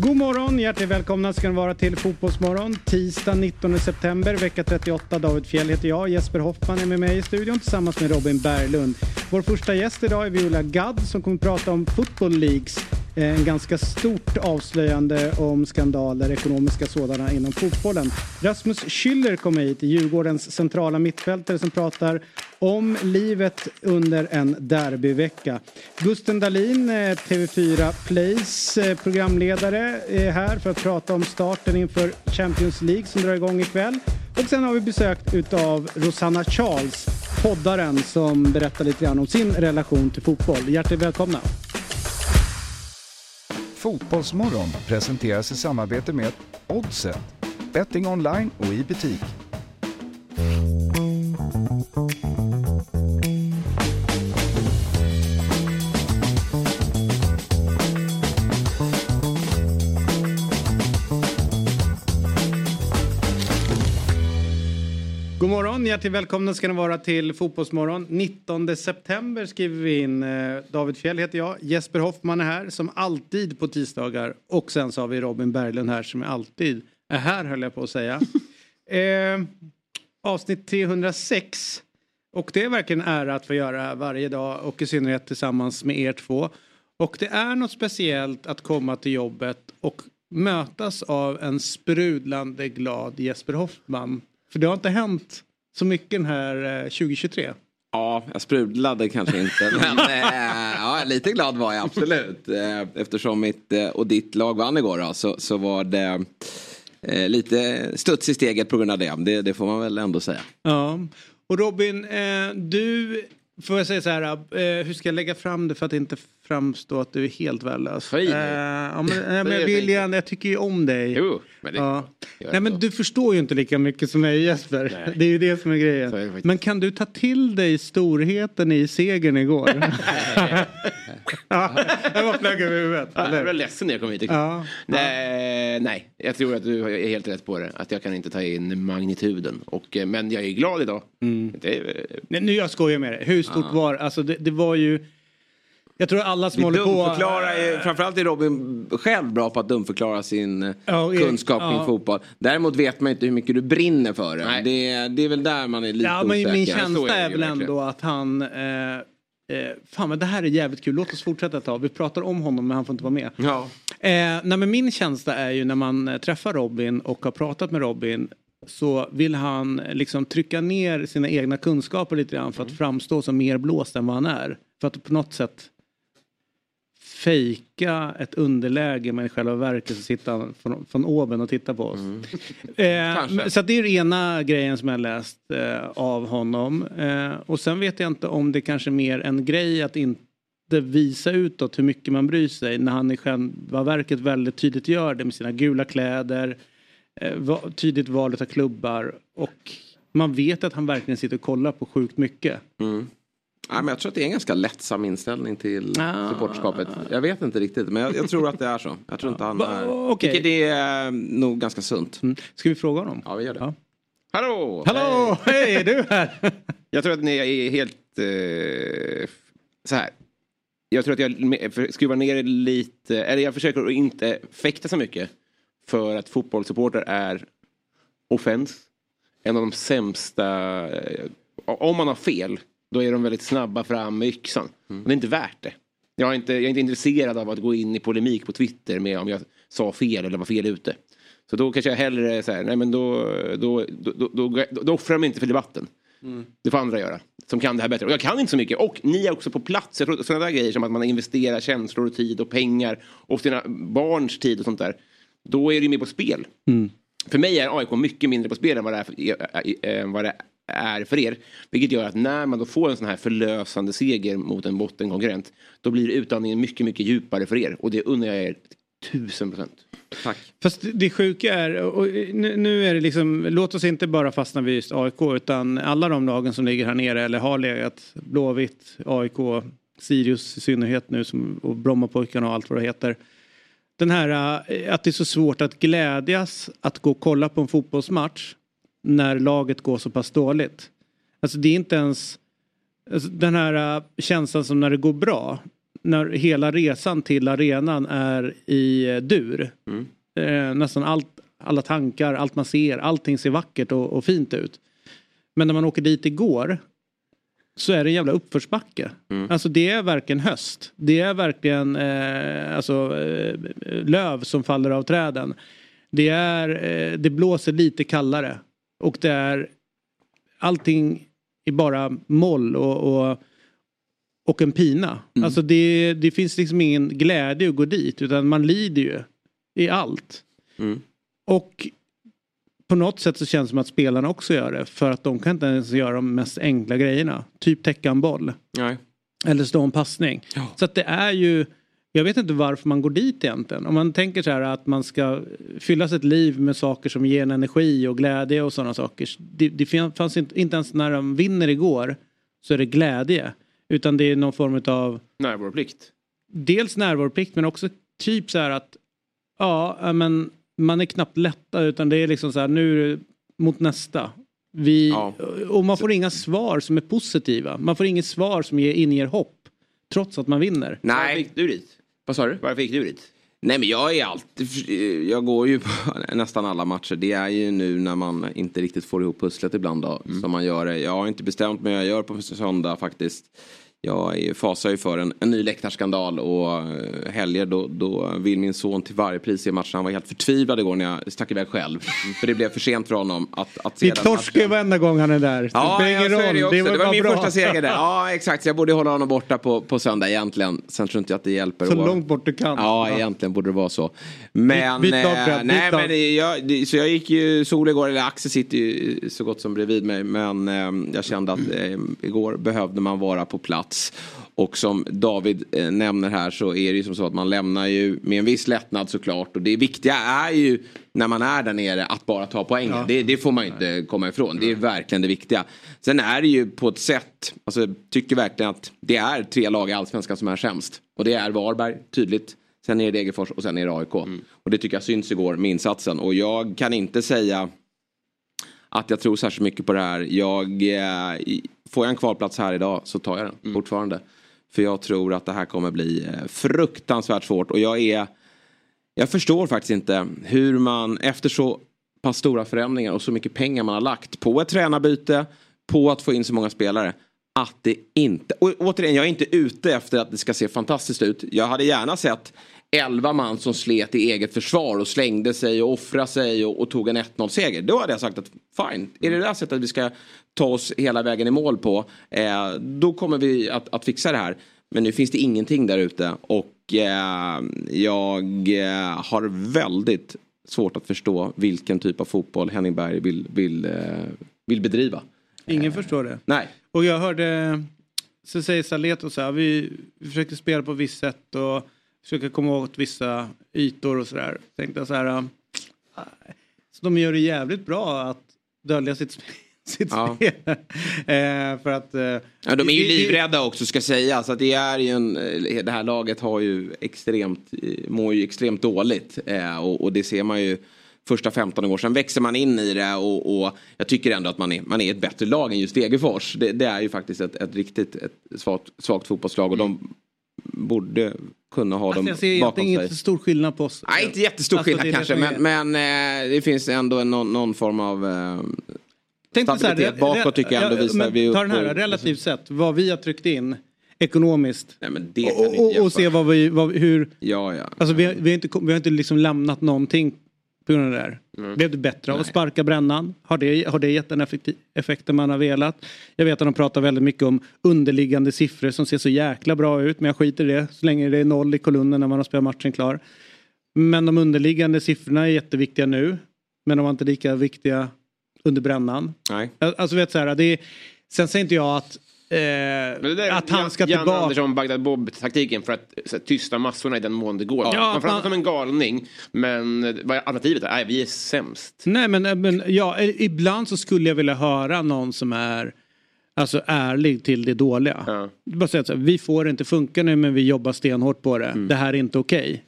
God morgon, hjärtligt välkomna ska ni vara till Fotbollsmorgon. Tisdag 19 september, vecka 38. David Fjell heter jag. Jesper Hoffman är med mig i studion tillsammans med Robin Berglund. Vår första gäst idag är Viola Gadd som kommer att prata om Football Leagues. Eh, en ganska stort avslöjande om skandaler, ekonomiska sådana, inom fotbollen. Rasmus Schüller kommer hit, Djurgårdens centrala mittfältare som pratar om livet under en derbyvecka. Gusten Dahlin, eh, TV4 Plays eh, programledare, är här för att prata om starten inför Champions League som drar igång ikväll. Och sen har vi besökt utav Rosanna Charles, poddaren som berättar lite grann om sin relation till fotboll. Hjärtligt välkomna! Fotbollsmorgon presenteras i samarbete med Oddset. Betting online och i butik. Morgon, hjärtligt välkomna ska ni vara till Fotbollsmorgon. 19 september skriver vi in. Eh, David Fjell heter jag. Jesper Hoffman är här som alltid på tisdagar. Och sen så har vi Robin Berglund här som alltid är här höll jag på att säga. eh, avsnitt 306. Och det är verkligen en ära att få göra varje dag och i synnerhet tillsammans med er två. Och det är något speciellt att komma till jobbet och mötas av en sprudlande glad Jesper Hoffman. För det har inte hänt så mycket den här eh, 2023. Ja, jag sprudlade kanske inte. Men eh, ja, lite glad var jag absolut. Eh, eftersom mitt eh, och ditt lag vann igår då, så, så var det eh, lite studs i steget på grund av det. det. Det får man väl ändå säga. Ja. Och Robin, eh, du, får jag säga så här, eh, hur ska jag lägga fram det för att inte framstå att du är helt värdelös? Eh, ja, men, nej, men jag gärna, jag tycker ju om dig. Jo, men det Ja. Nej men jag. du förstår ju inte lika mycket som mig Jesper. Nej. Det är ju det som är är grejen. faktiskt. Men kan du ta till dig storheten i segern igår? ja, jag bara flög över huvudet. Ja, jag blev ledsen när jag kom hit. Ja. Nej, nej, jag tror att du är helt rätt på det. Att jag kan inte ta in magnituden. Och, eh, men jag är glad idag. Mm. Det är, Nej, nu jag skojar med dig. Hur stort var alltså det? Det var ju... Jag tror alla som Vi håller på... dumförklarar, är- framförallt är Robin själv bra på att dumförklara sin eh, Ja, kunskap ja. kring fotboll. Däremot vet man inte hur mycket du brinner för det. Det, det är väl där man är lite Ja, men osäker. min känsla det är ju väl ändå att han... Eh, eh, fan men det här är jävligt kul. Låt oss fortsätta ett tag. Vi pratar om honom men han får inte vara med. Ja. Eh, nej, men min känsla är ju när man eh, träffar Robin och har pratat med Robin så vill han eh, liksom trycka ner sina egna kunskaper lite grann för att framstå som mer blåst än vad han är. För att på något sätt fejka ett underläge men i själva verket så sitter han från, från oben och tittar på oss. Eh, Kanske. men- så det är den ena grejen som jag läst eh, av honom. Eh, och sen vet jag inte om det kanske är mer en grej att inte visa utåt hur mycket man bryr sig när han i själva verket väldigt tydligt gör det med sina gula kläder, eh, tydligt valet av klubbar och man vet att han verkligen sitter och kollar på sjukt mycket. Ja, men jag tror att det är en ganska lättsam inställning till Ah. supporterskapet. Jag vet inte riktigt men jag, jag tror att det är så. Jag tror inte han är... tycker det är nog ganska sunt. Mm. Ska vi fråga honom? Ja vi gör det. Ja. hallå! Hallå! Hej, är du här? Jag tror att ni är helt... Eh, så här. Jag tror att jag skruvar ner lite. Eller jag försöker att inte fäkta så mycket. För att fotbollssupporter är offens. En av de sämsta... Eh, om man har fel. Då är de väldigt snabba fram med yxan. Och det är inte värt det. Jag är, inte, jag är inte intresserad av att gå in i polemik på Twitter med om jag sa fel eller var fel ute. Så då kanske jag hellre säger, nej men då, då, då, då, då, offrar jag mig inte för debatten. Det får andra göra. Som kan det här bättre. Och jag kan inte så mycket. Och ni är också på plats. Jag tror sådana där grejer som att man investerar känslor och tid och pengar. Och sina barns tid och sånt där. Då är det ju mer på spel. För mig är AIK mycket mindre på spel än vad det är för, äh, äh, vad det är för er. Vilket gör att när man då får en sån här förlösande seger mot en bottenkonkurrent. Då blir utandningen mycket, mycket djupare för er. Och det unnar jag er Tusen procent. Tack. Fast det sjuka är, och nu, nu är det liksom, låt oss inte bara fastna vid just AIK utan alla de lagen som ligger här nere eller har legat, Blåvitt, AIK, Sirius i synnerhet nu som, och Brommapojkarna och allt vad det heter. Den här eh, att det är så svårt att glädjas att gå och kolla på en fotbollsmatch när laget går så pass dåligt. Alltså det är inte ens alltså den här eh, känslan som när det går bra. När hela resan till arenan är i eh, dur. Eh, nästan allt, alla tankar, allt man ser, allting ser vackert och, och fint ut. Men när man åker dit igår så är det en jävla uppförsbacke. Alltså det är verkligen höst. Det är verkligen eh, alltså, eh, löv som faller av träden. Det, är, eh, det blåser lite kallare. Och det är allting är bara moll och, och, och en pina. Alltså det, det finns liksom ingen glädje att gå dit utan man lider ju i allt. Mm. Och på något sätt så känns det som att spelarna också gör det för att de kan inte ens göra de mest enkla grejerna. Typ täcka en boll. Nej. Eller stå en passning. Så att det är ju jag vet inte varför man går dit egentligen. Om man tänker så här att man ska fylla sitt liv med saker som ger en energi och glädje och sådana saker. Det, det fanns inte, inte ens när de vinner igår så är det glädje. Utan det är någon form av Närvaroplikt. dels närvaroplikt men också typ så här att ja, men man är knappt lättad utan det är liksom så här nu mot nästa. Vi, Ja. Och man får inga svar som är positiva. Man får inget svar som ger, inger hopp. Trots att man vinner. Nej. gick du dit? Vad sa du? Varför gick du dit? Nej men jag är alltid, jag går ju på nästan alla matcher. Det är ju nu när man inte riktigt får ihop pusslet ibland då, som man gör det. Jag har inte bestämt mig, jag gör på söndag faktiskt. Jag är- fasar ju för en, en ny läktarskandal och eh, helger då, då vill min son till varje pris se matchen. Han var helt förtvivlad igår när jag stack iväg själv. För det blev för sent för honom att, att se Vi den torskar ju varenda gång han är där. Det Ja, spelar ja så är roll. det, också. det, var, min bra. första seger där. Ja, exakt. Så jag borde hålla honom borta på, på söndag egentligen. Sen tror inte jag att det hjälper. Så Och- långt bort du kan. Ja, egentligen borde det vara så. Men, Byt- byt lag, eh, Fred, nej, lag. men det- jag, det, så jag gick ju sol igår, eller Axel sitter ju så gott som bredvid mig. Men eh, jag kände att eh, igår behövde man vara på plats. Och som David eh, nämner här så är det ju som så att man lämnar ju med en viss lättnad såklart. Och det viktiga är ju när man är där nere att bara ta poängen. Det, det får man ju inte komma ifrån. Det är verkligen det viktiga. Sen är det ju på ett sätt, alltså jag tycker verkligen att det är tre lag i Allsvenskan som är sämst. Och det är Varberg, tydligt. Sen är det Degerfors och sen är det AIK. Och det tycker jag syns igår med insatsen. Och jag kan inte säga att jag tror särskilt mycket på det här. Jag, eh, får jag en kvalplats här idag så tar jag den fortfarande. För jag tror att det här kommer bli eh, fruktansvärt svårt. Och jag är... Jag förstår faktiskt inte hur man efter så pass stora förändringar och så mycket pengar man har lagt på ett tränarbyte, på att få in så många spelare. Att det inte, och återigen jag är inte ute efter att det ska se fantastiskt ut. Jag hade gärna sett 11 man som slet i eget försvar och slängde sig och offrade sig och, och tog en 1-0 seger. Då hade jag sagt att fine, är det det här sättet vi ska ta oss hela vägen i mål på, eh, då kommer vi att, att fixa det här. Men nu finns det ingenting där ute och eh, jag eh, har väldigt svårt att förstå vilken typ av fotboll Henning Berg vill, vill, eh, vill bedriva. Ingen förstår det. Nej. Och jag hörde, så säger Saleto så här, vi, vi försökte spela på visst sätt och försöka komma åt vissa ytor och sådär. Tänkte jag så här, äh, så de gör det jävligt bra att dölja sitt, sp- sitt Ja. spel. eh, för att... Eh, Ja, de är ju livrädda också ska sägas. Att det, är ju en, eh, det här laget har ju extremt, mår ju extremt dåligt. Eh, och, och det ser man ju första 15 år. Sen växer man in i det och, och jag tycker ändå att man är, man är ett bättre lag än just Degerfors. Det, det är ju faktiskt ett, ett riktigt ett svagt, svagt fotbollslag och de borde kunna ha Alltså dem jag ser bakom sig. inte så stor skillnad på oss. Nej, inte jättestor Alltså, skillnad kanske, men, men eh, det finns ändå en, någon, någon form av... Eh, Stabilitet bakåt tycker jag ändå visar vi Ta den här, relativt sett, vad vi har tryckt in ekonomiskt. nej, Och, och, och se vad vi, vad, hur, Ja, ja. Alltså vi har, vi har inte, vi har inte liksom lämnat någonting på grund av det där. Blev det bättre av att sparka brännan? Har det, har det gett den effekten man har velat? Jag vet att de pratar väldigt mycket om underliggande siffror som ser så jäkla bra ut men jag skiter i det så länge det är noll i kolumnen när man har spelat matchen klar. Men de underliggande siffrorna är jätteviktiga nu men de var inte lika viktiga under brännan. Nej. Alltså vet så här, det är, sen säger inte jag att är att han ska Jan tillbaka. Andersson, Bagdad Bob-taktiken för att här, tysta massorna i den mån det går. Ja, man man- som en galning, men eh, vad är alternativet? Nej, vi är sämst. Nej men, men ja, i- ibland så skulle jag vilja höra någon som är alltså ärlig till det dåliga. Ja. Bara säga så här, vi får det inte funka nu men vi jobbar stenhårt på det. Det här är inte okej.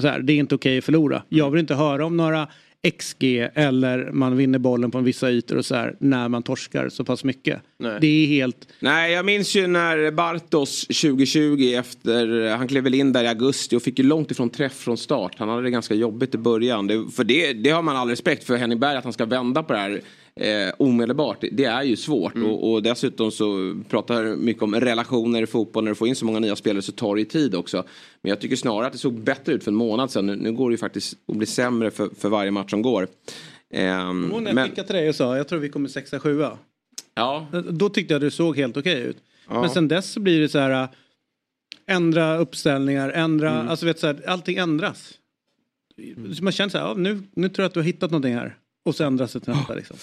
Så här, det är inte okej att förlora. Jag vill inte höra om några XG eller man vinner bollen på vissa ytor och så här när man torskar så pass mycket. Nej. Det är helt... Nej, jag minns ju när Bartos 2020 efter, han klev väl in där i augusti och fick ju långt ifrån träff från start. Han hade det ganska jobbigt i början. Det, för det, det har man all respekt för Henning Berg att han ska vända på det här eh, omedelbart. Det är ju svårt och, och dessutom så pratar mycket om relationer i fotboll. När du får in så många nya spelare så tar det ju tid också. Men jag tycker snarare att det såg bättre ut för en månad sedan. Nu, nu går det ju faktiskt att bli sämre för, för varje match som går. Ehm, Och när jag men, skickade till dig och sa jag tror vi kommer sexa sjua. ja, Då tyckte jag det såg helt okej ut. Ja. Men sen dess så blir det så här äh, ändra uppställningar, ändra, Mm. alltså vet så här, allting ändras. Man känner så här, ja, nu, nu tror jag att du har hittat någonting här. Och så ändras det till nästa liksom.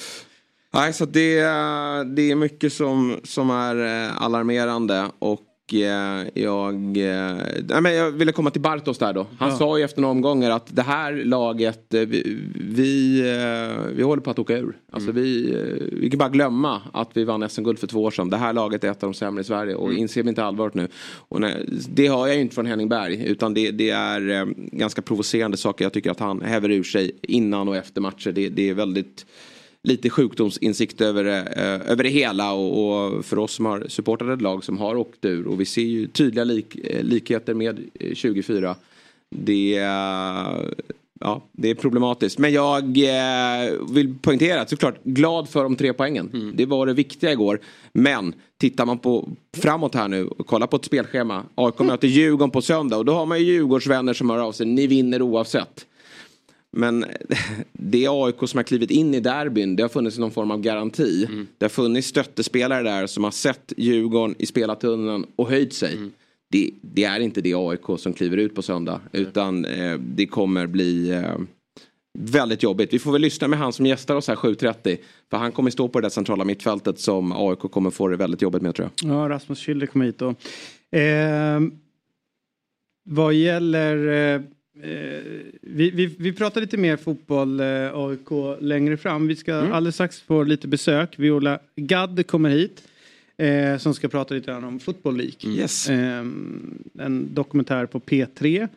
Nej, så det, eh, det är mycket som, som är eh, alarmerande. Och jag, eh, nej, men jag ville komma till Bartos där då. Han Ja. sa ju efter några omgångar att det här laget, eh, vi, vi, eh, vi håller på att åka ur. Alltså vi, eh, vi kan bara glömma att vi vann SM-guld för två år sedan. Det här laget är ett av de sämre i Sverige och inser vi inte allvaret nu. Och nej, det har jag ju inte från Henning Berg utan det, det är eh, ganska provocerande saker. Jag tycker att han häver ur sig innan och efter matcher. Det, det är väldigt lite sjukdomsinsikt över, eh, över det hela och, och för oss som har supportat ett lag som har åkt ur och vi ser ju tydliga lik, eh, likheter med eh, 24. Det, är- ja, det är problematiskt. Men jag eh, vill poängtera att såklart glad för de tre poängen. Det var det viktiga igår. Men tittar man på framåt här nu och kollar på ett spelschema. AIK möter Djurgården på söndag och då har man ju Djurgårdsvänner som hör av sig. Ni vinner oavsett. Men det AIK som har klivit in i derbyn, det har funnits någon form av garanti. Det har funnits stöttespelare där som har sett Djurgården i spelartunneln och höjt sig. Det, det är inte det AIK som kliver ut på söndag. Utan eh, det kommer bli eh, väldigt jobbigt. Vi får väl lyssna med han som gästar oss här 7.30. För han kommer stå på det där centrala mittfältet som AIK kommer få det väldigt jobbigt med tror jag. Ja, Rasmus Schüller kom hit då. Eh, vad gäller... Eh, vi, vi, vi pratar lite mer fotboll, eh, AIK, längre fram. Vi ska alldeles strax få lite besök. Viola Gadd kommer hit. Eh, som ska prata lite grann om Football League. Yes. Eh, en dokumentär på P3.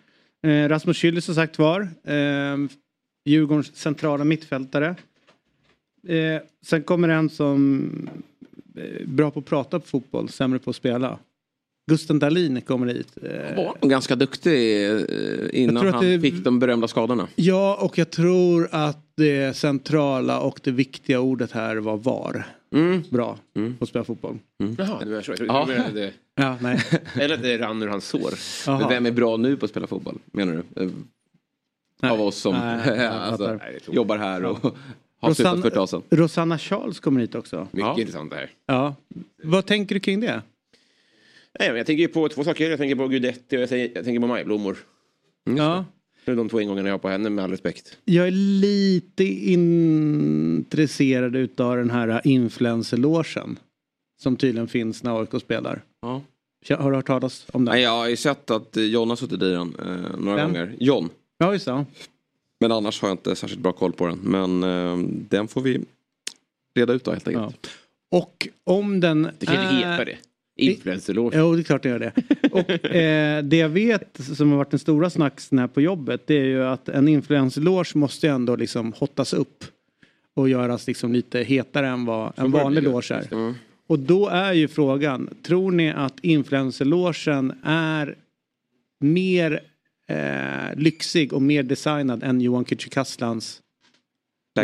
Eh, Rasmus Schüller som sagt var. Eh, Djurgårdens centrala mittfältare. Eh, sen kommer en som eh, bra på att prata på fotboll, sämre på att spela. Gusten Dahlin kommer hit. Eh, Var nog ganska duktig eh, innan han det- fick de berömda skadorna. Ja, och jag tror att det centrala och det viktiga ordet här var VAR. Mm. Bra på att spela fotboll. Jaha, det var så. Jag trodde Ja. du menade det. Ja, nej. Eller att det rann ur hans sår. Men Jaha. vem är bra nu på att spela fotboll? Menar du? Eh, Nej. Av oss som Nej, alltså, jobbar här och har slutat för ett tag sedan. Rosanna Charles kommer hit också. Mycket Ja. intressant det här. Ja. Vad tänker du kring det? Nej, men jag tänker ju på två saker. Jag tänker på Guidetti och jag tänker, jag tänker på majblommor. Ja. Det är de två ingångarna jag har på henne med all respekt. Jag är lite intresserad utav den här influencerlogen. Som tydligen finns när AIK spelar. Ja. Har du hört talas om den? Nej, jag har ju sett att John har suttit i den eh, några Vem? gånger. John. Ja, just det. Men annars har jag inte särskilt bra koll på den. Men eh, den får vi reda ut då helt Ja. enkelt. Och om den Det kan ju är... heta det. Influencerlås. Jo, det är klart det gör det. Och eh, det jag vet som har varit den stora snacksen här på jobbet det är ju att en influencerloge måste ju ändå liksom hottas upp och göras liksom lite hetare än vad en vanlig loge är. Mm. Och då är ju frågan, tror ni att influencerlogen är mer eh, lyxig och mer designad än Johan Kücükaslans.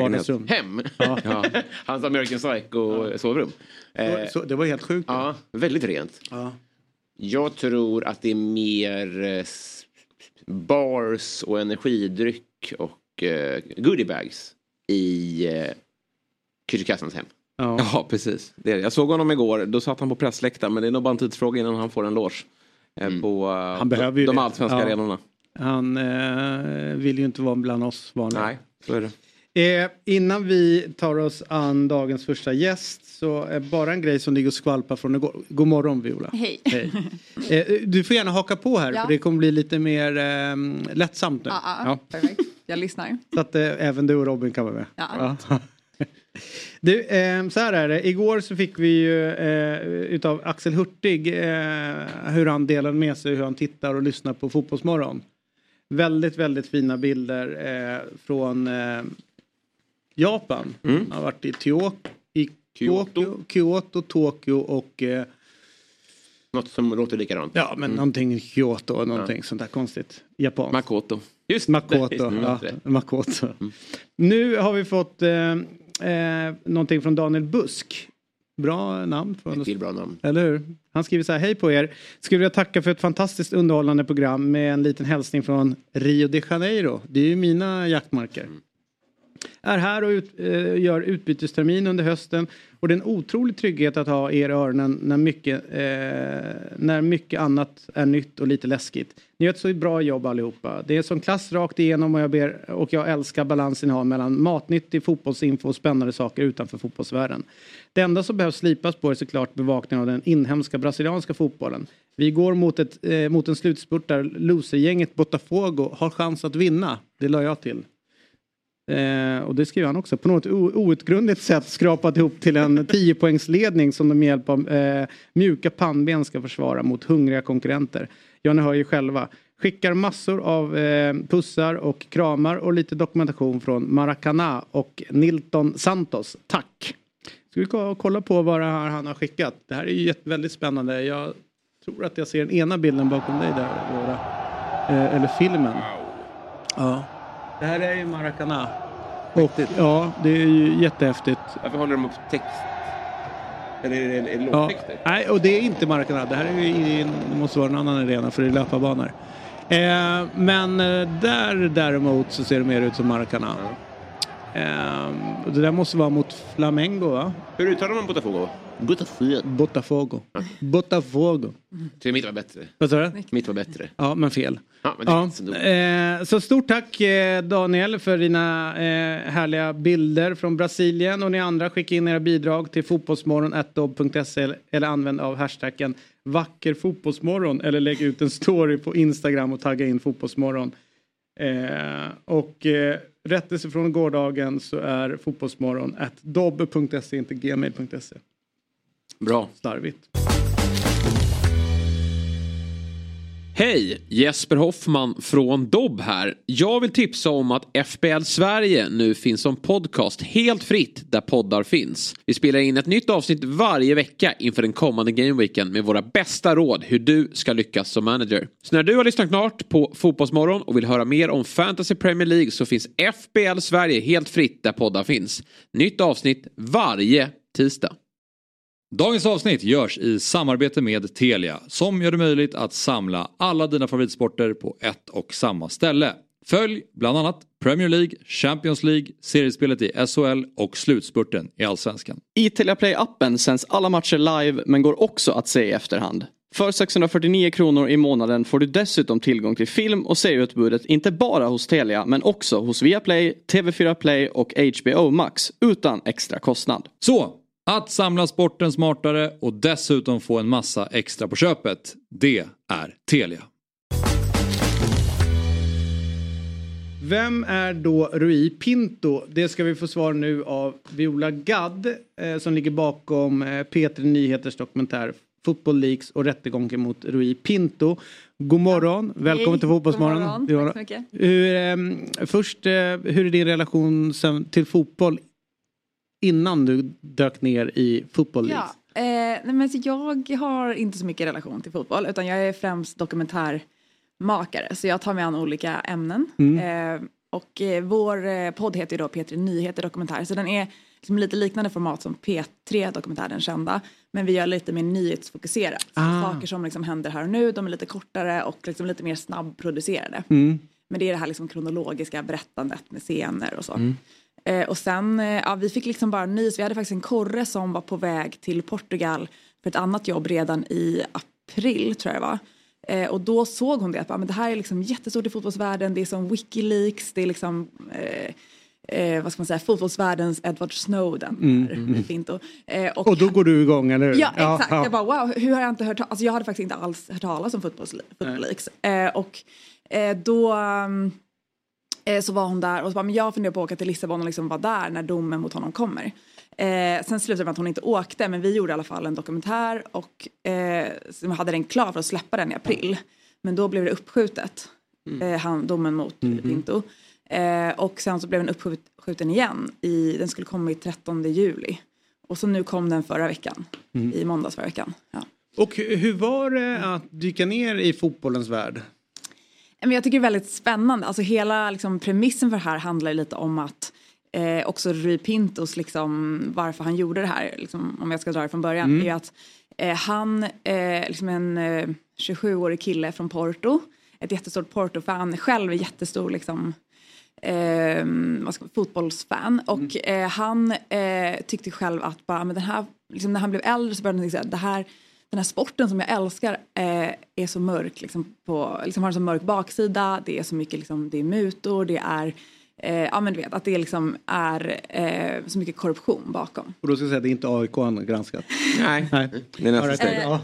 Vardagsrum? Hem. Ja. Hans American Psycho sovrum. Eh, Så, det var helt sjukt. ja, väldigt rent. Ja. Jag tror att det är mer eh, bars och energidryck och eh, goodiebags i eh, Kücükaslans hem. Ja. Ja, precis. Det är det. Jag såg honom igår. Då satt han på pressläktaren. Men det är nog bara en tidsfråga innan han får en loge. eh, På eh, Han behöver ju de det. allsvenska Ja. arenorna. Han eh, vill ju inte vara bland oss vanliga. Nej, så är det. Eh, innan vi tar oss an dagens första gäst så är bara en grej som ligger och skvalpar från igår. God morgon Viola. Hej. Eh, du får gärna haka på här Ja. för det kommer bli lite mer eh, lättsamt nu. Ja, ja, perfekt. Jag lyssnar. Så att eh, även du och Robin kan vara med. Ja. Du, eh, så här är det. Igår så fick vi ju eh, utav Axel Hurtig hur han delade med sig hur han tittar och lyssnar på Fotbollsmorgon. Väldigt, väldigt fina bilder från Japan. Han har varit i, Tio- i Kyoto, Kyoto, Tokyo och eh, Något som låter likadant. ja, men någonting i Kyoto, någonting sånt där konstigt. Japanskt. Makoto. Just Makoto. Mm, ja, rätt. Makoto. Nu har vi fått eh, eh, någonting från Daniel Busk. Bra namn. Från Ett till bra namn. eller hur? Han skriver så här, hej på er. Skulle vilja tacka för ett fantastiskt underhållande program med en liten hälsning från Rio de Janeiro. Det är ju mina jaktmarker. Är här och ut, eh, gör utbytestermin under hösten och det är en otrolig trygghet att ha er i öronen när mycket, eh, när mycket annat är nytt och lite läskigt. Ni gör ett så bra jobb allihopa. Det är som klass rakt igenom och jag, ber, och jag älskar balansen ni har mellan matnyttig fotbollsinfo och spännande saker utanför fotbollsvärlden. Det enda som behövs slipas på är såklart bevakningen av den inhemska brasilianska fotbollen. Vi går mot, ett, eh, mot en slutspurt där losergänget Botafogo har chans att vinna. Det la jag till. Eh, och det skriver han också. På något outgrundligt sätt skrapat ihop till en 10-poängsledning som de med hjälp av eh, mjuka pannben ska försvara mot hungriga konkurrenter. Ja, ni hör ju själva. Skickar massor av eh, pussar och kramar och lite dokumentation från Maracana och Nilton Santos. Tack! Ska vi kolla på vad det här han har skickat? Det här är ju väldigt spännande. Jag tror att jag ser den ena bilden bakom dig där, Laura. Eh, eller filmen. Ja. Det här är ju Maracana. Och, ja, det är ju jättehäftigt. Varför håller de upp text? Eller är det, är det Ja. lågtexter? Nej, och det är inte Maracana. Det här är ju det måste vara en annan arena för det är löparbanor. Eh, men eh, där däremot så ser det mer ut som Maracana. Eh, och det där måste vara mot Flamengo va? Hur uttalar man Botafogo? Botafogo. Botafogo. Botafogo. Så mitt var bättre. Vad sa du? Mitt var bättre. Ja, men fel. Ja, men Ja, eh, så stort tack eh, Daniel för dina eh, härliga bilder från Brasilien och ni andra skicka in era bidrag till fotbollsmorgon.dobb.se eller använd av hashtaggen vacker fotbollsmorgon eller lägg ut en story på Instagram och tagga in fotbollsmorgon. Eh, och rättelse från gårdagen så är fotbollsmorgon dobb.se inte gmail.se. Bra. Slarvigt. Hej! Jesper Hoffman från Dobb här. Jag vill tipsa om att FBL Sverige nu finns som podcast helt fritt där poddar finns. Vi spelar in ett nytt avsnitt varje vecka inför den kommande gameweeken med våra bästa råd hur du ska lyckas som manager. Så när du har lyssnat klart på Fotbollsmorgon och vill höra mer om Fantasy Premier League så finns FBL Sverige helt fritt där poddar finns. Nytt avsnitt varje tisdag. Dagens avsnitt görs i samarbete med Telia som gör det möjligt att samla alla dina favoritsporter på ett och samma ställe. Följ bland annat Premier League, Champions League, seriespelet i SHL och slutspurten i Allsvenskan. I Telia Play-appen sänds alla matcher live men går också att se i efterhand. För 649 kronor i månaden får du dessutom tillgång till film och serieutbudet inte bara hos Telia men också hos Viaplay, TV4 Play och HBO Max utan extra kostnad. Så, att samla sporten smartare och dessutom få en massa extra på köpet, det är Telia. Vem är då Rui Pinto? Det ska vi få svar nu av Viola Gadd eh, som ligger bakom eh, P3 Nyheters dokumentär Football Leaks och rättegången mot Rui Pinto. God morgon, välkommen Hej, till Fotbollsmorgon. god morgon. Viola. Tack så mycket. Hur, ehm, först, eh, hur är din relation sen, till fotboll innan du dök ner i Leaks? Ja, eh, nej, men så jag har inte så mycket relation till fotboll utan jag är främst dokumentärmakare så jag tar mig an olika ämnen. Mm. Eh, och eh, vår eh, podd heter ju då P3 Nyheter Dokumentär så den är liksom lite liknande format som P3 Dokumentär den kända men vi gör lite mer nyhetsfokuserat. Ah. Saker som liksom händer här och nu de är lite kortare och liksom lite mer snabbproducerade. Mm. Men det är det här liksom kronologiska berättandet med scener och så. Mm. Eh, och sen, eh, ja, vi fick liksom bara nys. Vi hade faktiskt en korre som var på väg till Portugal för ett annat jobb redan i april tror jag det var. Eh, och då såg hon det att men det här är liksom jättestort i fotbollsvärlden. Det är som Wikileaks. Det är liksom, eh, eh, vad ska man säga, fotbollsvärldens Edward Snowden. Mm, Här, mm. i Finto. Eh, och, Och då går du igång, eller hur? Ja, exakt. ja. Jag bara wow, hur har jag inte hört Alltså jag hade faktiskt inte alls hört talas om Football Leaks. Eh, och eh, då um, så var hon där och så bara, men jag funderar på att åka till Lissabon och liksom vara där när domen mot honom kommer. Eh, sen slutade det med att hon inte åkte men vi gjorde i alla fall en dokumentär och eh, hade den klar för att släppa den i april. Men då blev det uppskjutet, eh, han, domen mot Mhm. Pinto. Eh, och sen så blev den uppskjuten igen, i, den skulle komma i 13 juli. Och så nu kom den förra veckan, Mm. i måndags förra veckan. Ja. Och hu- hur var det att dyka ner i fotbollens värld? Men jag tycker det är väldigt spännande. Alltså hela liksom, premissen för det här handlar lite om att eh, också Rui Pintos, liksom, varför han gjorde det här, liksom, om jag ska dra det från början, Mm. är att eh, han, eh, liksom en eh, 27-årig kille från Porto, ett jättestort Porto-fan, själv är jättestor liksom, eh, fotbollsfan och eh, han eh, tyckte själv att bara, men den här, liksom, när han blev äldre så började han tänka här, det här den här sporten som jag älskar eh, är så mörk, liksom, på, liksom har en så mörk baksida, det är så mycket, liksom, det är mutor, det är, eh, ja men du vet, att det liksom är eh, så mycket korruption bakom. Och då ska jag säga att det är inte AIK han har granskat. Nej, Nej. det är nästa steg. Ja.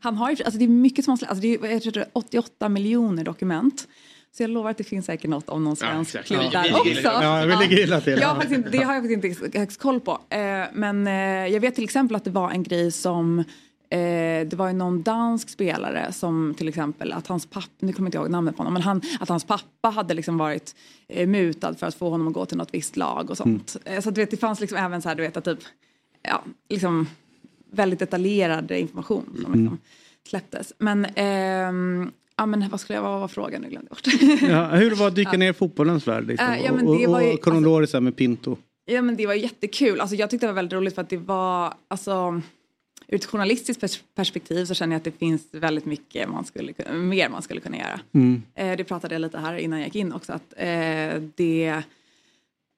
Han har ju, alltså det är mycket som han alltså det är, jag tror det är 88 miljoner dokument. Så jag lovar att det finns säkert något om någon svensk exakt. klubb Ja, där också. Ja, vi ligger illa till. Jag har faktiskt inte, det har jag faktiskt inte högst koll på. Eh, men eh, jag vet till exempel att det var en grej som eh, det var ju någon dansk spelare som till exempel att hans pappa, nu kommer jag inte ihåg namnet på honom, men han, att hans pappa hade liksom varit eh, mutad för att få honom att gå till något visst lag och sånt. Eh, så du vet, det fanns liksom även så här, du vet att typ, ja, liksom väldigt detaljerad information som Mm. liksom släpptes. Men, ehm, ja men vad skulle jag, vad var frågan nu glömde bort. Ja, hur var det att dyka Ja. ner i fotbollens värld? Liksom? Äh, ja, men och det var ju- och kronologiskt med Pinto. Ja men det var jättekul. Alltså, jag tyckte det var väldigt roligt för att det var, alltså ur ett journalistiskt pers- perspektiv så känner jag att det finns väldigt mycket man skulle, mer man skulle kunna göra. Mm. Eh, det pratade jag lite här innan jag gick in också att eh, det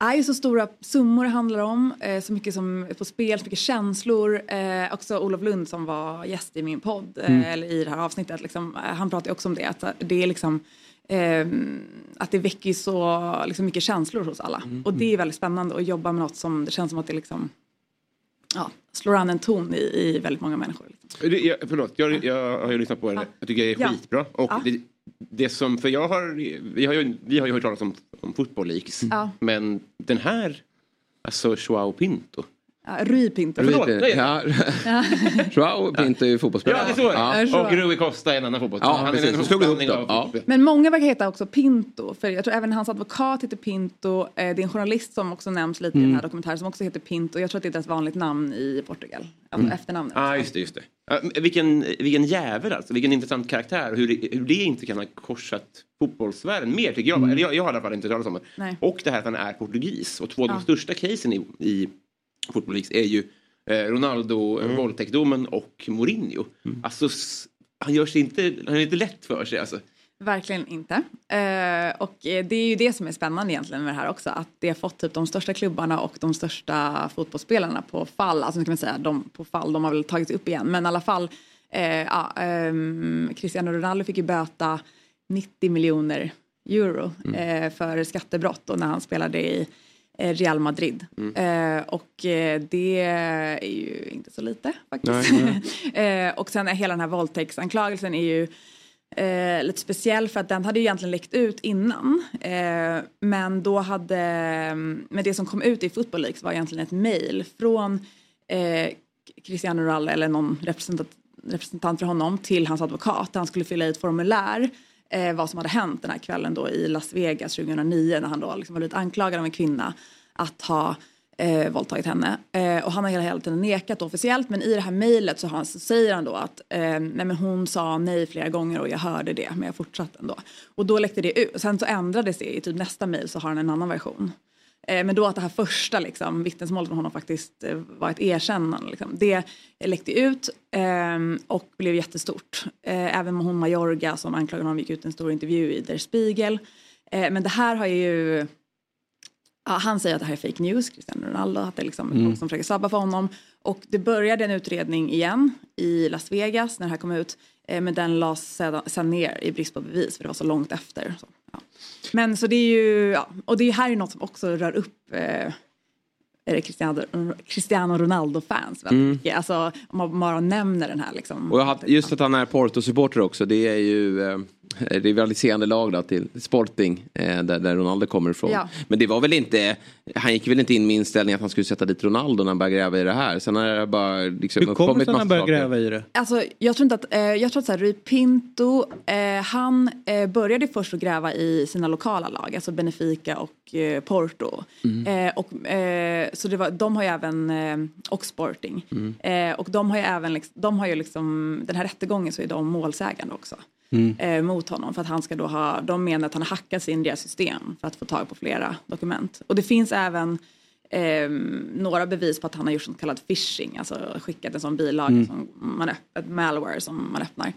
är ju så stora summor det handlar om, eh, så mycket som är på spel, så mycket känslor. Eh, också Olof Lund som var gäst i min podd, Mm. eller i det här avsnittet, liksom, han pratade också om det, att det är liksom eh, att det väcker så liksom, mycket känslor hos alla. Och det är väldigt spännande att jobba med något som det känns som att det liksom ja, slår an en ton i, i väldigt många människor. Jag, förlåt, jag, jag har ju lyssnat på det. Jag tycker det är Ja. skitbra. Och Ja. det, det som, för jag har, vi har ju, vi har ju hört talas om, om fotboll leaks. Ja. Men den här, alltså Joao Pinto. Ja, Rui Pinto. Förlåt, Rui- nej. ja. Joao Pinto är ju fotbollsspelare. Ja, det är så. Ja. Och Rui Costa är en annan fotbollsspelare. Ja, Han är precis. en Så slog ihop dem. Ja. Men många verkar heta också Pinto, för jag tror även hans advokat heter Pinto. Eh, det är en journalist som också nämns lite i den här dokumentären som också heter Pinto. Jag tror att det är ett rätt vanligt namn i Portugal, alltså efternamnet. Ja, ah, just det. Just det. Vilken, vilken jävel alltså. Vilken intressant karaktär. Hur det, hur det inte kan ha korsat fotbollsvärlden mer tycker jag. Eller jag, jag har i alla fall inte hört talas om det. Nej. Och det här att han är portugis. Och två av de största casen i, i Leagues är ju eh, Ronaldo, mm. våldtäktdomen och Mourinho. Alltså, s- han gör sig inte, han är inte lätt för sig alltså. Verkligen inte. Eh, och eh, det är ju det som är spännande egentligen med det här också. Att det har fått typ de största klubbarna och de största fotbollsspelarna på fall. Alltså nu kan man säga de på fall, de har väl tagits upp igen. Men i alla fall, eh, ja, ehm, Cristiano Ronaldo fick ju böta 90 miljoner euro eh, för skattebrott och när han spelade i eh, Real Madrid. Eh, och eh, det är ju inte så lite faktiskt. eh, och sen är hela den här våldtäktsanklagelsen är ju eh, lite speciell för att den hade ju egentligen läckt ut innan. Eh, men då hade, men det som kom ut i Football Leaks var egentligen ett mail från eh, Cristiano Ronaldo eller någon representant, representant för honom till hans advokat där han skulle fylla i ett formulär eh, vad som hade hänt den här kvällen då i Las Vegas 2009 när han då liksom var blivit anklagad av en kvinna att ha eh, våldtagit henne. Eh, och han har hela, hela tiden nekat officiellt men i det här mejlet så, så säger han då att eh, nej, men hon sa nej flera gånger och jag hörde det men jag fortsatte ändå. Och då läckte det ut. Sen så ändrades det i typ nästa mejl så har han en annan version. Eh, men då att det här första liksom, vittnesmålet från honom faktiskt eh, var ett erkännande. Liksom. Det läckte ut eh, och blev jättestort. Eh, även hon Majorga som anklagade honom gick ut en stor intervju i Der Spiegel. Eh, men det här har ju Ja, han säger att det här är fake news, Cristiano Ronaldo, att det är liksom Mm. folk som försöker sabba för honom. Och det började en utredning igen i Las Vegas när det här kom ut. Eh, men den lades sedan, sen ner i brist på bevis för det var så långt efter. Så. Men så det är ju, ja, och det här är något som också rör upp eh, är Cristiano, Cristiano Ronaldo-fans väldigt Mm. mycket. Alltså om man bara nämner den här liksom. Och jag har, just att han är Porto-supporter också, det är ju eh, rivaliserande lag då till Sporting, eh, där, där Ronaldo kommer ifrån. Ja. Men det var väl inte, han gick väl inte in med inställningen att han skulle sätta dit Ronaldo när han började gräva i det här. Sen har det bara liksom Hur kommer det sig att han saker. gräva i det? Alltså, jag tror inte att, eh, jag tror att så här, Rui Pinto, eh, han eh, började först att gräva i sina lokala lag, alltså Benfica och eh, Porto. Eh, och, eh, så det var, de har ju även, eh, och Sporting. Eh, och de har ju även, liksom, de har ju liksom, den här rättegången så är de målsägande också. Eh, mot honom för att han ska då ha, de menar att han har hackat sig in i deras system för att få tag på flera dokument. Och det finns även eh, några bevis på att han har gjort så kallad phishing, alltså skickat en sån bilaga, som man, öpp- ett malware som man öppnar.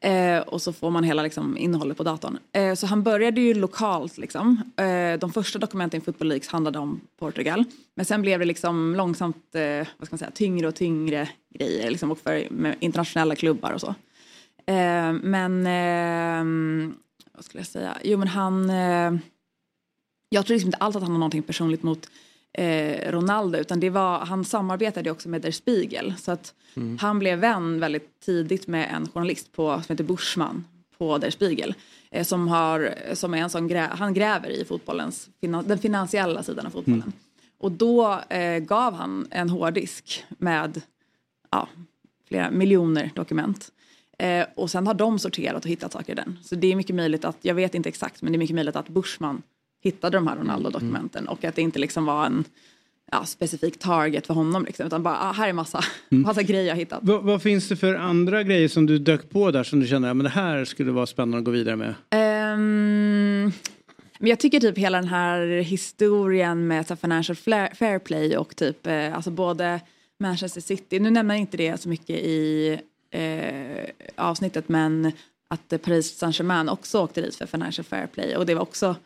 Eh, och så får man hela liksom, innehållet på datorn. Eh, så han började ju lokalt. Liksom. Eh, de första dokumenten i Football Leagues handlade om Portugal. Men sen blev det liksom långsamt eh, vad ska man säga, tyngre och tyngre grejer liksom, och för med internationella klubbar och så. Eh, men ehm, vad skulle jag säga? Jo men han... Eh, jag tror liksom inte alls att han har någonting personligt mot eh, Ronaldo utan det var, han samarbetade också med Der Spiegel. Så att han blev vän väldigt tidigt med en journalist på, som heter Bushman på Der Spiegel. Eh, som, har, som är en sån grä, han gräver i fotbollens, den finansiella sidan av fotbollen. Och då eh, gav han en hårddisk med ja, flera miljoner dokument. Eh, och sen har de sorterat och hittat saker i den. Så det är mycket möjligt att, jag vet inte exakt, men det är mycket möjligt att Bushman hittade de här Ronaldo-dokumenten och att det inte liksom var en ja, specifik target för honom liksom, utan bara, ah, här är massa, massa grejer jag hittat. Vad, vad finns det för andra grejer som du dök på där som du känner att det här skulle vara spännande att gå vidare med? Ehm, men jag tycker typ hela den här historien med så financial fair play och typ eh, alltså både Manchester City, nu nämner jag inte det så mycket i eh, avsnittet men att eh, Paris Saint-Germain också åkte dit för financial fair play och det var också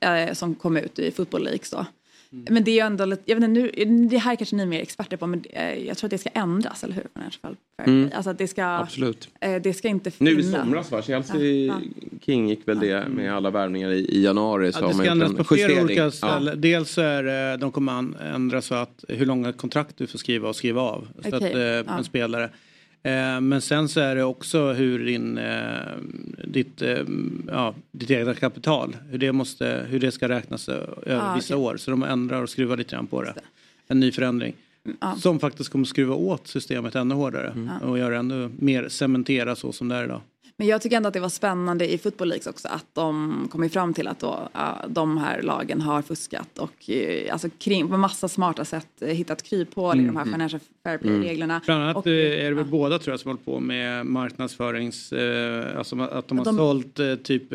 eh, som kom ut i Football Leagues då. Men det är ju ändå lite, jag vet inte, nu, det här är kanske ni är mer experter på men eh, jag tror att det ska ändras, eller hur? Financial fair play. Alltså att det ska, Absolut. eh, det ska inte Nu finnas. i somras va? Chelsea Ja, King gick väl det med alla värvningar i, i januari. Så Ja, det ska ändras på flera justering. olika Ja. ställen. Dels så är det, de kommer ändra så att hur långa kontrakt du får skriva och skriva av. Så Okej, att, eh, ja. En spelare. Eh, Men sen så är det också hur din, eh, ditt, eh, ja, ditt egna kapital, hur det, måste, hur det ska räknas över Ah, vissa okej. år. Så de ändrar och skruvar lite grann på det. Det. En ny förändring. ja. Som faktiskt kommer skruva åt systemet ännu hårdare. Och göra ännu mer cementera så som det är idag. Men jag tycker ändå att det var spännande i Football Leagues också att de kom fram till att då, ja, de här lagen har fuskat och eh, alltså kring, på massa smarta sätt eh, hittat kryphål i de här financial fair play-reglerna. Bland annat Och, eh, är det väl båda tror jag som håller på med marknadsförings... Alltså att de har De- sålt typ...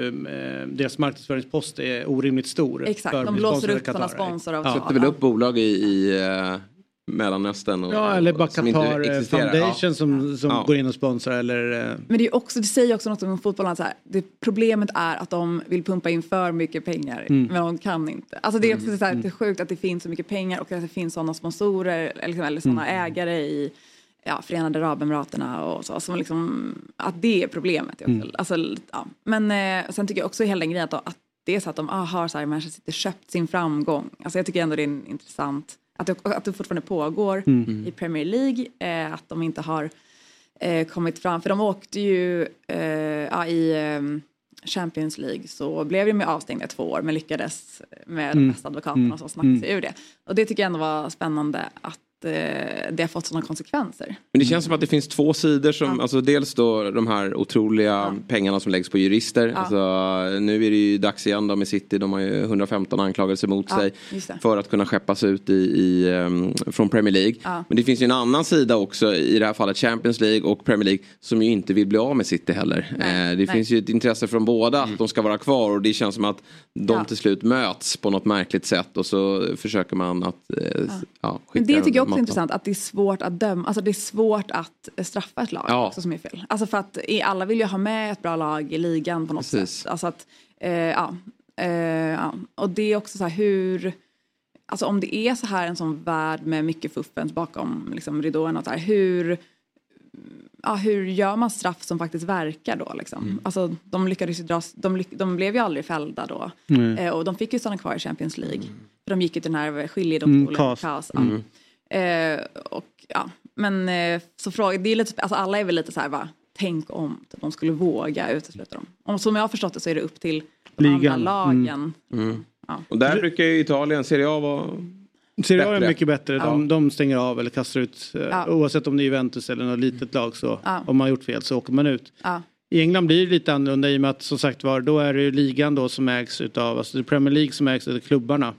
Deras marknadsföringspost är orimligt stor. Exakt, de blåser upp sådana Qatar. sponsoravtal. Ja. Sätter väl upp bolag i, i Mellanöstern. Och, Ja, eller bara Qatar eh. Foundation Ja. som, som Ja. går in och sponsrar eller... eh, Men det, är också, det säger också något om fotbollen. Så här, det, problemet är att de vill pumpa in för mycket pengar, Mm. men de kan inte. Alltså det är också så här, det är sjukt att det finns så mycket pengar och att det finns sådana sponsorer eller, liksom, eller sådana Mm. ägare i ja, Förenade Arabemiraterna och så. Som liksom, att det är problemet. Mm. Alltså, ja. Men eh, sen tycker jag också hela den grejen att, att det är så att de ah, har så här, Manchester City köpt sin framgång. Alltså jag tycker ändå det är en intressant att det, att det fortfarande pågår Mm. i Premier League. Eh, att de inte har eh, kommit fram. För de åkte ju eh, i eh, Champions League så blev de ju avstängda i två år men lyckades med de bästa advokaterna och så snacka sig ur det. Och det tycker jag ändå var spännande att det har fått sådana konsekvenser. Men det känns som att det finns två sidor. Som, Ja. alltså dels då de här otroliga pengarna som läggs på jurister. Alltså, nu är det ju dags igen då med City. De har ju 115 anklagelser mot Ja, sig. För att kunna skeppas ut i, i, ehm, från Premier League. Ja. Men det finns ju en annan sida också i det här fallet Champions League och Premier League. Som ju inte vill bli av med City heller. Nej, Eh, det nej. finns ju ett intresse från båda att de ska vara kvar. Och det känns som att de Ja. till slut möts på något märkligt sätt. Och så försöker man att eh, ja. skicka Men det tycker jag också intressant att det är svårt att döma, alltså det är svårt att eh, straffa ett lag Ja. också som är fel. Alltså för att i- alla vill ju ha med ett bra lag i ligan på något Precis. sätt. Alltså att, eh, ja, eh, ja. Och det är också så här hur, alltså om det är så här en sån värld med mycket fuffens bakom liksom ridåerna och så här, hur ja, hur gör man straff som faktiskt verkar då liksom? Mm. Alltså de lyckades ju dras, de, lyck, de blev ju aldrig fällda då. Mm. Eh, och de fick ju stanna kvar i Champions League. För de gick ju till den här skiljedomstolen. Mm, ja. Mm. Eh, och ja, men eh, så fråga, det är lite, alltså alla är väl lite så här va, tänk om typ, de skulle våga utesluta dem. Om som jag har förstått det så är det upp till de Ligan. andra lagen. Mm. Ja. Och där brukar ju Italien, Serie A vara Serie A är mycket bättre. De, Ja. de stänger av eller kastar ut. eh, Ja. Oavsett om det är Juventus eller något litet lag så. Ja. Om man har gjort fel så åker man ut. Ja. I England blir det lite annorlunda i och med att som sagt var då är det ju ligan då som ägs utav, alltså det är Premier League som ägs utav klubbarna.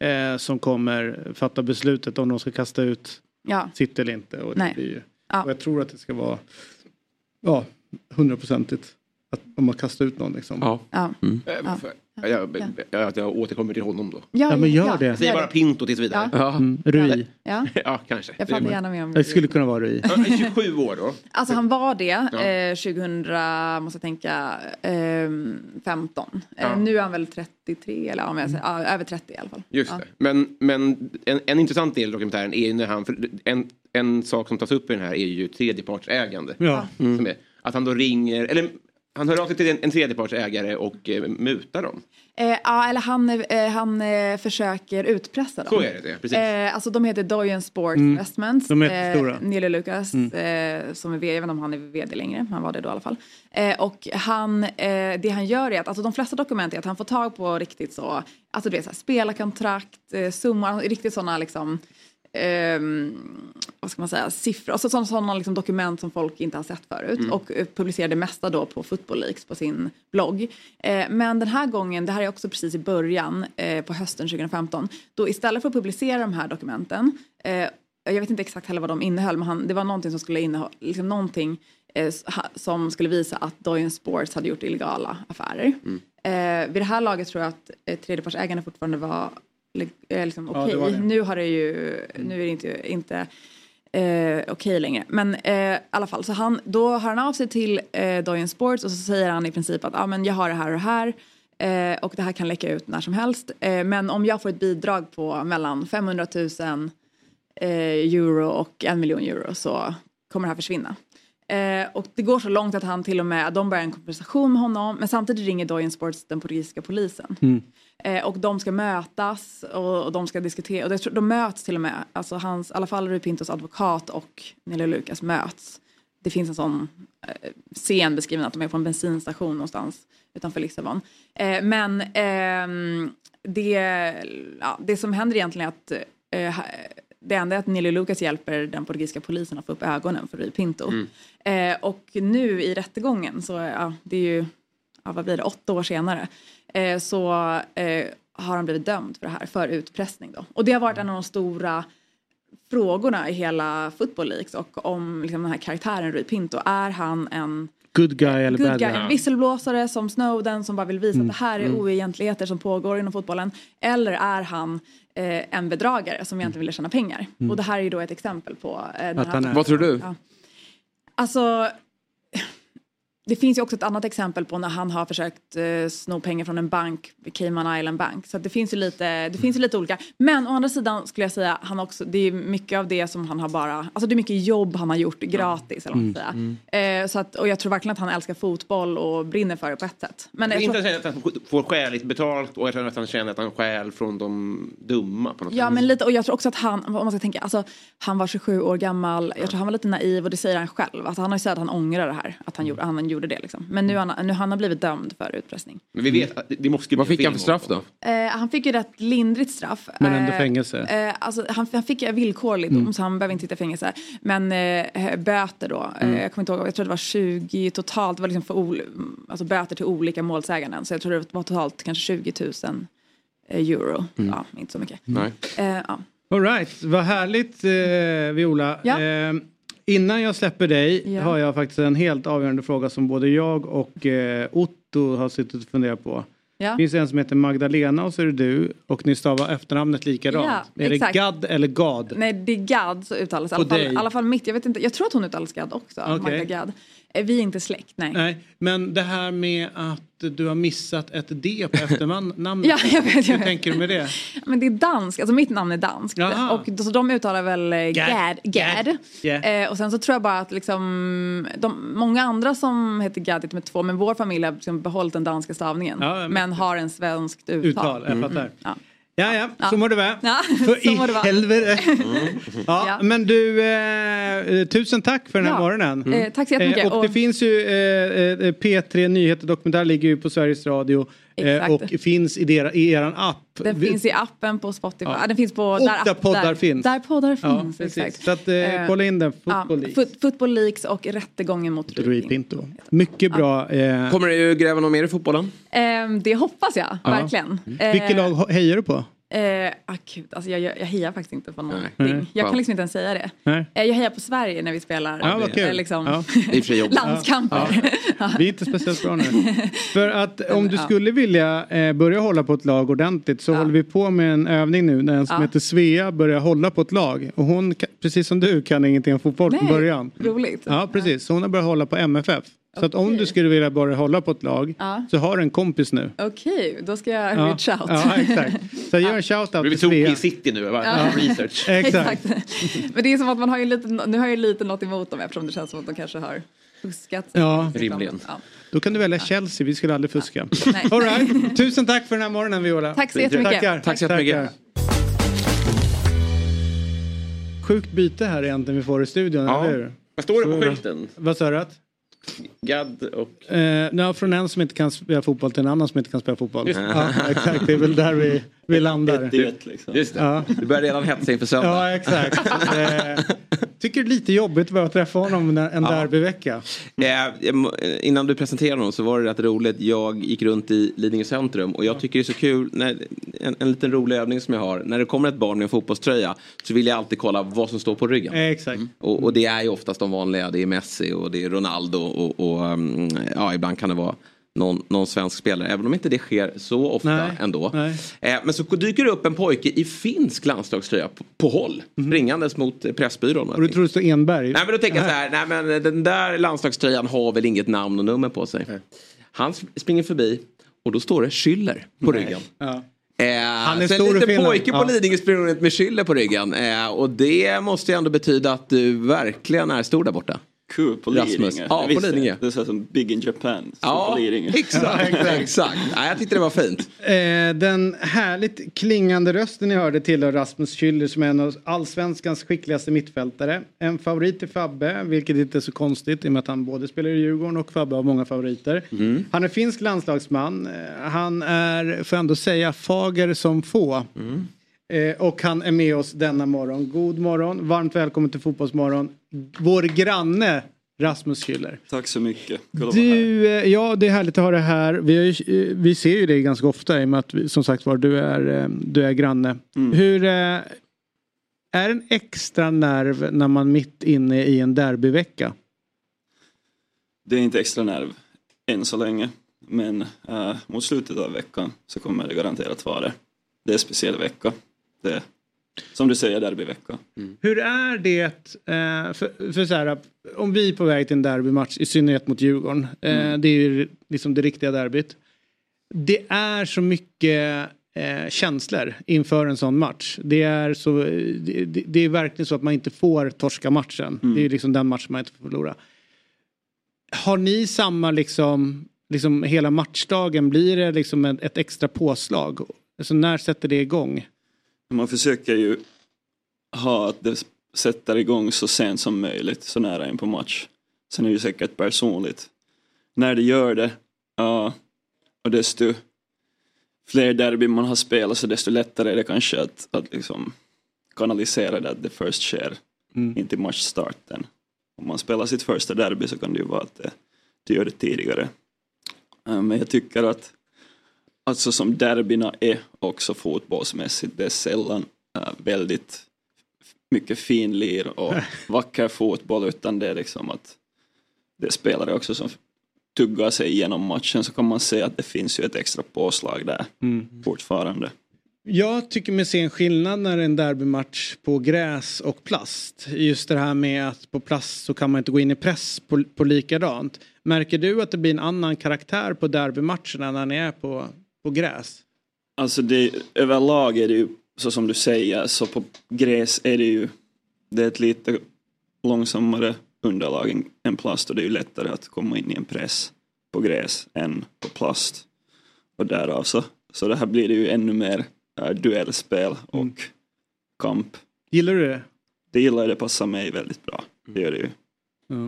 Eh, som kommer fatta beslutet om de ska kasta ut Ja. City eller inte. Och, det Nej. blir ju, Ja. och jag tror att det ska vara ja, hundraprocentigt. Att om man kastar ut någon liksom. Ja. Ja. Mm. Eh, Ja. för- Jag, jag, jag, jag återkommer till honom då. Ja, men gör ja, det. Jag säger bara Pinto tills vidare. Ja. Mm, Rui. Ja, Ja, kanske. jag pratar gärna med om Det skulle kunna vara Rui. Ja, 27 år då. Alltså han var det Ja. eh, 2000, måste jag tänka, eh, 15. Eh, Ja. Nu är han väl 33 eller om jag säger, ja, över 30 i alla fall. Just ja. det. Men, men en, en intressant del i dokumentären är ju när han, en, en sak som tas upp i den här är ju tredjepartsägande. Ja. Som är, att han då ringer, eller han hör av sig till en, en tredjepartsägare och eh, mutar dem. Eh, ja, eller han, eh, han eh, försöker utpressa dem. Så är det, det, precis. Eh, alltså de heter Doyen Sports Mm. Investments. De är. Eh, Nilo Lucas, Mm. eh, som är vd, jag vet inte om han är vd längre, han var det då i alla fall. Eh, och han, eh, det han gör är att, alltså de flesta dokument är att han får tag på riktigt så, alltså du vet så här, spelarkontrakt, eh, summor, riktigt sådana liksom ehm, vad ska man säga, siffror, alltså sådana, sådana liksom dokument som folk inte har sett förut Mm. och eh, publicerar det mesta då på Football Leaks på sin blogg. Eh, men den här gången, det här är också precis i början på eh, hösten 2015, då istället för att publicera de här dokumenten eh, jag vet inte exakt heller vad de innehöll, men han, det var någonting som skulle innehålla, liksom någonting eh, som skulle visa att Doyen Sports hade gjort illegala affärer. Eh, vid det här laget tror jag att eh, tredjepartsägarna fortfarande var eh, liksom, Ja, okej. var det. Nu har det ju, nu är det inte, inte eh, okej längre. Men eh, i alla fall, så han, då hör han av sig till eh, Doyen Sports och så säger han i princip att ah, men jag har det här och det här. Eh, och det här kan läcka ut när som helst. Eh, men om jag får ett bidrag på mellan 500 000 eh, euro och en miljon euro så kommer det här försvinna. Eh, och det går så långt att han till och med, de börjar en konversation med honom men samtidigt ringer Doyen Sports den portugisiska polisen. Mm. Eh, och de ska mötas och, och de ska diskutera. Och det, de möts till och med. Alltså hans, i alla fall Rui Pintos advokat och Nilo Lucas möts. Det finns en sån eh, scen beskriven att de är på en bensinstation någonstans utanför Lissabon. Eh, men ehm, det, ja, det som händer egentligen är att eh, det enda är att Nilo Lucas hjälper den portugisiska polisen att få upp ögonen för Rui Pinto. Eh, och nu i rättegången så, ja, det är ju, ja, vad blir det, åtta år senare, eh, så eh, har han blivit dömd för det här, för utpressning då. Och det har varit en av de stora frågorna i hela Football Leagues och om liksom, den här karaktären Rui Pinto. Är han en Good guy eller good bad guy, guy? en visselblåsare som Snowden som bara vill visa Mm. att det här är Mm. oegentligheter som pågår inom fotbollen? Eller är han eh, en bedragare som egentligen ville tjäna pengar? Mm. Och det här är ju då ett exempel på... Eh, Att han är- Vad tror du? Ja. Alltså, det finns ju också ett annat exempel på när han har försökt eh, sno pengar från en bank, Cayman Island Bank. Så det finns ju lite, det finns ju lite olika. Men å andra sidan skulle jag säga, han också, det är mycket av det som han har bara, alltså det är mycket jobb han har gjort gratis. Eller Mm, säga. Eh, så att, och jag tror verkligen att han älskar fotboll och brinner för det på ett sätt. Men det är inte att han får skäligt betalt och jag tror att han känner att han stjäl från de dumma på något Ja sätt. men lite och jag tror också att han, om man ska tänka, alltså han var 27 år gammal, jag tror han var lite naiv och det säger han själv. Alltså, han har ju sagt att han ångrar det här, att han gjorde, han gjorde det liksom. Men nu, han, nu han har blivit dömd för utpressning. Men vi vet att det måste Vad fick han för straff då? Eh, han fick ju rätt lindrigt straff. Men ändå Eh, fängelse. Eh, alltså, han, han fick villkorlig dom Mm. så han behöver inte sitta i fängelse. Men eh, böter då, eh, Mm. jag kommer inte ihåg, jag tror det var 20 totalt, det var liksom för ol, alltså böter till olika målsäganden. Så jag tror det var totalt kanske 20 000 eh, euro. Mm. Ja, inte så mycket. Nej. Eh, ja. All right, vad härligt eh, Viola. Ja. Innan jag släpper dig Ja. har jag faktiskt en helt avgörande fråga som både jag och eh, Otto har suttit och funderat på. Ja. Det finns en som heter Magdalena och så är det du och ni stavar efternamnet likadant. Ja, är exakt. det Gad eller Gad? Nej, det är Gad så uttalas. I alla fall, i alla fall mitt. Jag vet inte, jag tror att hon uttalas Gad också. Okej. Magda Gad. Eh, Vi är inte släkt, nej. Nej, men det här med att du har missat ett D på efternamnet. Ja, jag vet, jag Hur vet. tänker du med det? Men det är danskt, alltså mitt namn är danskt. Jaha. Och så de uttalar väl eh, Gad. Gad. Yeah. Eh, och sen så tror jag bara att liksom, de, många andra som heter Gadit med två, men vår familj har liksom behållit den danska stavningen. Ja, men- men har en svenskt uttal. Uttal, jag fattar. Ja. Ja, ja, så må det vara. Ja, För så må det i vara. helvete. Ja, Ja. Men du, eh, tusen tack för den här Ja. morgonen. Eh, tack så jättemycket. Eh, och det Och- finns ju eh, eh, P3 Nyheter Dokumentär ligger ju på Sveriges Radio eh, Exakt. och finns i, dera, i eran app. Den Vi- finns i appen på Spotify. Ja. Ja. Den finns på Och där, där poddar där, finns. Där poddar Ja, finns, precis. exakt. Så att, eh, kolla in den, Football. Fot- Football Leaks och Rättegången mot Rui Pinto. Mycket bra. Eh, Kommer du gräva något mer i fotbollen? Ehm, det hoppas jag, Ja. verkligen. Eh, Vilket lag ho- hejar du på? Eh, ah, gud, alltså jag, jag, jag hejar faktiskt inte på någonting. Nej. Jag kan liksom inte ens säga det. Nej. Eh, jag hejar på Sverige när vi spelar Ja, vad kul. eh, liksom, Ja. I och för sig jobbigt. landskamper. Vi är inte speciellt bra nu. För att om du Ja. skulle vilja eh, börja hålla på ett lag ordentligt så håller vi på med en övning nu där en som Ja. heter Svea börjar hålla på ett lag. Och hon, precis som du, kan ingenting om fotboll från början. roligt. Ja, precis. Så hon har börjat hålla på MFF. Så att om du skulle vilja börja hålla på ett lag Ja. så har du en kompis nu. Okej, då ska jag Ja. reach out. Ja, exakt. Så gör en shoutout Vi till tog Svea. i city nu, va? Ja. research. Exakt. Men det är som att man har ju lite, nu har jag ju lite något emot dem eftersom det känns som att de kanske har fuskat. Ja. Rimligen. Ja. Då kan du välja Chelsea, vi skulle aldrig fuska. Nej. All right. Tusen tack för den här morgonen Viola. Tack så jättemycket. Tackar. Tack så jättemycket. Tackar. Sjukt byte här egentligen vi får i studion, Ja. eller hur? Vad står det på skylten? Vad sa du? Gadd och... Eh, ja, från en som inte kan spela fotboll till en annan som inte kan spela fotboll. Ja, exakt, det är väl där vi, vi landar. Ett ett liksom. Just det. Ja. Du börjar redan hetsa inför söndag. ja, exakt. Eh, tycker det är lite jobbigt att behöva träffa honom en, Ja. derbyvecka. Eh, innan du presenterar honom så var det rätt roligt. Jag gick runt i Lidingö centrum och jag tycker det är så kul. När, en, en liten rolig övning som jag har. När det kommer ett barn med en fotbollströja så vill jag alltid kolla vad som står på ryggen. Eh, exakt. Och, och det är ju oftast de vanliga. Det är Messi och det är Ronaldo och, och um, ja, ibland kan det vara någon, någon svensk spelare. Även om inte det sker så ofta Nej, ändå. nej. Eh, men så dyker det upp en pojke i finsk landslagströja på, på håll. Springandes mot eh, Pressbyrån. Och du tror det står Enberg? Nej men då tänker jag så här, nej men den där landslagströjan har väl inget namn och nummer på sig. Han sp- springer förbi och då står det Schüller på ryggen. Ja. Eh, Han är så en liten pojke på Ja. Lidingö springer runt med Schüller på ryggen. Eh, och det måste ju ändå betyda att du verkligen är stor där borta. Kul på Rasmus. Lidingö. Ja, Jag på Lidingö. Det är så här som Big in Japan. Ja, på Lidingö. exakt. exakt. Nej, jag tyckte det var fint. Eh, den härligt klingande rösten ni hörde tillhör Rasmus Schüller som är en av allsvenskans skickligaste mittfältare. En favorit till Fabbe, vilket inte är så konstigt i och med att han både spelar i Djurgården och Fabbe har många favoriter. Han är finsk landslagsman. Eh, Han är, får jag ändå säga, fager som få. Eh, och han är med oss denna morgon. God morgon, varmt välkommen till Fotbollsmorgon. Vår granne Rasmus Schüller. Tack så mycket. Du, eh, ja det är härligt att ha dig här. Vi, ju, eh, vi ser ju dig ganska ofta i och med att vi, som sagt var du är, eh, du är granne. Mm. Hur är en extra nerv när man mitt inne i en derbyvecka? Det är inte extra nerv än så länge. Men eh, mot slutet av veckan så kommer det garanterat vara det. Det är en speciell vecka. Det som du säger, derbyvecka. Hur är det, eh, för, för så här, om vi är på väg till en derbymatch, i synnerhet mot Djurgården, eh, det är ju liksom det riktiga derbyt. Det är så mycket eh, känslor inför en sån match. Det är, så, det, det, är verkligen så att man inte får torska matchen. Det är liksom den matchen man inte får förlora. Har ni samma liksom, liksom hela matchdagen, blir det liksom ett, ett extra påslag? Alltså när sätter det igång? Man försöker ju ha att det sätter igång så sent som möjligt, så nära in på match. Sen är det ju säkert personligt. När det gör det, ja, och desto fler derby man har spelat så desto lättare är det kanske att, att liksom kanalisera det att det först sker Mm. in till matchstarten. Om man spelar sitt första derby så kan det ju vara att det, det gör det tidigare. Eh, Men jag tycker att alltså som derbyna är också fotbollsmässigt, det är sällan eh, väldigt mycket fin lir och vacker fotboll utan det är liksom att det är spelare också som tuggar sig igenom matchen så kan man se att det finns ju ett extra påslag där Mm. fortfarande. Jag tycker mig se en skillnad när det är en derbymatch på gräs och plast. Just det här med att på plast så kan man inte gå in i press på, på likadant. Märker du att det blir en annan karaktär på derbymatcherna när ni är på, på gräs? Alltså det, överlag är det ju så som du säger, så på gräs är det ju det är ett lite långsammare underlag än, plast och det är ju lättare att komma in i en press på gräs än på plast. Och därav så, så det här blir det ju ännu mer äh, duellspel och Mm. kamp. Gillar du det? Det gillar jag, det passar mig väldigt bra. Det gör det ju.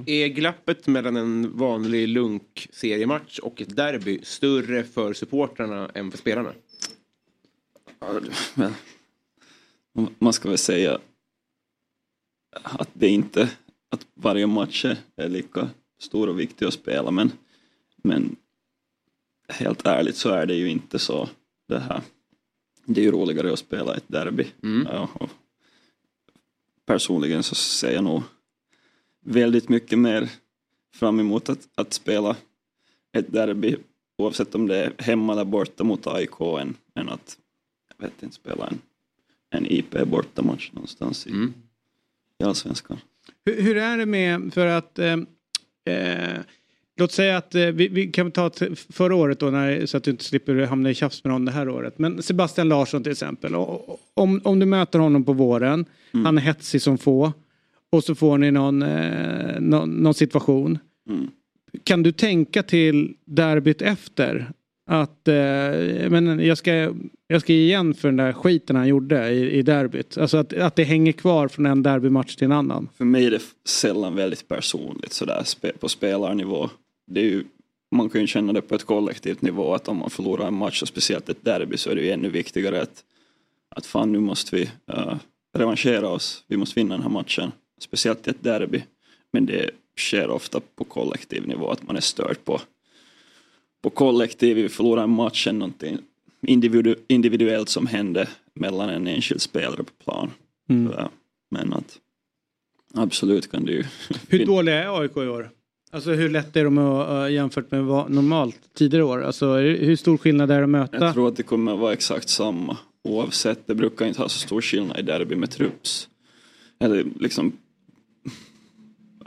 Är glappet mellan en vanlig lunk-seriematch och ett derby större för supportrarna än för spelarna? Men, man ska väl säga att det inte att varje match är- lika stor och viktig att spela men, men helt ärligt så är det ju inte så det här. Det är ju roligare att spela ett derby. Ja, och personligen så ser jag nog väldigt mycket mer fram emot att, att spela ett derby oavsett om det är hemma eller borta mot AIK än, än att jag vet inte, spela en, en IP bortamatch någonstans i, i Allsvenskan. Hur, hur är det med, för att eh, eh, Låt säga att eh, vi, vi kan ta förra året då när, så att du inte slipper hamna i tjafs med någon det här året. Men Sebastian Larsson till exempel. Om, om du möter honom på våren, han är hetsig som få. Och så får ni någon, eh, någon, någon situation. Kan du tänka till derbyt efter? Att eh, men jag, ska, jag ska ge igen för den där skiten han gjorde i, i derbyt. Alltså att, att det hänger kvar från en derbymatch till en annan. För mig är det sällan väldigt personligt sådär på spelarnivå. Det är ju, man kan ju känna det på ett kollektivt nivå att om man förlorar en match och speciellt ett derby så är det ju ännu viktigare att, att fan nu måste vi uh, revanschera oss. Vi måste vinna den här matchen. Speciellt i ett derby. Men det sker ofta på kollektiv nivå att man är störd på, på kollektiv. Vi förlorar en match någonting individu- individuellt som hände mellan en enskild spelare på plan. Mm. Sådär. Men att absolut kan det ju Hur dåliga är AIK i år? Alltså hur lätt är de att, uh, jämfört med vad normalt tidigare år? Alltså hur stor skillnad är det att möta? Jag tror att det kommer att vara exakt samma oavsett. Det brukar inte ha så stor skillnad i derby med trupps. Eller liksom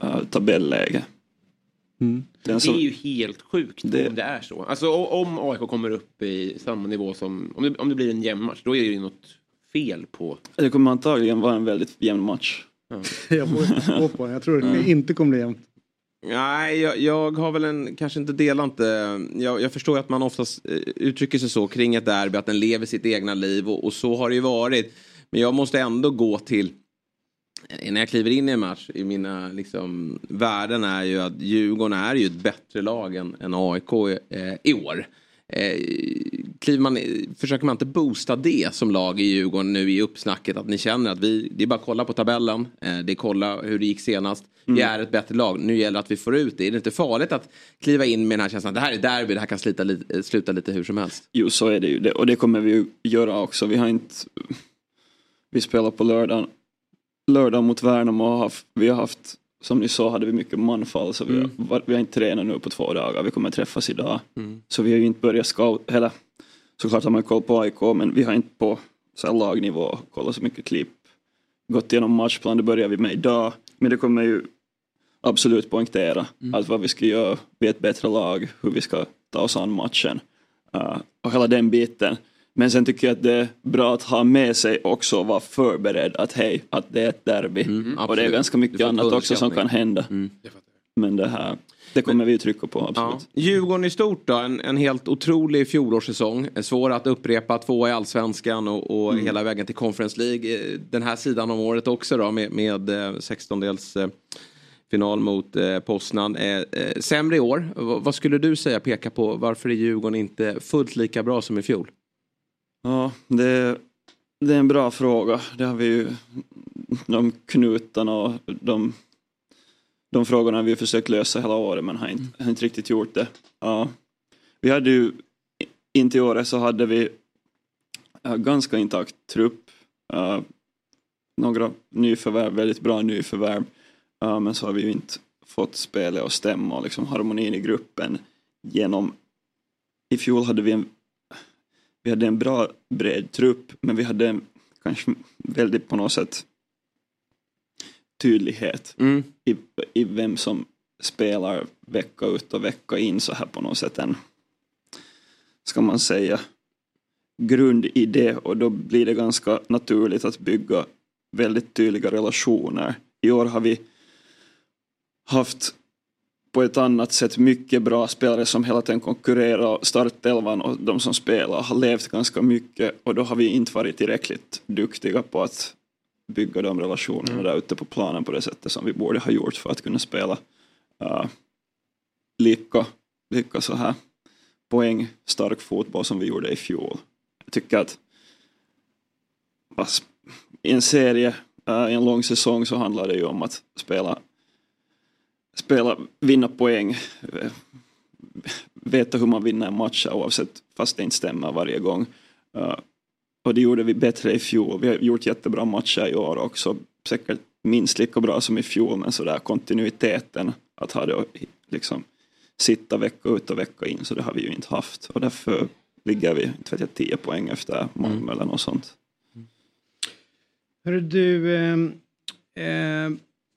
uh, tabelläge. Den Det som- är ju helt sjukt Det- om det är så. Alltså om AIK kommer upp i samma nivå som, om det, om det blir en jämn match, då är det ju något fel på... Det kommer antagligen vara en väldigt jämn match. jag får det. Jag tror det Mm. inte kommer bli jämnt. Nej, jag, jag har väl en, kanske inte delar inte, jag, jag förstår att man oftast eh, uttrycker sig så kring ett derby, att den lever sitt egna liv och, och så har det ju varit. Men jag måste ändå gå till, eh, när jag kliver in i en match, i mina liksom, värden är ju att Djurgården är ju ett bättre lag än, än AIK eh, i år. Eh, kliver man, försöker man inte boosta det som lag i Djurgården nu i uppsnacket att ni känner att vi, det är bara att kolla på tabellen, eh, det är kolla hur det gick senast. Vi Mm. är ett bättre lag, nu gäller det att vi får ut det. Är det inte farligt att kliva in med den här känslan att det här är derby, det här kan slita, li- sluta lite hur som helst? Jo, så är det ju. Det, och det kommer vi ju göra också. Vi har inte... Vi spelar på lördag, lördag mot Värnamo har haft, vi har haft, som ni sa, hade vi mycket manfall. Så vi, Mm. har, var- vi har inte tränat nu på två dagar. Vi kommer träffas idag. Mm. Så vi har ju inte börjat scout, eller såklart har man koll på AIK, men vi har inte på så här lagnivå kollat så mycket klipp. Gått igenom matchplan, det börjar vi med idag. Men det kommer ju absolut poängtera allt vad vi ska göra, vi är ett bättre lag, hur vi ska ta oss an matchen. Uh, och hela den biten. Men sen tycker jag att det är bra att ha med sig också och vara förberedd att hej, att det är ett derby. och det är ganska mycket annat också som kan hända. Men det här, det kommer vi ju trycka på Ja. absolut. Djurgården i stort då, en, en helt otrolig fjolårssäsong. Eh, Svår att upprepa, två i allsvenskan och, och Mm. hela vägen till Conference League. Eh, Den här sidan av året också då med, med eh, 16-dels eh, final mot eh, Poznan. Eh, eh, sämre i år, V- vad skulle du säga peka på varför är Djurgården inte fullt lika bra som i fjol? Ja, det, det är en bra fråga. Det har vi ju, de knutarna och de, de frågorna har vi försökt lösa hela året men har inte, har inte riktigt gjort det. Ja. Vi hade ju, inte i året så hade vi ganska intakt trupp. Uh, några nyförvärv, väldigt bra nyförvärv. Uh, men så har vi ju inte fått spelet att stämma och liksom harmonin i gruppen genom i fjol hade vi en vi hade en bra bred trupp men vi hade en, kanske väldigt på något sätt tydlighet Mm. i, i vem som spelar vecka ut och vecka in så här på något sätt en, ska man säga, grundidé och då blir det ganska naturligt att bygga väldigt tydliga relationer. I år har vi haft på ett annat sätt mycket bra spelare som hela tiden konkurrerar. Startelvan och de som spelar har levt ganska mycket och då har vi inte varit tillräckligt duktiga på att bygga de relationerna där ute på planen på det sättet som vi borde ha gjort för att kunna spela uh, lika, lika så här poängstark fotboll som vi gjorde i fjol. Jag tycker att i en serie, uh, i en lång säsong så handlar det ju om att spela spela, vinna poäng, veta hur man vinner en match oavsett fast det inte stämmer varje gång. Uh, och det gjorde vi bättre i fjol. Vi har gjort jättebra matcher i år också. Säkert minst lika bra som i fjol men sådär kontinuiteten att ha det liksom sitta vecka ut och vecka in så det har vi ju inte haft. Och därför ligger vi, inte vet jag, 10 poäng efter Malmö eller något sånt. Mm. Hörru du, eh,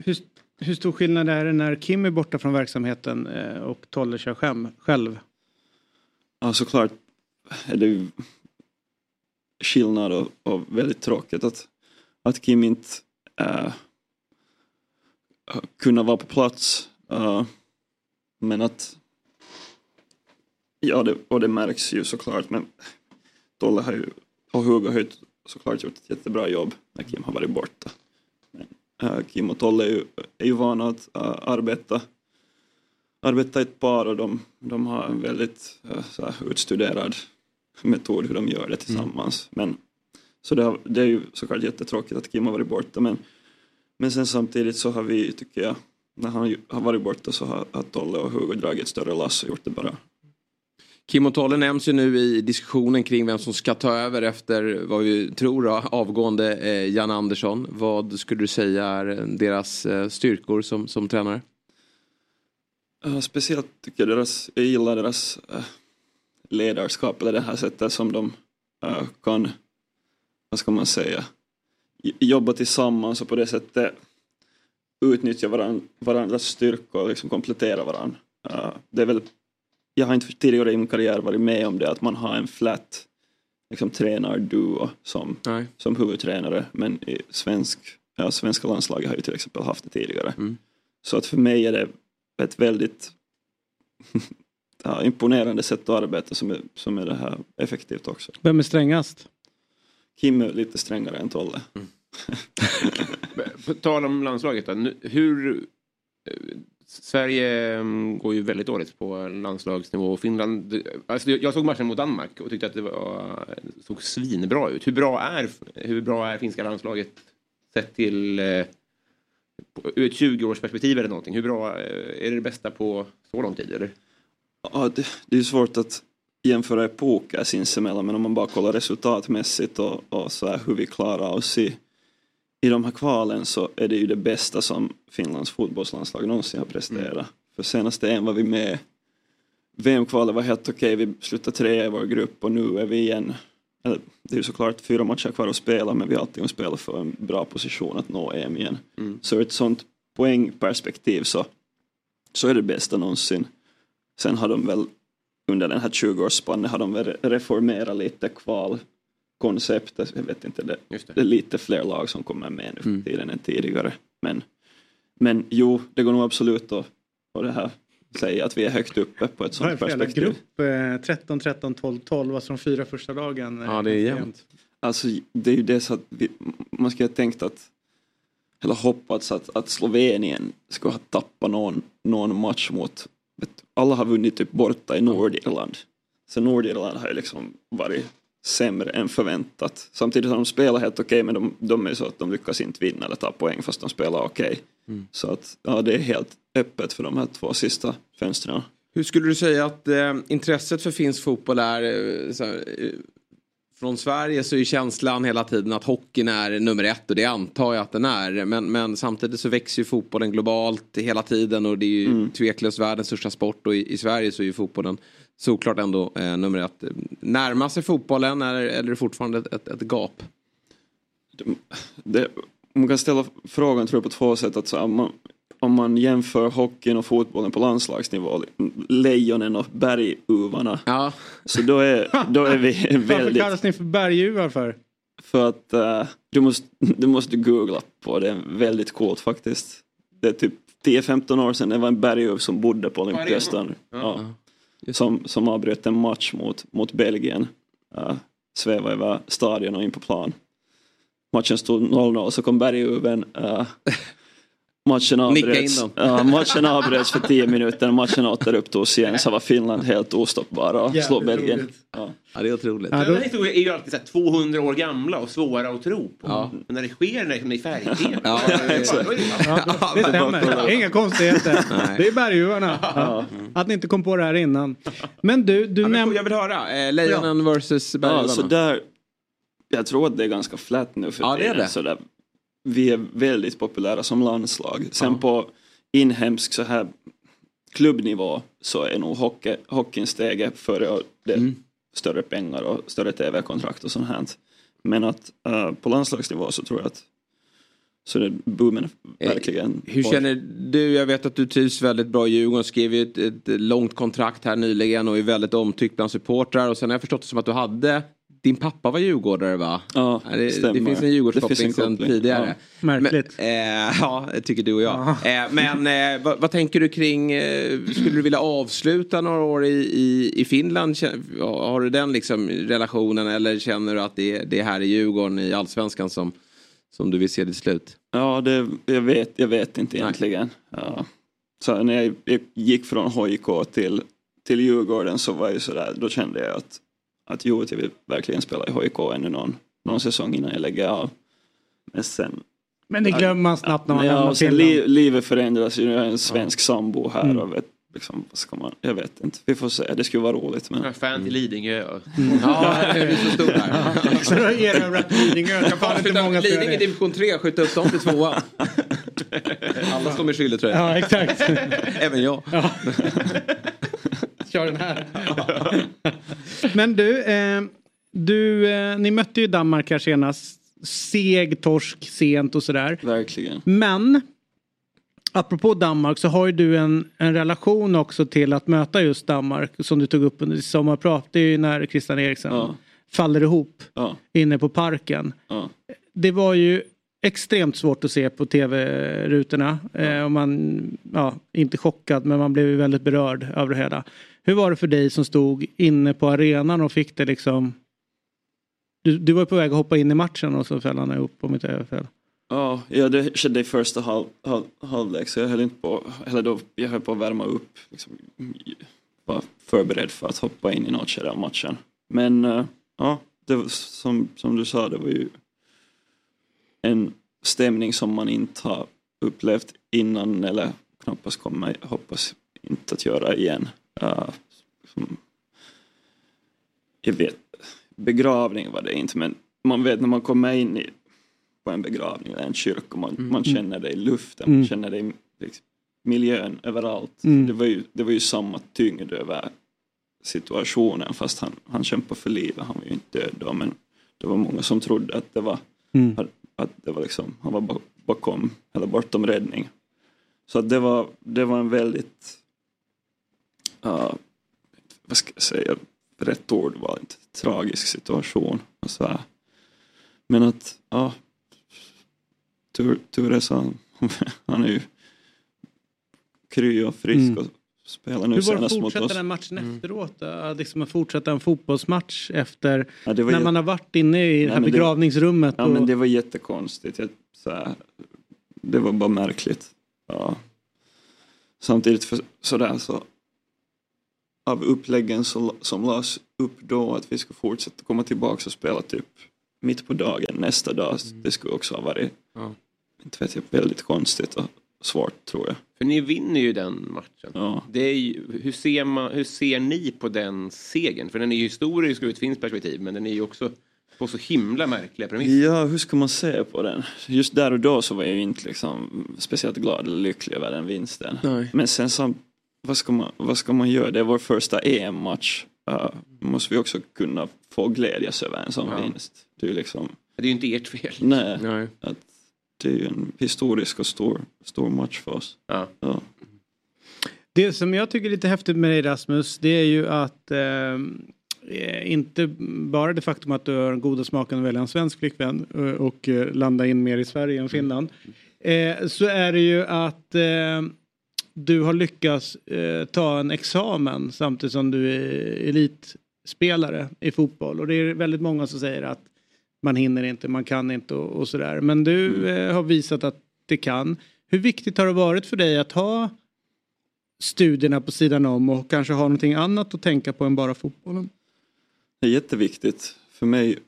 hur, hur stor skillnad är det när Kim är borta från verksamheten eh, och Tolle kör själv? Ja, såklart är det ju skillnad och, och väldigt tråkigt att, att Kim inte äh, kunde vara på plats. Äh, men att ja, det, och det märks ju såklart. Men Tolle har ju, och Hugo har ju såklart gjort ett jättebra jobb när Kim har varit borta. Äh, Kim och Tolle är ju, är ju vana att äh, arbeta arbeta i ett par och de, de har en väldigt så här, utstuderad metod hur de gör det tillsammans. Men, så det, har, det är ju såklart jättetråkigt att Kim har varit borta men, men sen samtidigt så har vi, tycker jag, när han har varit borta så har, har Tolle och Hugo dragit större lass och gjort det bra. Kim och Tolle nämns ju nu i diskussionen kring vem som ska ta över efter vad vi tror då, avgående eh, Jan Andersson. Vad skulle du säga är eh, deras eh, styrkor som, som tränare? Uh, speciellt tycker jag deras, jag gillar deras uh, ledarskap eller det här sättet som de uh, kan, vad ska man säga, jobba tillsammans och på det sättet utnyttja varandras styrkor och liksom komplettera varandra. Uh, det är väl, jag har inte tidigare i min karriär varit med om det att man har en flat liksom, tränarduo som, som huvudtränare men i svensk, ja, svenska landslaget har ju till exempel haft det tidigare. Så att för mig är det ett väldigt ja, imponerande sätt att arbeta som är, som är det här effektivt också. Vem är strängast? Kim är lite strängare än Tolle. På tal om landslaget då. Nu- Hur... Sverige mm, går ju väldigt dåligt på landslagsnivå. och Finland... Alltså jag såg matchen mot Danmark och tyckte att det var, det såg svinbra ut. Hur bra är, hur bra är finska landslaget sett till eh, ur ett 20-årsperspektiv eller någonting? Hur bra eh, är det det bästa på så lång tid? Eller? Ja, det, det är svårt att jämföra epoker sinsemellan men om man bara kollar resultatmässigt och, och så här hur vi klarar oss i, i de här kvalen så är det ju det bästa som Finlands fotbollslandslag någonsin har presterat. För senast en var vi med VM-kvalet var helt okej, vi slutade trea i vår grupp och nu är vi igen eller, det är ju såklart fyra matcher kvar att spela men vi har alltid att spela för en bra position att nå EM igen. Så ur ett sånt poängperspektiv så, så är det bästa någonsin. Sen har de väl under den här 20-årsspannen har de väl reformerat lite kvalkonceptet. Jag vet inte, det, det. är lite fler lag som kommer med nu för tiden än tidigare. Men, men jo, det går nog absolut att, att det här säga att vi är högt uppe på ett är sånt det perspektiv. grupp? Eh, 13, 13, 12, 12. Alltså de fyra första lagen. eh, Alltså det är ju det så att vi, man skulle ha tänkt att eller hoppats att, att Slovenien skulle ha tappat någon, någon match mot alla har vunnit typ borta i Nordirland. Så Nordirland har ju liksom varit sämre än förväntat. Samtidigt har de spelat helt okej men de, de är så att de lyckas inte vinna eller ta poäng fast de spelar okej. Så att ja, det är helt öppet för de här två sista fönstren. Hur skulle du säga att eh, intresset för finsk fotboll är? Eh, här, eh, från Sverige så är känslan hela tiden att hockeyn är nummer ett och det antar jag att den är. Men, men samtidigt så växer ju fotbollen globalt hela tiden och det är ju Mm. tveklöst världens största sport och i, i Sverige så är ju fotbollen såklart ändå eh, nummer ett. Närmar sig fotbollen eller, eller är det fortfarande ett, ett, ett gap? det, man kan ställa frågan tror jag på två sätt. Att så, om, man, om man jämför hockeyn och fotbollen på landslagsnivå, lejonen och berguvarna. Ja. Så då är, då är vi Varför väldigt... kallas ni för berguvar för? För att eh, du, måste, du måste googla på det, är väldigt coolt faktiskt. Det är typ 10-15 år sedan det var en berguv som bodde på Olympiastadion. Ja. Som, som avbröt en match mot, mot Belgien. Uh, svävade över stadion och in på plan. Matchen stod 0-0 så kom berguven. Uh, eh, matchen avbröts, ja, matchen avbröts för 10 minuter. Matchen återupptogs igen så var Finland helt ostoppbara och slog Belgien. Ja. Ja, det är otroligt. Den här historien är ju alltid så här 200 år gamla och svåra att tro på. Ja. Men när det sker när det är färg-tv. Ja, då det- Ja, det stämmer. Inga konstigheter. Det är berguvarna. Ja. Att ni inte kom på det här innan. Men du, du Ja, men nämnde... jag vill höra. Eh, Lejonen versus berguvarna. Ja, så där, jag tror att det är ganska flat nu för Ja, det är det. Så där, vi är väldigt populära som landslag. Sen på inhemsk så här klubbnivå så är nog hockey, hockeyn steget före och det Mm. större pengar och större tv-kontrakt och sånt här. Men att eh, på landslagsnivå så tror jag att så det boomen verkligen. Hur känner du? Jag vet att du trivs väldigt bra i Djurgården. Skrev ju ett, ett långt kontrakt här nyligen och är väldigt omtyckt bland supportrar. Och sen har jag förstått det som att du hade din pappa var djurgårdare va? Ja, det, det stämmer. finns en Det finns Djurgårdskoppling en sedan koppling, tidigare. ja. Märkligt. Men, eh, ja, det tycker du och jag. Eh, men eh, vad, vad tänker du kring, eh, skulle du vilja avsluta några år i, i, i Finland? Har du den liksom relationen eller känner du att det, det är här i Djurgården i allsvenskan som, som du vill se det slut? Ja, det, jag, vet, jag vet inte egentligen. Ja. Så när jag, jag gick från HIK till, till Djurgården så var jag sådär, då kände jag att, att jo, jag vill verkligen spela i HIK ännu någon, någon säsong innan jag lägger av. Men sen... Men det glömmer man snabbt när man ja, lämnar och sen Finland. li, livet förändras ju, jag är en svensk sambo här Mm. och vet, liksom, vad ska man, jag vet inte, vi får se, det skulle vara roligt. Men... Jag är fan till Lidingö. Ja, det är så stor här. Så då erövrat Lidingö. Det kan inte många Lidingö division 3, skjuta upp dem till tvåan. Alla står med skylletröja. Ja, exakt. Även jag. Ja. Kör den här. Men du, eh, du eh, ni mötte ju Danmark här senast. Seg torsk sent och sådär. Verkligen. Men apropå Danmark så har ju du en, en relation också till att möta just Danmark som du tog upp under sommarprat. Det är ju när Christian Eriksen Ja. faller ihop Ja, inne på parken. ja. Det var ju extremt svårt att se på tv-rutorna. Eh, och man, ja, inte chockad men man blev väldigt berörd över det hela. Hur var det för dig som stod inne på arenan och fick det liksom du, du var på väg att hoppa in i matchen och så föll han ihop om inte jag fel. Ja, ja, det skedde i första halv, halv, halvlek så jag höll inte på, eller då, jag höll på att värma upp. Liksom, var förberedd för att hoppa in i något skede av matchen. Men eh, ja, det var, som, som du sa, det var ju en stämning som man inte har upplevt innan eller knappast kommer, hoppas inte att göra igen. Uh, som, jag vet, begravning var det inte men man vet när man kommer in i, på en begravning eller en kyrka, man, man känner det i luften, Mm. man känner det i liksom, miljön överallt. Mm. Det, var ju, det var ju samma tyngd över situationen fast han, han kämpade för livet, han var ju inte död då men det var många som trodde att det var, Mm. Att det var liksom, han var ba- bakom eller bortom räddning. Så att det var, det var en väldigt, uh, vad ska jag säga, rätt ord var inte tragisk situation. Och så här. Men att, ja, tur, tur så han, han är ju kry och frisk Mm. och spelar nu Hur var det att fortsätta den matchen efteråt? Då? Liksom att fortsätta en fotbollsmatch efter Ja, när ju- man har varit inne i det Nej, här men det- begravningsrummet. Ja och... men det var jättekonstigt. Jag, så här, det var bara märkligt. Ja. Samtidigt för, sådär så av uppläggen så, som lades upp då att vi skulle fortsätta komma tillbaka och spela typ mitt på dagen nästa dag. Det skulle också ha varit Ja. inte vet jag, väldigt konstigt och svårt tror jag. För ni vinner ju den matchen. Ja. Det är ju, hur, ser man, hur ser ni på den segern? För den är ju historisk ur ett finskt perspektiv men den är ju också På så himla märkliga premisser. Ja, hur ska man se på den? Just där och då så var jag ju inte liksom speciellt glad eller lycklig över den vinsten. Nej. Men sen så, vad ska man, vad ska man göra? Det är vår första EM-match. Uh, måste vi också kunna få glädjas över en sån Ja. vinst. Det är ju liksom, Det är ju inte ert fel. nej, Nej. att det är ju en historisk och stor, stor match för oss. Ja. Ja. Det som jag tycker är lite häftigt med dig Rasmus det är ju att eh, inte bara det faktum att du har den goda smaken att välja en svensk flickvän eh, och eh, landa in mer i Sverige än Finland. Eh, så är det ju att eh, du har lyckats eh, ta en examen samtidigt som du är elitspelare i fotboll. Och det är väldigt många som säger att man hinner inte, man kan inte och, och sådär. Men du eh, har visat att det kan. Hur viktigt har det varit för dig att ha studierna på sidan om och kanske ha någonting annat att tänka på än bara fotbollen? Det är jätteviktigt. För mig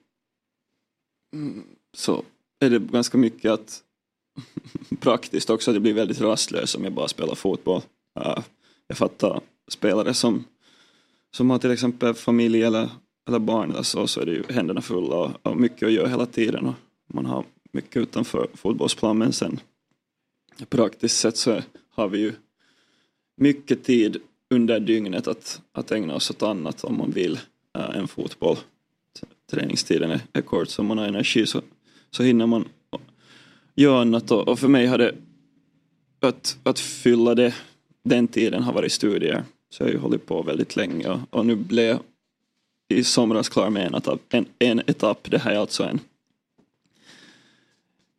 mm, så är det ganska mycket att praktiskt också, att jag blir väldigt rastlös om jag bara spelar fotboll. Jag fattar spelare som, som har till exempel familj eller, eller barn så, så är det ju händerna fulla och, och mycket att göra hela tiden. Och man har mycket utanför fotbollsplan men sen praktiskt sett så har vi ju mycket tid under dygnet att, att ägna oss åt annat om man vill äh, än fotboll. Träningstiden är, är kort så om man har energi så, så hinner man göra annat och, och för mig har det att, att fylla det, den tiden har varit studier. Så jag har ju hållit på väldigt länge och, och nu blev i somras klar med en etapp. En, en etapp. Det här är alltså en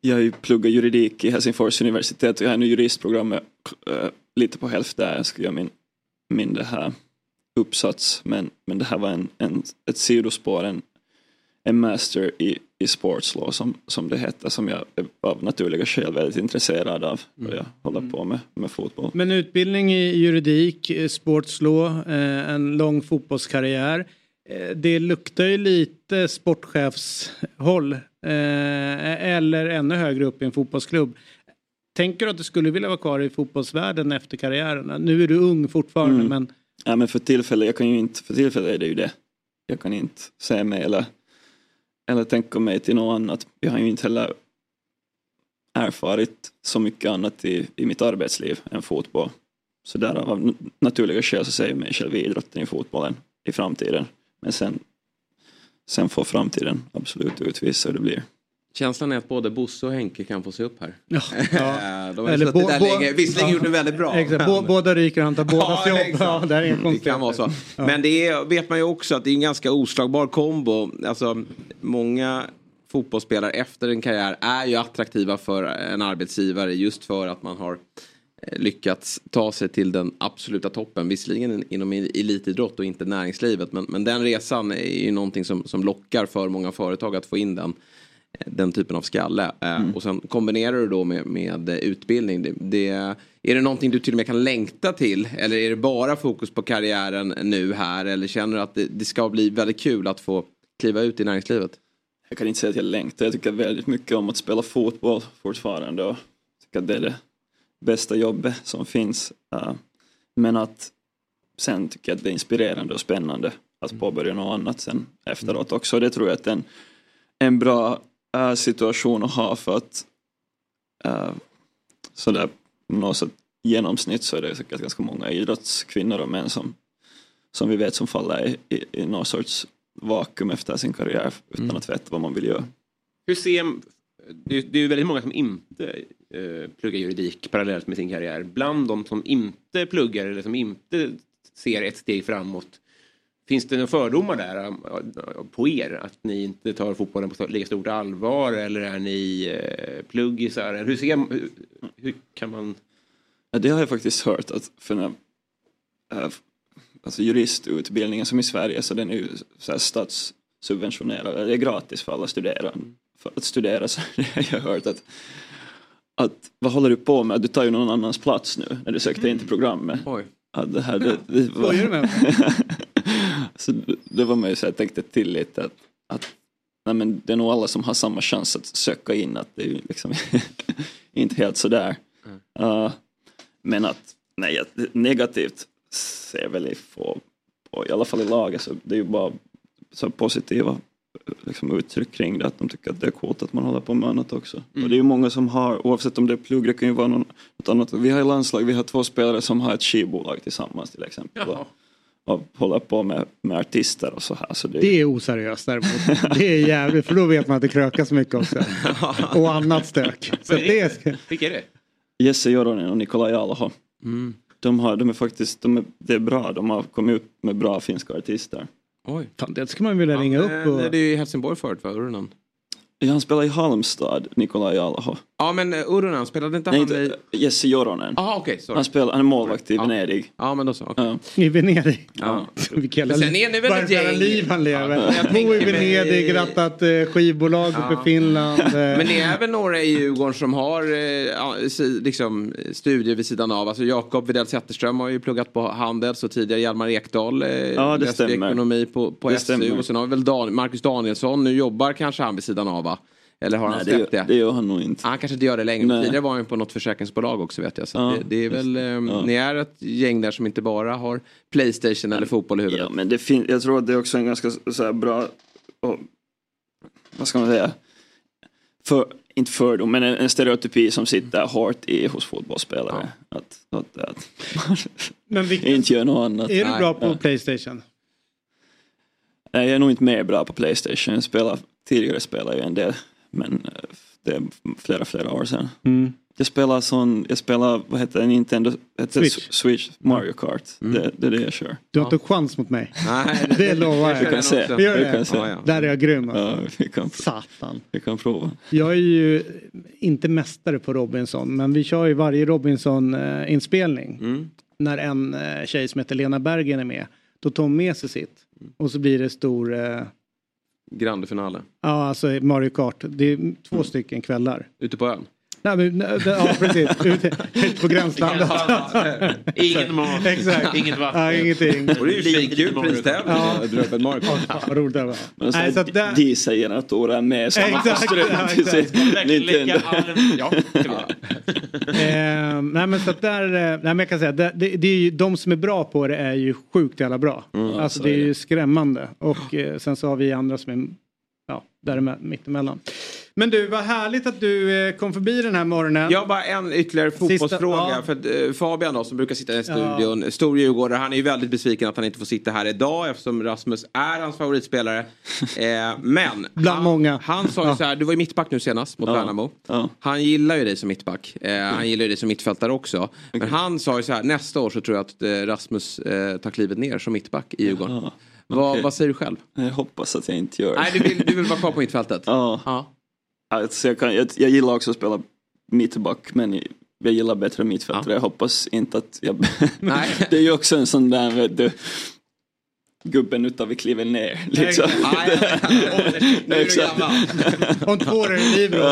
jag pluggat juridik i Helsingfors universitet och jag har nu juristprogrammet äh, lite på hälften där jag ska göra min, min det här uppsats men, men det här var en, en, ett sidospår, en, en master i, i sports law som, som det heter som jag är av naturliga skäl väldigt intresserad av och jag håller på med, med fotboll. Men utbildning i juridik, eh, sportslaw, eh, en lång fotbollskarriär. Eh, Det luktar ju lite sportchefshåll. eh, Eller ännu högre upp i en fotbollsklubb. Tänker du att du skulle vilja vara kvar i fotbollsvärlden efter karriären? Nu är du ung fortfarande Mm. men Ja men för tillfället, jag kan ju inte, för tillfället är det ju det. Jag kan inte se mig eller, eller tänka mig till något annat. Jag har ju inte heller erfarit så mycket annat i, i mitt arbetsliv än fotboll. Så där av naturliga skäl så ser jag mig själv i idrotten i fotbollen i framtiden. Men sen, sen får framtiden absolut utvisa hur det blir. Känslan är att både Bosse och Henke kan få se upp här. Ja, De har Eller suttit bo- där bo- länge. Visserligen ja. gjort det väldigt bra. Exakt, men- bå- båda ryker han tar bådas Ja, jobb. Ja, det, är inga Det kan vara så. Ja. Men det är, vet man ju också att det är en ganska oslagbar kombo. Alltså, många fotbollsspelare efter en karriär är ju attraktiva för en arbetsgivare just för att man har lyckats ta sig till den absoluta toppen. Visserligen inom elitidrott och inte näringslivet. Men, men den resan är ju någonting som, som lockar för många företag att få in den den typen av skalle. Eh, Och sen kombinerar du då med, med eh, utbildning. Det, det, är det någonting du till och med kan längta till? Eller är det bara fokus på karriären nu här? Eller känner du att det, det ska bli väldigt kul att få kliva ut i näringslivet? Jag kan inte säga att jag längtar. Jag tycker väldigt mycket om att spela fotboll fortfarande. Jag tycker att det är det bästa jobbet som finns. Uh, men att sen tycker jag att det är inspirerande och spännande att påbörja något annat sen efteråt också. Det tror jag att är en, en bra uh, situation att ha för att uh, sådär något sätt genomsnitt så är det säkert ganska många idrottskvinnor och män som, som vi vet som faller i, i, i någon sorts vakuum efter sin karriär utan att veta vad man vill göra. Hur ser, det är ju väldigt många som inte eh, juridik parallellt med sin karriär. Bland de som inte pluggar eller som inte ser ett steg framåt. Finns det några fördomar där eh, på er? Att ni inte tar fotbollen på lika stort allvar eller är ni eh, pluggisar? Hur, ser, hur, hur kan man... Ja, det har jag faktiskt hört att för när, äh, alltså juristutbildningen som i Sverige så den är ju så här statssubventionerad, det är gratis för alla studerande. För att studera så har jag hört att, att vad håller du på med? Du tar ju någon annans plats nu när du sökte in till programmet. Oj. Att det här, det, det var, Skojar du med så det var man ju så jag tänkte till lite att, att nej men det är nog alla som har samma chans att söka in att det är ju liksom inte helt sådär. Uh, men att nej, att negativt ser jag väl i få, på, i alla fall i laget så det är ju bara så positiva liksom, uttryck kring det. Att de tycker att det är coolt att man håller på med annat också. Och det är ju många som har, oavsett om det är plugg, det kan ju vara någon, något annat. Vi har i landslag, vi har två spelare som har ett skivbolag tillsammans till exempel. Och, och håller på med, med artister och så här. Så det, Det är oseriöst däremot. Det är jävligt för då vet man att det krökas mycket också. Och annat stök. Så det är... Vilka är det? Jesse Joronen och Nikolaj Alho. Mm. De, har, de är faktiskt, de är, det är bra, de har kommit upp med bra finska artister. Oj. Fan, det ska man vilja ringa upp och... Det är i Helsingborg förut va, Urunan? Ja, han spelar i Halmstad, Nikolaj Alho. Ja men uh, Urunan, spelade inte Nej, han inte, i... Jesse Joronen. Jaha okej, sorry. Han, spelar, han är målvakt i Ja. Venedig. Ja men då så. okej. Ja. I Venedig. Ja. Vilket jävla sen är ni väl ett varför jävla gäng- liv han lever. Ja, Bo i Venedig, rattat eh, skivbolag uppe i Finland. eh. Men det är väl några i Djurgården som har eh, ja, liksom, studier vid sidan av. Alltså Jakob Widell Zetterström har ju pluggat på Handels och tidigare Hjalmar Ekdal eh, Ja, det stämmer. ekonomi på, på Det SU. stämmer. Och sen har vi väl Dan Marcus Danielsson, nu jobbar kanske han vid sidan av? Eller har han Nej, det, släppt det? gör- det gör han nog inte. Han kanske inte gör det längre. men Nej. Tidigare var han ju på något försäkringsbolag också vet jag. Så Ja, det, det är väl, eh, Ja. ni är ett gäng där som inte bara har Playstation eller fotboll i huvudet. Ja, men det fin- jag tror att det är också en ganska så här bra, och, vad ska man säga, för, inte fördom, men en, en stereotypi som sitter hårt i hos fotbollsspelare. Att, att, att Men vilken, inte gör något annat. är du bra på Ja. Playstation? Nej, jag är nog inte mer bra på Playstation. Jag spelar, tidigare spelade jag en del, men eh, det är flera, flera år sedan. Mm. Jag spelar sån, jag spelar, vad heter det, Nintendo, heter Switch. Switch, Switch Mario Kart. Det, det är det jag kör. Du har inte chans mot mig. Nej, Det lovar jag. Vi kan se. Vi gör det. kan se. Ja, ja. Där är jag grym Ja, alltså. vi kan, Satan. vi kan prova. Jag är ju inte mästare på Robinson men vi kör ju varje Robinson-inspelning. Mm. När en eh, tjej som heter Lena Bergen är med. Då tar hon med sig sitt. Och så blir det stor, Grande finale. ja alltså Mario Kart. Det är två stycken kvällar. Ute på ön. Nej, men, nej, ja precis, ute, ute på gränslandet. Ingen mat, Exakt. inget vatten. Ja, ingenting. Och det är ju svinkul pristävling. Ja. Fan, vad roligt det var. Men så Nej, så att är med får Exakt, ja, exakt. lägga all... Ja, eh, nej men så att där, eh, nej men jag kan säga, det, det, det är ju, de som är bra på det är ju sjukt jävla bra. alltså så det är ju skrämmande. Och eh, sen så har vi andra som är, ja, där är mittemellan. Men du, vad härligt att du eh, kom förbi den här morgonen. Jag har bara en ytterligare fotbollsfråga. ja. För eh, Fabian då, som brukar sitta i studion, stor djurgårdare, han är ju väldigt besviken att han inte får sitta här idag eftersom Rasmus är hans favoritspelare. Eh, men Bland han, många. han sa ju så här, du var ju mittback nu senast mot Ja. Värnamo. Ja. Han gillar ju dig som mittback. Eh, han gillar ju dig som mittfältare också. Men han sa ju så här, nästa år så tror jag att eh, Rasmus eh, tar klivet ner som mittback i Djurgården. Ja, Vad, okej. vad säger du själv? Jag hoppas att jag inte gör det. Nej, du vill, du vill vara kvar på mittfältet? Ja. Ja. Alltså jag, kan, jag, jag gillar också att spela mittback men jag gillar bättre mittfältare. Jag hoppas inte att jag... Nej. det är ju också en sån där vet du, gubben utav vi kliver ner. Liksom. Nej, nu är du gammal. Om två år är det Libro.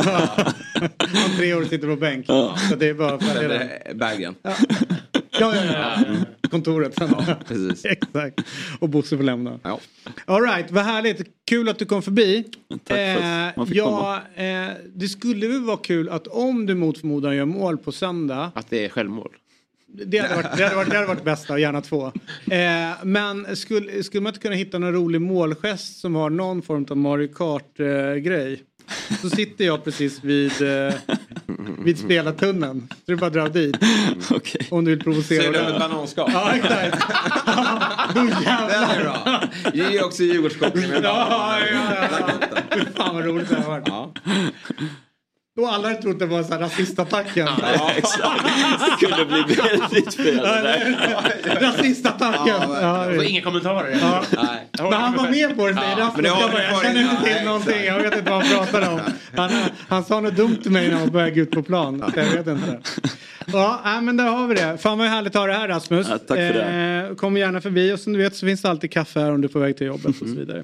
Om tre år sitter på bänk. Ja. Så det är bara det. Bergen. Ja, ja, ja. Kontoret. Precis. Exakt. Och Bosse får lämna. Ja. All right, vad härligt. Kul att du kom förbi. Tack för att man fick ja, eh, det skulle väl vara kul att om du mot förmodan gör mål på söndag. Att det är självmål. Det hade varit, det hade varit, det hade varit bästa, gärna två. Eh, men skulle, skulle man inte kunna hitta någon rolig målgest som har någon form av Mario Kart-grej? Så sitter jag precis vid, eh, vid spelartunneln. Så det är bara att dra dit. Okej. Om du vill provocera. Ser du ett bananskal? Ja, exakt. Då Den är bra. Det är ju också Djurgårdskoppling med Ja, ja, ja. Fy Fan vad roligt det har varit. Ja. Och alla hade trott det var en sån här rasistattacken. Exakt. Det kunde bli väldigt fel. Rasistattacken. Ja, Och inga kommentarer. Ja. Nej. Men han var med på det. Rasmus. men det har jag, bara, jag känner inte till någonting. Jag vet inte vad han pratade om. Han, han sa något dumt till mig när han började gå ut på plan. Så jag vet inte. Ja, men där har vi det. Fan vad härligt att ha det här Rasmus. Ja, tack för det. Eh, kom gärna förbi och som du vet så finns det alltid kaffe här om du är på väg till jobbet och så vidare.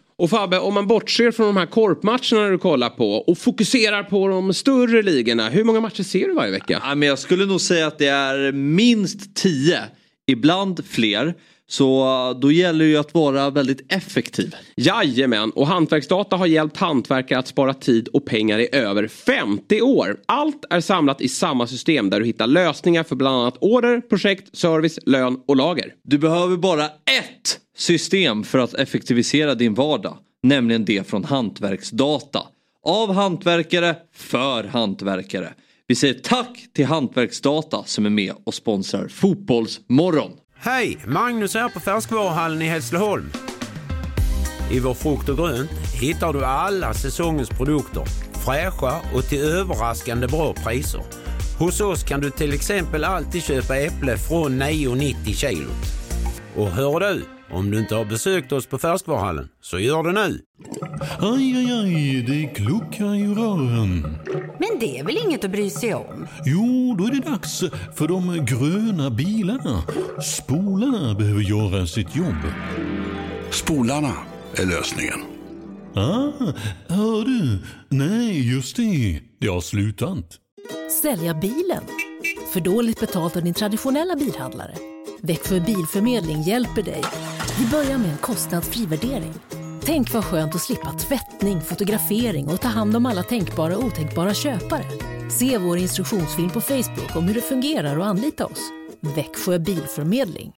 Och Fabbe, om man bortser från de här korpmatcherna du kollar på och fokuserar på de större ligorna. Hur många matcher ser du varje vecka? Ja, men jag skulle nog säga att det är minst tio. Ibland fler. Så då gäller det ju att vara väldigt effektiv. Jajamän, och Hantverksdata har hjälpt hantverkare att spara tid och pengar i över 50 år. Allt är samlat i samma system där du hittar lösningar för bland annat order, projekt, service, lön och lager. Du behöver bara ett system för att effektivisera din vardag. Nämligen det från Hantverksdata. Av hantverkare, för hantverkare. Vi säger tack till Hantverksdata som är med och sponsrar Fotbollsmorgon. Hej! Magnus här på Färskvaruhallen i Hässleholm. I vår frukt och grönt hittar du alla säsongens produkter. Fräscha och till överraskande bra priser. Hos oss kan du till exempel alltid köpa äpple från 9,90 kilot. Och hör du, om du inte har besökt oss på Färskvaruhallen, så gör det nu. Aj, aj, aj, det kluckar i rören. Men det är väl inget att bry sig om? Jo, då är det dags för de gröna bilarna. Spolarna behöver göra sitt jobb. Spolarna är lösningen. Ah, hör du? Nej, just det. Det har slutat. Sälja bilen? För dåligt betalt av din traditionella bilhandlare? Växjö Bilförmedling hjälper dig. Vi börjar med en kostnadsfri värdering. Tänk vad skönt att slippa tvättning, fotografering och ta hand om alla tänkbara och otänkbara köpare. Se vår instruktionsfilm på Facebook om hur det fungerar och anlita oss. Växjö Bilförmedling.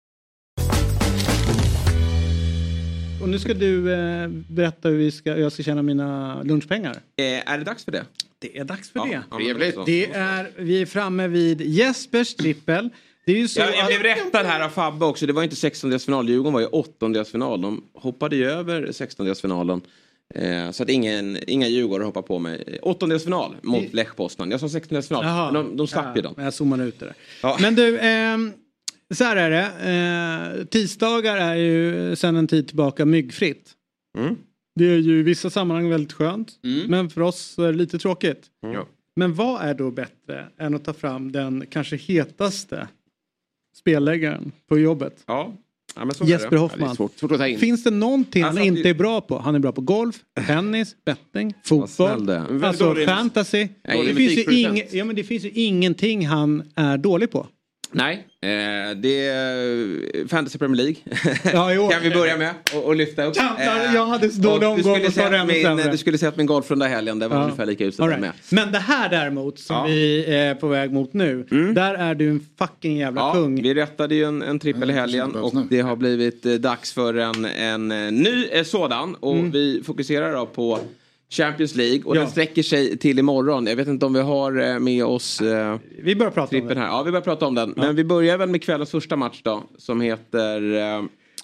Och nu ska du eh, berätta hur vi ska, jag ska tjäna mina lunchpengar. Eh, är det dags för det? Det är dags för Ja, det. Trevligt. Det är, vi är framme vid Jespers trippel. Ju Jag, jag blev rättad här av Fabbe också. Det var inte 16-delsfinal. Djurgården var ju 8-delsfinal. De hoppade ju över 16-delsfinalen. Eh, så att ingen, inga Djurgårdare hoppar på mig. 8-delsfinal mot Lech Poznan. Jag sa 16-delsfinal. Jaha. Men de, de slapp ju Ja, den. men Jag zoomade ut det där. Ja. Men du, ehm, så här är det. Eh, tisdagar är ju sedan en tid tillbaka myggfritt. Mm. Det är ju i vissa sammanhang väldigt skönt. Men för oss är det lite tråkigt. Ja. Men vad är då bättre än att ta fram den kanske hetaste spelläggaren på jobbet? Ja. Ja, men så är Jesper det. Hoffman. Ja, svårt, svårt. Finns det någonting Alltså, han inte är bra på? Han är bra på golf, tennis, betting, fotboll, alltså fantasy. Nej, det, finns inge, ja, men det finns ju ingenting han är dålig på. Nej, eh, det är Fantasy Premier League. Ja, jo. kan vi börja med och, och lyfta upp. Jävlar, jag hade så dålig omgång skulle och sa det att ännu sämre. Du skulle se att min golfrunda helgen, det var Ja. ungefär lika där right. med. Men det här däremot som Ja. vi är på väg mot nu. Där är du en fucking jävla Ja, kung. vi rättade ju en, en trippel i helgen och det har blivit eh, dags för en, en eh, ny eh, sådan. Och Mm. vi fokuserar då på Champions League och Ja. den sträcker sig till imorgon. Jag vet inte om vi har eh, med oss eh, Vi börjar prata om det. här. Ja, vi börjar prata om den. Men vi börjar väl med kvällens första match då som heter eh,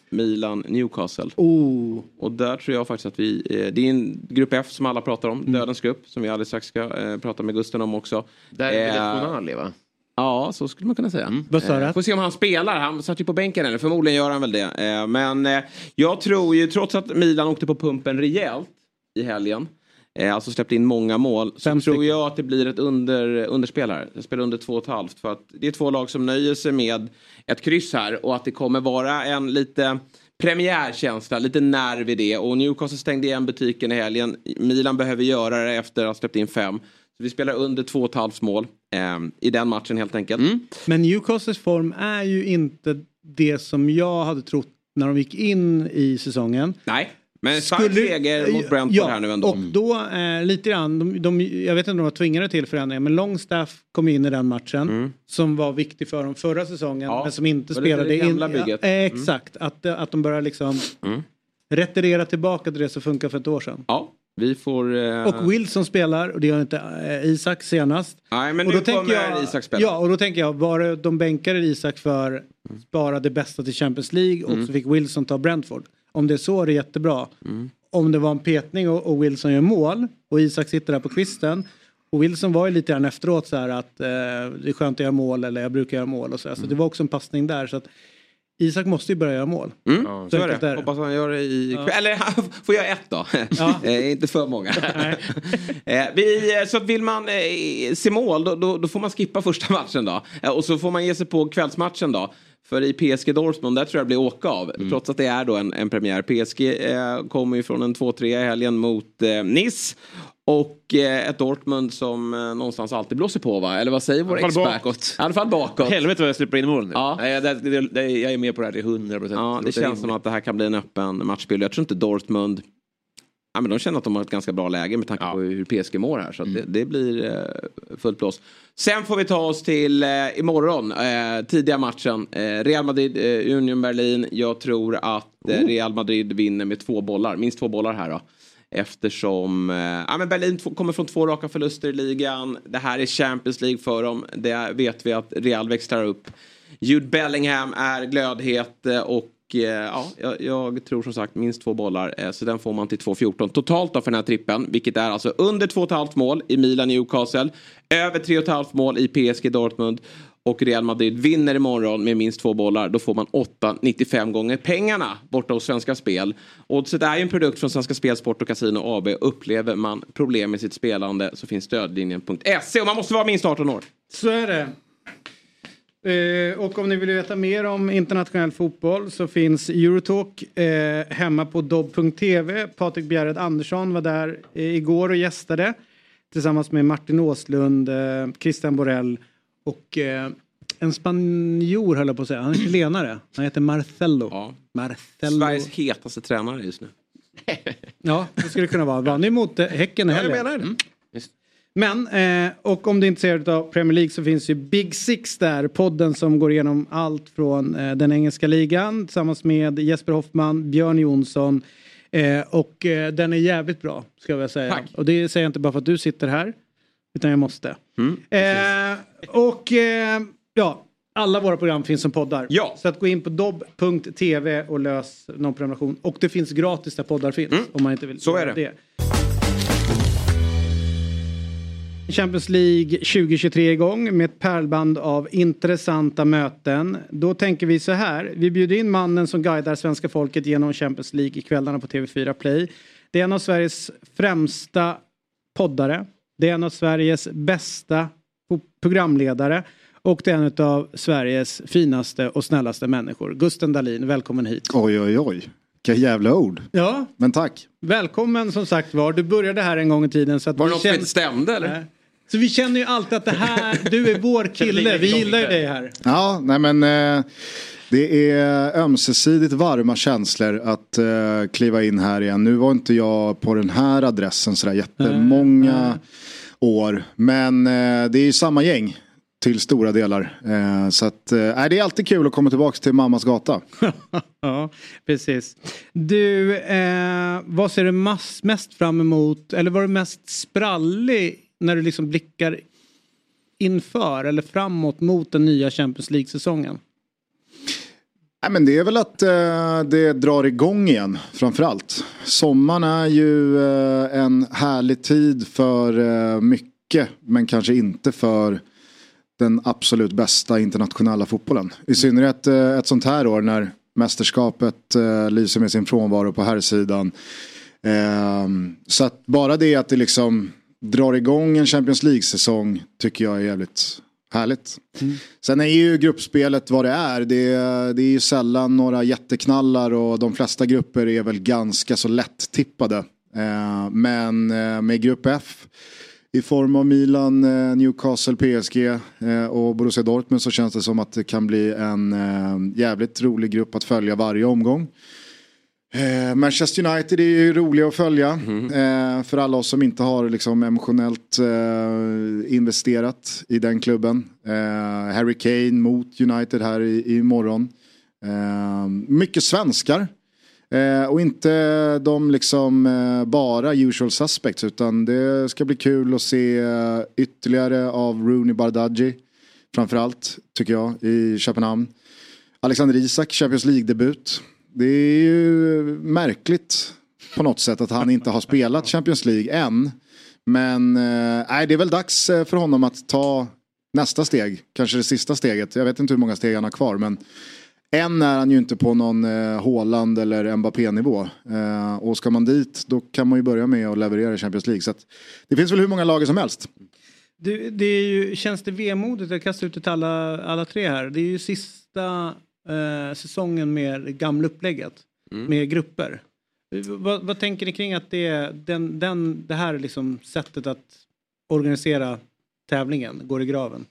Milan-Newcastle. Oh. Och där tror jag faktiskt att vi, eh, det är en grupp F som alla pratar om, dödens grupp, som vi alldeles strax ska eh, prata med Gusten om också. Där är Eh, Nationali va? Ja, så skulle man kunna säga. Du? Eh, Får se om han spelar. Han satt ju på bänken eller förmodligen gör han väl det. Eh, Men eh, jag tror ju, trots att Milan åkte på pumpen rejält i helgen. Eh, Alltså släppte in många mål. Så Fem tror stycken. jag att det blir ett under, underspel här. Jag spelar under två och ett halvt. För att det är två lag som nöjer sig med ett kryss här. Och att det kommer vara en lite premiärkänsla, lite nerv i det. Och Newcastle stängde igen butiken i helgen. Milan behöver göra det efter att ha släppt in fem. Så vi spelar under två och ett halvt mål eh, i den matchen helt enkelt. Men Newcastles form är ju inte det som jag hade trott när de gick in i säsongen. Nej, men stark seger mot Brentford ja, här nu ändå. Och då eh, lite grann, de, de, jag vet inte om de var tvingade till förändringar men Longstaff kom in i den matchen som var viktig för dem förra säsongen Mm. Ja, men som inte spelade det in. bygget. Ja, eh, Mm. exakt, att, att de börjar liksom Mm. retirera tillbaka till det som funkar för ett år sedan. Ja, vi får... Eh... Och Wilson spelar och det gör inte eh, Isak senast. Nej, men och nu då tänker kommer jag, Isak spela. Ja, och då tänker jag, var det de bänkade Isak för spara det bästa till Champions League och Mm. så fick Wilson ta Brentford. Om det är så är det jättebra. Mm. Om det var en petning och, och Wilson gör mål och Isak sitter där på kvisten. Och Wilson var ju lite grann efteråt så här att eh, det är skönt att göra mål eller jag brukar göra mål och så, här. så det var också en passning där. Så att Isak måste ju börja göra mål. Mm, Så så är det. är det. Hoppas han gör det i Ja. Eller får göra ett då. eh, inte för många. eh, vi, eh, så att vill man eh, se mål då, då, då får man skippa första matchen då. Och så får man ge sig på kvällsmatchen då. För i PSG Dortmund, där tror jag det blir åka av. Mm. Trots att det är då en, en premiär. PSG eh, kommer ju från en 2-3 i helgen mot eh, Nice. Och eh, ett Dortmund som eh, någonstans alltid blåser på va? Eller vad säger vår expert? bakåt. I alla fall bakåt. Helvete vad jag släpper in mål nu. Ja. Nej, det, det, det, jag är med på det här till 100 procent. Ja, det känns som att det här kan bli en öppen matchbild. Jag tror inte Dortmund... Ja, men de känner att de har ett ganska bra läge med tanke på hur PSG mår här. Så att det, det blir eh, fullt blås. Sen får vi ta oss till eh, imorgon, eh, tidiga matchen. Eh, Real Madrid, eh, Union Berlin. Jag tror att eh, Real Madrid vinner med två bollar, minst två bollar här då. Eftersom eh, ja, men Berlin kommer från två raka förluster i ligan. Det här är Champions League för dem. Det vet vi att Real växlar upp. Jude Bellingham är glödhet eh, och eh, ja, jag, jag tror som sagt minst två bollar. eh, Så den får man till 2-14 totalt då för den här trippen. Vilket är alltså under 2,5 mål i Milan Newcastle. Över 3,5 mål i PSG Dortmund. Och Real Madrid vinner imorgon med minst två bollar. Då får man 8,95 gånger pengarna borta hos Svenska Spel. Oddset är ju en produkt från Svenska Spel, Sport och Casino AB. Upplever man problem med sitt spelande så finns stödlinjen.se och man måste vara minst 18 år. Så är det. Eh, och om ni vill veta mer om internationell fotboll så finns Eurotalk eh, hemma på dobb.tv. Patrik Bjerred Andersson var där eh, igår och gästade tillsammans med Martin Åslund, eh, Christian Borell och eh, en spanjor höll jag på att säga. Han är chilenare. Han heter Marcelo. Marcelo. Sveriges hetaste tränare just nu. Ja, det skulle kunna vara. Vann emot eh, Häcken i Ja, helgen. Mm. Men, eh, och om du är intresserad av Premier League så finns ju Big Six där. Podden som går igenom allt från eh, den engelska ligan tillsammans med Jesper Hoffman, Björn Jonsson. Eh, och eh, den är jävligt bra, ska jag säga. Tack. Och det säger jag inte bara för att du sitter här, utan jag måste. eh, och eh, ja, alla våra program finns som poddar. Ja. Så att gå in på dobb.tv och lös någon prenumeration. Och det finns gratis där poddar finns. Om man inte vill Mm. Så är göra det. Champions League 2023 igång med ett pärlband av intressanta möten. Då tänker vi så här. Vi bjuder in mannen som guidar svenska folket genom Champions League i kvällarna på TV4 Play. Det är en av Sveriges främsta poddare. Det är en av Sveriges bästa programledare. Och det är en av Sveriges finaste och snällaste människor. Gusten Dahlin, välkommen hit. Oj, oj, oj. Vilka jävla ord. Ja. Men tack. Välkommen som sagt var. Du började här en gång i tiden. Så att Var det vi något som känner- inte stämde eller? Nej. Så vi känner ju alltid att det här, du är vår kille. Vi gillar ju dig här. Ja, nej men eh, det är ömsesidigt varma känslor att eh, kliva in här igen. Nu var inte jag på den här adressen sådär jättemånga år. Men eh, det är ju samma gäng till stora delar. Eh, så att, eh, det är alltid kul att komma tillbaka till mammas gata. Ja, precis. Du, eh, vad ser du mass, mest fram emot? Eller var du mest sprallig när du liksom blickar inför eller framåt mot den nya Champions League-säsongen? Nej, men det är väl att eh, det drar igång igen framförallt. Sommaren är ju eh, en härlig tid för eh, mycket men kanske inte för den absolut bästa internationella fotbollen. I synnerhet eh, ett sånt här år när mästerskapet eh, lyser med sin frånvaro på här sidan. Eh, så att bara det att det liksom drar igång en Champions League-säsong tycker jag är jävligt härligt. Sen är ju gruppspelet vad det är. Det är, det är ju sällan några jätteknallar och de flesta grupper är väl ganska så lätt tippade. Eh, men eh, med grupp F i form av Milan, eh, Newcastle, PSG eh, och Borussia Dortmund så känns det som att det kan bli en eh, jävligt rolig grupp att följa varje omgång. Eh, Manchester United är ju roliga att följa eh, för alla oss som inte har liksom, emotionellt eh, investerat i den klubben. Eh, Harry Kane mot United här i, i morgon. Eh, mycket svenskar. Eh, och inte de liksom bara usual suspects utan det ska bli kul att se ytterligare av Rooney Bardghji. Framförallt tycker jag i Köpenhamn. Alexander Isak, Champions League-debut. Det är ju märkligt på något sätt att han inte har spelat Champions League än. Men eh, nej, det är väl dags eh, för honom att ta nästa steg. Kanske det sista steget. Jag vet inte hur många steg han har kvar. Men än är han ju inte på någon eh, Haaland eller Mbappé-nivå. Eh, och ska man dit då kan man ju börja med att leverera i Champions League. Så att, det finns väl hur många lager som helst. Du, det är ju, känns det vemodigt, jag kastar ut det till alla, alla tre här. Det är ju sista eh, säsongen med det gamla upplägget. Mm. Med grupper. Vad, vad tänker ni kring att det, är den, den, det här liksom sättet att organisera tävlingen går i graven?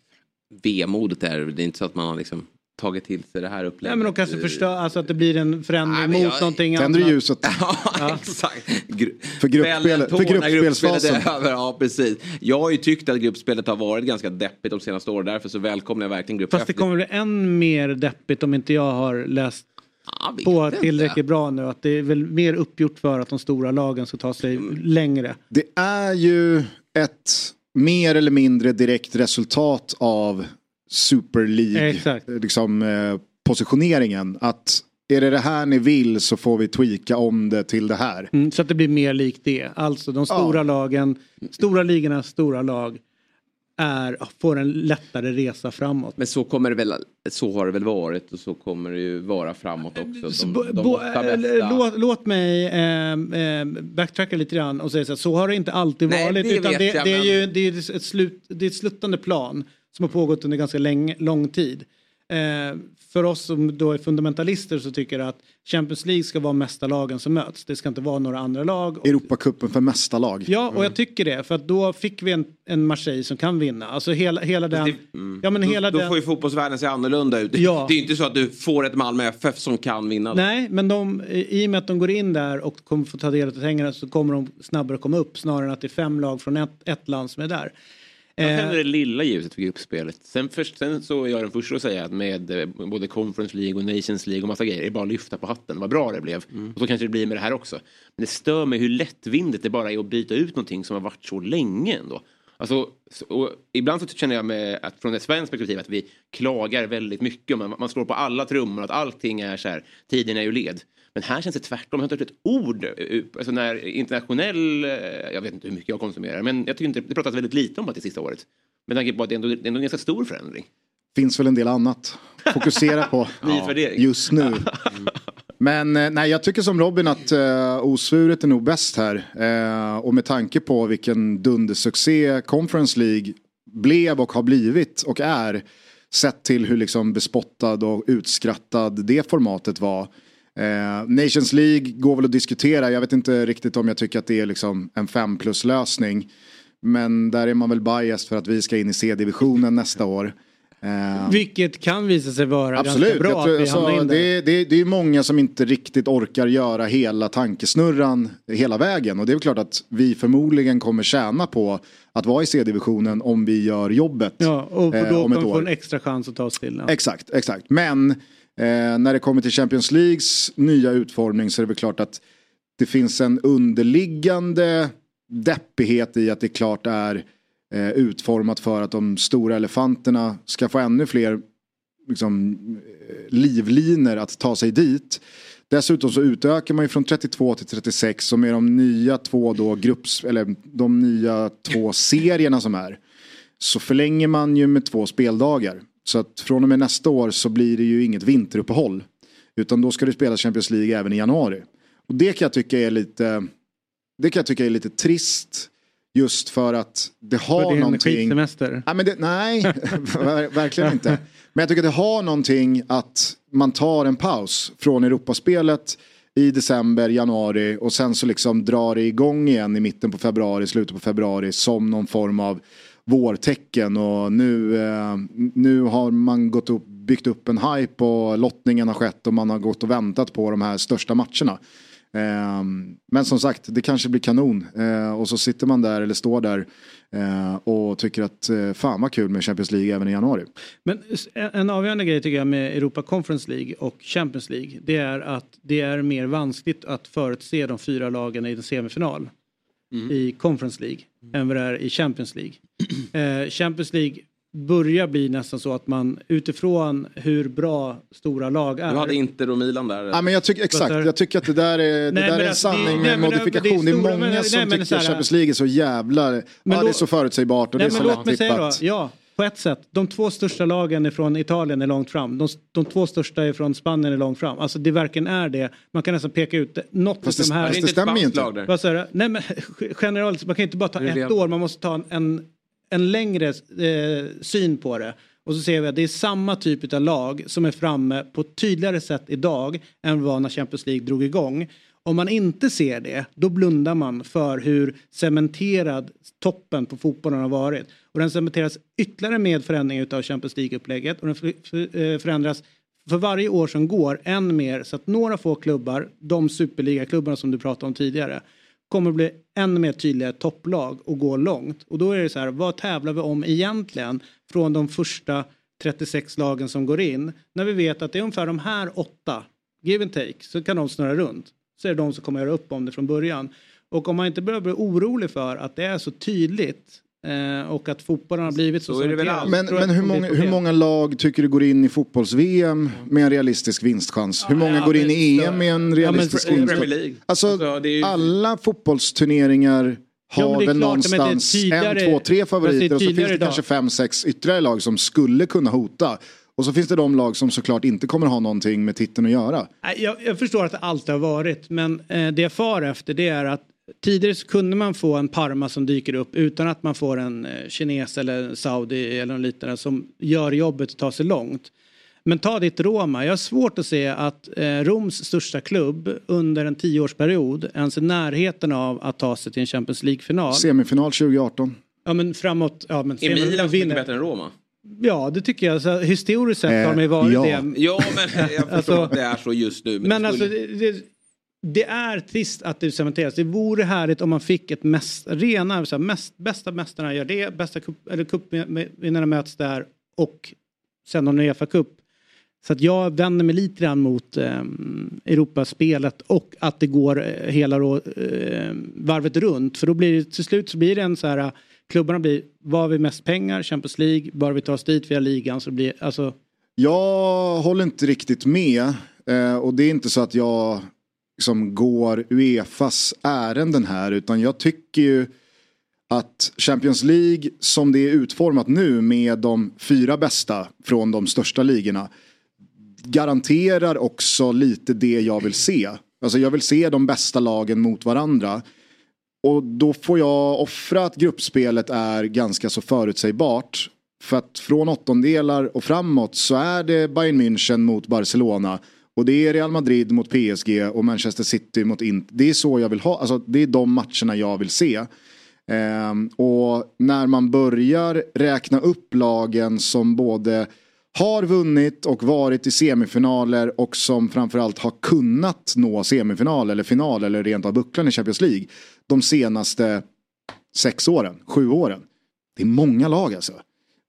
Vemodet är det är inte så att man har liksom tagit till sig det här upplägget. Nej men de kanske förstör, alltså att det blir en förändring Nej, mot jag- någonting Tänder annat. ljuset. Ja, exakt. Gru- För gruppspelet- när gruppspelsfasen. gruppspelet. Ja, precis. Jag har ju tyckt att gruppspelet har varit ganska deppigt de senaste åren. Därför så välkomnar jag verkligen grupp Fast det kommer bli än mer deppigt om inte jag har läst på inte. tillräckligt bra nu. Att det är väl mer uppgjort för att de stora lagen ska ta sig längre. Det är ju ett mer eller mindre direkt resultat av Super League Exakt. liksom, eh, positioneringen. Att är det det här ni vill så får vi tweaka om det till det här. Mm, så att det blir mer likt det. Alltså de stora lagen, stora ligornas stora lag är, får en lättare resa framåt. Men så kommer det väl, så har det väl varit och så kommer det ju vara framåt också. De, de bo, låt, låt mig eh, backtracka lite grann och säga så här, så har det inte alltid Nej, varit. det utan vet det, jag, det, är men- ju det är ett, slut, det är ett sluttande plan som har pågått under ganska länge, lång tid. Eh, för oss som då är fundamentalister så tycker jag att Champions League ska vara mästarlagen som möts. Det ska inte vara några andra lag. Europacupen för mästarlag. Ja, och jag tycker det. För att då fick vi en, en Marseille som kan vinna. Alltså hela, hela den... Ja, men hela då, då den... får ju fotbollsvärlden se annorlunda ut. Ja. Det är inte så att du får ett Malmö FF som kan vinna. Nej, men de, i och med att de går in där och kommer få ta del av pengarna så kommer de snabbare komma upp snarare än att det är fem lag från ett, ett land som är där. Eh, tänder det lilla ljuset för gruppspelet. Sen, först, sen så är jag den första att säga att med eh, både Conference League och Nations League och massa grejer, det är bara att lyfta på hatten. Vad bra det blev. Och så kanske det blir med det här också. Men det stör mig hur lättvindigt det bara är att byta ut någonting som har varit så länge ändå. Alltså, så- och ibland så känner jag med att från ett svenskt perspektiv att vi klagar väldigt mycket. Man, man slår på alla trummor att allting är så här, tiden är ju led. Men här känns det tvärtom. Jag har inte hört ett ord. eh, Alltså när internationell, eh, jag vet inte hur mycket jag konsumerar, men jag tycker inte, det pratas väldigt lite om det sista året. Med tanke på att det är ändå, det är ändå en ganska stor förändring. Finns väl en del annat. Fokusera på Nyutvärdering. just nu. Men eh, nej, jag tycker som Robin att uh, osvuret är nog bäst här. Eh, och med tanke på vilken dundersuccé Conference League blev och har blivit och är. Sett till hur liksom bespottad och utskrattad det formatet var. Eh, Nations League går väl att diskutera. Jag vet inte riktigt om jag tycker att det är liksom en 5 plus lösning. Men där är man väl biased för att vi ska in i C-divisionen nästa år. Eh, Vilket kan visa sig vara Absolut, ganska bra tror, att vi alltså, hamnar in där. det, det, det är många som inte riktigt orkar göra hela tankesnurran hela vägen. Och det är klart att vi förmodligen kommer tjäna på att vara i C-divisionen om vi gör jobbet. Ja, och eh, då om kommer få en extra chans att ta oss till. Ja. Exakt, exakt. Men eh, när det kommer till Champions Leagues nya utformning så är det väl klart att det finns en underliggande deppighet i att det klart är eh, utformat för att de stora elefanterna ska få ännu fler liksom, eh, livlinor att ta sig dit. Dessutom så utökar man ju från 32 till 36 och med de nya två då grupps, eller de nya två serierna som är så förlänger man ju med två speldagar. Så att från och med nästa år så blir det ju inget vinteruppehåll. Utan då ska det spelas Champions League även i januari. Och det kan jag tycka är lite, det kan jag tycka är lite trist. Just för att det har För det är en någonting. skitsemester. Ja, men det, nej, ver- verkligen inte. Men jag tycker det har någonting att man tar en paus från Europaspelet i december, januari och sen så liksom drar det igång igen i mitten på februari, slutet på februari som någon form av vårtecken och nu, eh, nu har man gått upp, byggt upp en hype och lottningen har skett och man har gått och väntat på de här största matcherna. Eh, men som sagt, det kanske blir kanon eh, och så sitter man där eller står där eh, och tycker att eh, fan vad kul med Champions League även i januari. Men en avgörande grej tycker jag med Europa Conference League och Champions League det är att det är mer vanskligt att förutse de fyra lagen i en semifinal i Conference League än vad det är i Champions League. Eh, Champions League börjar bli nästan så att man utifrån hur bra stora lag är. Du hade Inter och Milan där. Ja, men jag tycker, exakt, jag tycker att det där är, det Nej, där är en alltså, sanning med men det- modifikation. Det det är, är stora- många men- som nej, tycker här- Champions League är så jävla, Men ja, då- det är så förutsägbart och Nej, det är så låt mig säga då, lättippat. ja, på ett sätt. De två största lagen från Italien är långt fram. De, de två största från Spanien är långt fram. Alltså det verkligen är det. Man kan nästan peka ut något Fast av det- de här. fast det stämmer ju inte. lag där. Vad sa du? Nej men generellt, man kan inte bara ta ett det. år. Man måste ta en, en, en längre eh, syn på det. Och så ser vi att det är samma typ av lag som är framme på ett tydligare sätt idag än vad när Champions League drog igång. Om man inte ser det, då blundar man för hur cementerad toppen på fotbollen har varit. Och den cementeras ytterligare med förändringar av Champions League-upplägget och den eh, förändras för varje år som går än mer så att några få klubbar, de superligaklubbarna som du pratade om tidigare, kommer att bli ännu mer tydliga topplag och gå långt. Och då är det så här, vad tävlar vi om egentligen från de första 36 lagen som går in? När vi vet att det är ungefär de här åtta, give and take, så kan de snurra runt. Så är det de som kommer göra upp om det från början. Och om man inte börjar bli orolig för att det är så tydligt eh, och att fotbollen har blivit så, cementerad, Men, tror jag men att hur, det många, hur många lag tycker du går in i fotbolls-VM med en realistisk vinstchans? Hur många ja, går in men- i EM med en realistisk Ja, men- vinstchans? League. Alltså, alla fotbollsturneringar Ja, har men det är väl klart, men det är någonstans tydligare- en, två, tre det är favoriter och så finns det idag. kanske fem, sex ytterligare lag som skulle kunna hota. Och så finns det de lag som såklart inte kommer ha någonting med titeln att göra. Nej, Jag, jag förstår att det alltid har varit men eh, det jag far efter det är att tidigare så kunde man få en Parma som dyker upp utan att man får en eh, kines eller en saudi eller något liknande som gör jobbet att ta sig långt. Men ta ditt Roma. Jag har svårt att se att eh, Roms största klubb under en tioårsperiod ens i närheten av att ta sig till en Champions League-final. Semifinal 2018. Ja men framåt. Ja, men Är Milan mycket vinner. bättre än Roma? Ja det tycker jag. Så, historiskt sett Eh, har de ju varit ja. det. Ja, men jag förstår Alltså- att det är så just nu. Men det alltså skulle- det, det, det är trist att det cementeras. Det vore härligt om man fick ett mest, rena, så här, mest, bästa mästarna gör det, bästa cup, eller cupvinnarna möts där och sen har Uefa Cup. Så att jag vänder mig lite grann mot eh, Europaspelet och att det går eh, hela eh, varvet runt. För då blir det till slut så blir det en så här, klubbarna blir, vad har vi mest pengar, Champions League, bör vi ta oss dit via ligan så det blir, alltså Jag håller inte riktigt med. Eh, och det är inte så att jag liksom går Uefas ärenden här. Utan jag tycker ju att Champions League som det är utformat nu med de fyra bästa från de största ligorna garanterar också lite det jag vill se. Alltså jag vill se de bästa lagen mot varandra. Och då får jag offra att gruppspelet är ganska så förutsägbart. För att från åttondelar och framåt så är det Bayern München mot Barcelona. Och det är Real Madrid mot PSG och Manchester City mot Inter. Det är så jag vill ha, alltså det är de matcherna jag vill se. Ehm, och när man börjar räkna upp lagen som både har vunnit och varit i semifinaler och som framförallt har kunnat nå semifinal eller final eller rent av bucklan i Champions League de senaste sex åren, sju åren. Det är många lag alltså.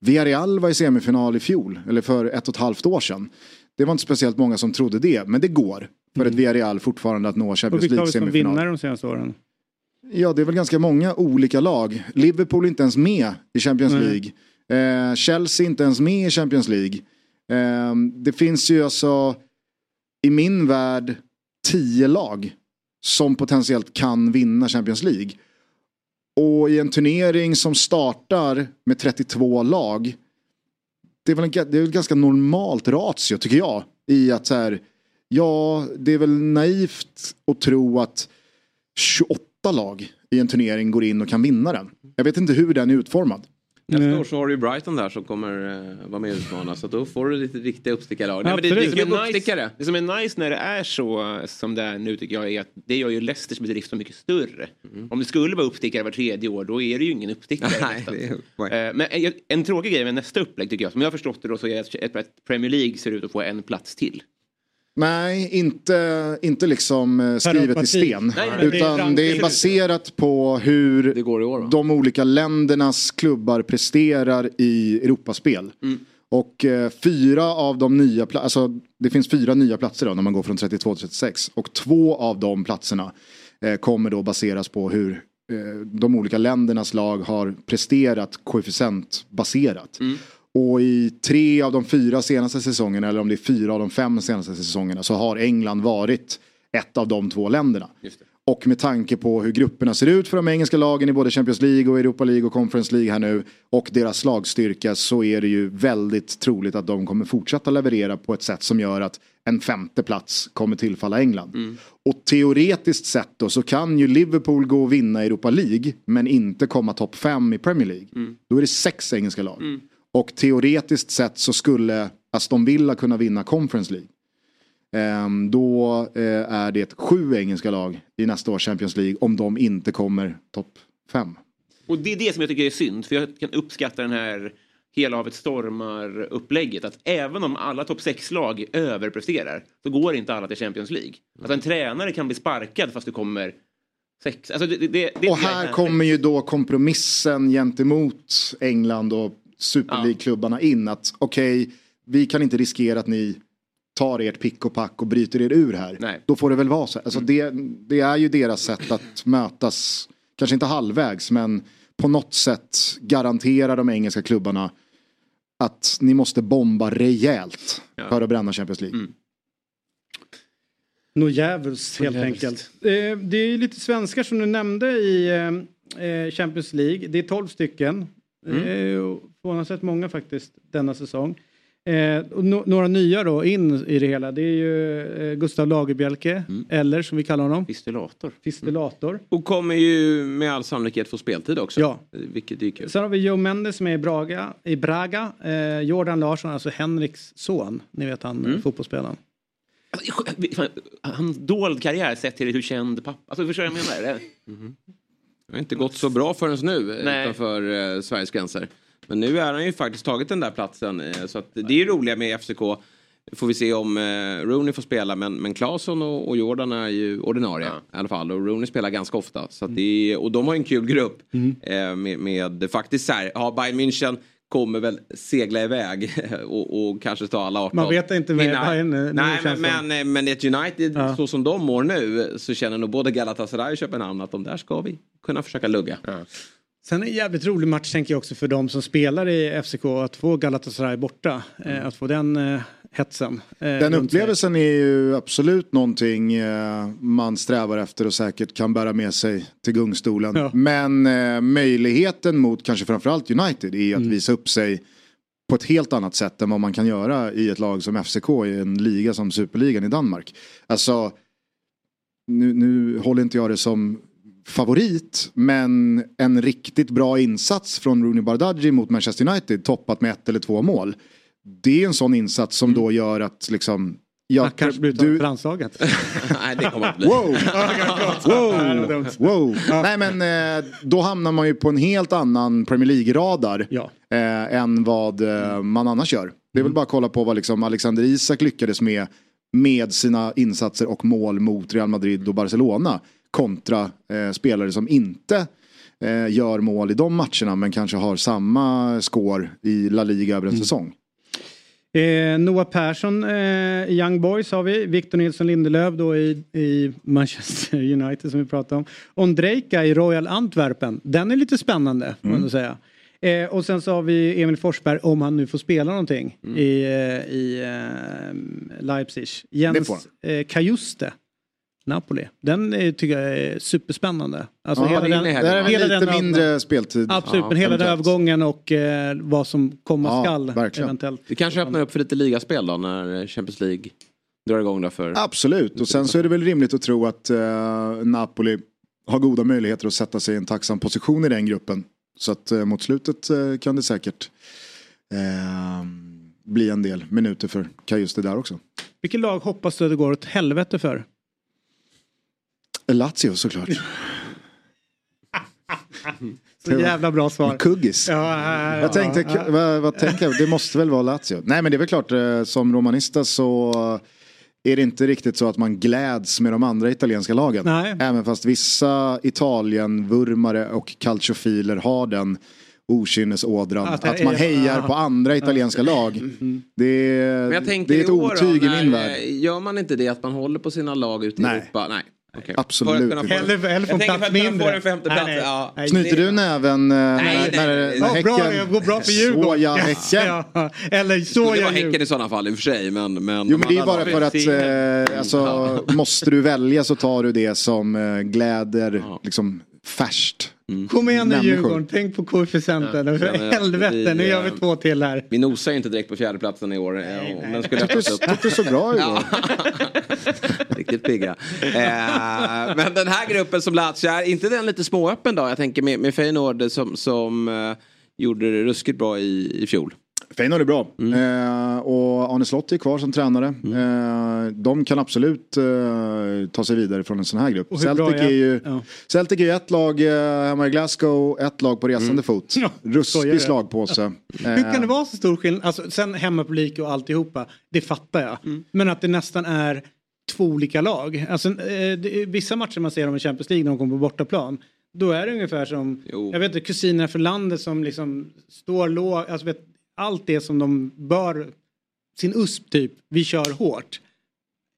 Villarreal var i semifinal i fjol, eller för ett och ett halvt år sedan. Det var inte speciellt många som trodde det, men det går för ett Villarreal fortfarande att nå och Champions vilka har vi som League-semifinal. vinnare de senaste åren? Ja, det är väl ganska många olika lag. Liverpool är inte ens med i Champions Nej. League. Eh, Chelsea är inte ens med i Champions League. Eh, det finns ju alltså i min värld tio lag som potentiellt kan vinna Champions League. Och i en turnering som startar med 32 lag. Det är väl, en, det är väl ganska normalt ratio tycker jag. I att så här, ja det är väl naivt att tro att 28 lag i en turnering går in och kan vinna den. Jag vet inte hur den är utformad. Nästa år så har du ju Brighton där som kommer eh, vara med och utmana. Så då får du lite riktiga uppstickarlag. Nej, men det, det, som, är nice, det som är nice när det är så eh, som det är nu tycker jag är att det gör ju Leicesters bedrift så mycket större. Om det skulle vara uppstickare var tredje år då är det ju ingen uppstickare. Nej, är- Eh, Men en, en tråkig grej med nästa upplägg tycker jag, som jag har förstått det då så är att Premier League ser ut att få en plats till. Nej, inte, inte liksom eh, skrivet i sten. Nej, det är utan det är ranking. baserat på hur de olika ländernas klubbar presterar i Europaspel. Mm. Och eh, fyra av de nya, alltså det finns fyra nya platser då när man går från 32 till 36. Och två av de platserna eh, kommer då baseras på hur eh, de olika ländernas lag har presterat koefficientbaserat. Och i tre av de fyra senaste säsongerna, eller om det är fyra av de fem senaste säsongerna, så har England varit ett av de två länderna. Och med tanke på hur grupperna ser ut för de engelska lagen i både Champions League och Europa League och Conference League här nu och deras slagstyrka så är det ju väldigt troligt att de kommer fortsätta leverera på ett sätt som gör att en femte plats kommer tillfalla England. Och teoretiskt sett då så kan ju Liverpool gå och vinna Europa League men inte komma topp fem i Premier League. Då är det sex engelska lag. Och teoretiskt sett så skulle Aston Villa kunna vinna Conference League. Ehm, då eh, är det sju engelska lag i nästa års Champions League om de inte kommer topp fem. Och det är det som jag tycker är synd, för jag kan uppskatta den här hela havet stormar-upplägget. Att även om alla topp 6-lag överpresterar så går inte alla till Champions League. Att en tränare kan bli sparkad fast du kommer sex. Alltså det, det, det, det Och här kommer ju då kompromissen gentemot England och Super League-klubbarna in. Att okej, vi kan inte riskera att ni tar ert pick och pack och bryter er ur här. Då får det väl vara så. Alltså det, det är ju deras sätt att mötas. Kanske inte halvvägs men på något sätt garantera de engelska klubbarna att ni måste bomba rejält för att bränna Champions League. Nå djävulskt helt Något djävulskt. enkelt. Eh, det är lite svenskar som du nämnde i eh, eh, Champions League. Det är 12 stycken. Mm. Eh, förvånansvärt många faktiskt denna säsong. Eh, no- några nya då in i det hela. Det är ju eh, Gustav Lagerbielke, eller som vi kallar honom. Fistillator. Fistillator. Och kommer ju med all sannolikhet få speltid också. Ja. Vilket är kul. Sen har vi Joe Mendes som är i Braga. I Braga. Eh, Jordan Larsson, alltså Henriks son. Ni vet han Mm. fotbollsspelaren. Fan, Hans dold karriär sett till hur känd pappa... Alltså förstår du vad jag menar? Det- Det har inte gått så bra förrän nu Nej. utanför eh, Sveriges gränser. Men nu är han ju faktiskt tagit den där platsen. Eh, så att det är roliga med FCK. Får vi se om eh, Rooney får spela men, men Claesson och, och Jordan är ju ordinarie i alla fall. Och Rooney spelar ganska ofta. Så att det är, och de har en kul grupp. Eh, med, med faktiskt så här, ja, Bayern München kommer väl segla iväg och, och kanske ta alla 18. Man vet inte med Bayern nu, nu Nej känns men, men, men ett United Ja. så som de mår nu så känner nog både Galatasaray och Köpenhamn att de där ska vi kunna försöka lugga. Sen en jävligt rolig match tänker jag också för de som spelar i FCK att få Galatasaray borta. Mm. Att få den eh, hetsen. eh, Den upplevelsen är ju absolut någonting eh, man strävar efter och säkert kan bära med sig till gungstolen. Men eh, möjligheten mot kanske framförallt United är att visa upp sig på ett helt annat sätt än vad man kan göra i ett lag som FCK i en liga som Superligan i Danmark. Alltså, nu, nu håller inte jag det som favorit, men en riktigt bra insats från Rooney Bardghji mot Manchester United toppat med ett eller två mål. Det är en sån insats som då gör att liksom... Jag, Han kanske blir uttagen för landslaget. Nej, det kommer att bli. Wow! wow! wow. Nej men eh, då hamnar man ju på en helt annan Premier League-radar eh, än vad eh, man annars gör. Det är väl bara att kolla på vad liksom Alexander Isak lyckades med med sina insatser och mål mot Real Madrid och Barcelona kontra eh, spelare som inte eh, gör mål i de matcherna men kanske har samma score i La Liga över en säsong. Eh, Noah Persson eh, Young Boys har vi. Victor Nilsson Lindelöf då i, i Manchester United som vi pratade om. Ondrejka i Royal Antwerpen. Den är lite spännande får man Mm. ändå säga. Eh, och sen så har vi Emil Forsberg om han nu får spela någonting i, eh, i eh, Leipzig. Jens eh, Kajuste. Napoli. Den eh, tycker jag är superspännande. Alltså Ja, hela är den, här. Där är hela lite den mindre speltid. Absolut, Ja, men hela den övergången och eh, vad som komma Ja, skall verkligen. eventuellt. Det kanske öppnar upp för lite ligaspel då när Champions League drar igång då för... Absolut, och sen så är det väl rimligt att tro att eh, Napoli har goda möjligheter att sätta sig i en tacksam position i den gruppen. Så att eh, mot slutet eh, kan det säkert eh, bli en del minuter för Kajuste där också. Vilket lag hoppas du att det går åt helvete för? Lazio såklart. Så jävla bra svar. Kuggis. Ja, ja, ja, Jag tänkte, vad, vad tänker jag? Det måste väl vara Lazio? Nej men det är väl klart, eh, som romanista så är det inte riktigt så att man gläds med de andra italienska lagen. Nej. Även fast vissa Italien-vurmare och calciofiler har den okynnesådran. Att Att man är- hejar på andra italienska lag. Det är, det är ett otyg då, i min värld. Gör man inte det att man håller på sina lag ute i Nej. Europa? Nej. Okej. Absolut inte. få- Eller- eller få Jag tänker plats för att mindre. Nej, plats. nej. Ja. Nej, Knyter du näven eh, när, nej, när, nej. när bra, Häcken... det går bra för Djurgården. Såja Häcken. Ja, eller Det skulle såja vara Häcken i sådana fall i och för sig. Men, men Jo men det är bara för att eh, alltså, måste du välja så tar du det som eh, gläder liksom färskt. Kom igen nu människor. Djurgården, tänk på koefficienten. Ja, För men helvete, vi, nu gör vi eh, två till här. Vi nosar ju inte direkt på fjärdeplatsen i år. eh, Om den skulle Tyckte öppnas upp. tyckte det såg bra då. Riktigt pigga. Eh, men den här gruppen som Lazio är, inte den lite småöppen då? Jag tänker med, med Feyenoord som, som eh, gjorde det ruskigt bra i, i fjol. Feyenoord är bra. Mm. Eh, och Arne Slott är kvar som tränare. Eh, de kan absolut eh, ta sig vidare från en sån här grupp. Och hur bra Celtic är- ju, ja. Celtic är ju ett lag eh, hemma i Glasgow, ett lag på resande fot. skojar Ruskig det. slagpåse. Hur kan det vara så stor skillnad? Alltså, sen hemmapublik och alltihopa, det fattar jag. Mm. Men att det nästan är två olika lag. Alltså, eh, det, vissa matcher man ser dem i Champions League när de kommer på bortaplan. Då är det ungefär som, jag vet inte, kusinerna för landet som liksom står lågt. Alltså, vet, allt det som de bör, sin USP typ, vi kör hårt.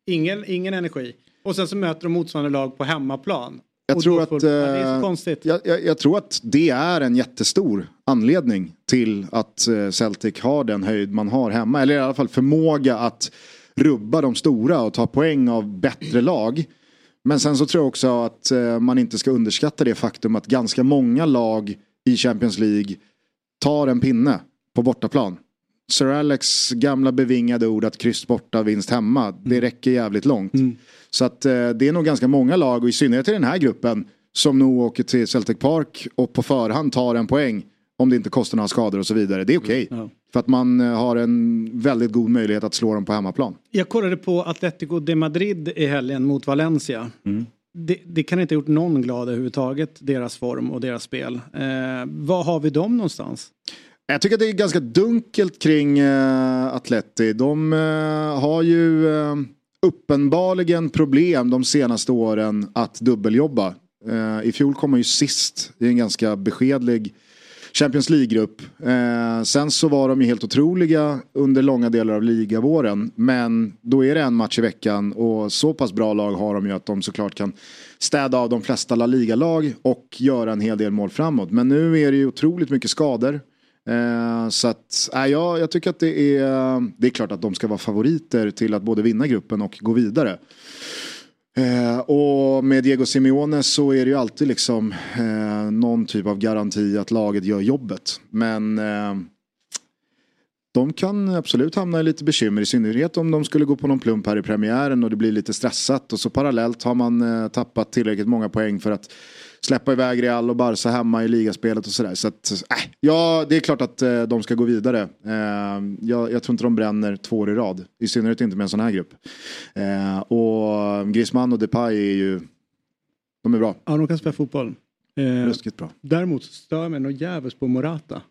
Ingen, ingen energi. Och sen så möter de motsvarande lag på hemmaplan. Jag tror, att, det är så eh, konstigt. Jag, jag, jag tror att det är en jättestor anledning till att eh, Celtic har den höjd man har hemma. Eller i alla fall förmåga att rubba de stora och ta poäng av bättre lag. Men sen så tror jag också att eh, man inte ska underskatta det faktum att ganska många lag i Champions League tar en pinne på bortaplan. Sir Alex gamla bevingade ord att kryss borta, vinst hemma. Det räcker jävligt långt. Så att eh, det är nog ganska många lag och i synnerhet i den här gruppen som nog åker till Celtic Park och på förhand tar en poäng om det inte kostar några skador och så vidare. Det är okej. För att man eh, har en väldigt god möjlighet att slå dem på hemmaplan. Jag kollade på Atletico de Madrid i helgen mot Valencia. Det, det kan inte ha gjort någon glad överhuvudtaget, deras form och deras spel. Eh, var har vi dem någonstans? Jag tycker att det är ganska dunkelt kring uh, Atleti. De eh, har ju eh, uppenbarligen problem de senaste åren att dubbeljobba. Eh, I fjol kom man ju sist i en ganska beskedlig Champions League-grupp. Eh, sen så var de ju helt otroliga under långa delar av ligavåren. Men då är det en match i veckan och så pass bra lag har de ju att de såklart kan städa av de flesta La Liga-lag och göra en hel del mål framåt. Men nu är det ju otroligt mycket skador. Eh, så att, äh, jag, jag tycker att det är, det är klart att de ska vara favoriter till att både vinna gruppen och gå vidare. Eh, och med Diego Simeone så är det ju alltid liksom eh, någon typ av garanti att laget gör jobbet. Men eh, de kan absolut hamna i lite bekymmer i synnerhet om de skulle gå på någon plump här i premiären och det blir lite stressat och så parallellt har man eh, tappat tillräckligt många poäng för att släppa iväg Real och Barca hemma i ligaspelet och sådär. Så att, äh, ja, det är klart att eh, de ska gå vidare. Eh, jag, jag tror inte de bränner två år i rad. I synnerhet inte med en sån här grupp. Eh, och Griezmann och Depay är ju, de är bra. Ja, de kan spela fotboll. Eh, Ruskigt bra. Däremot stör jag mig nog jävligt på Morata.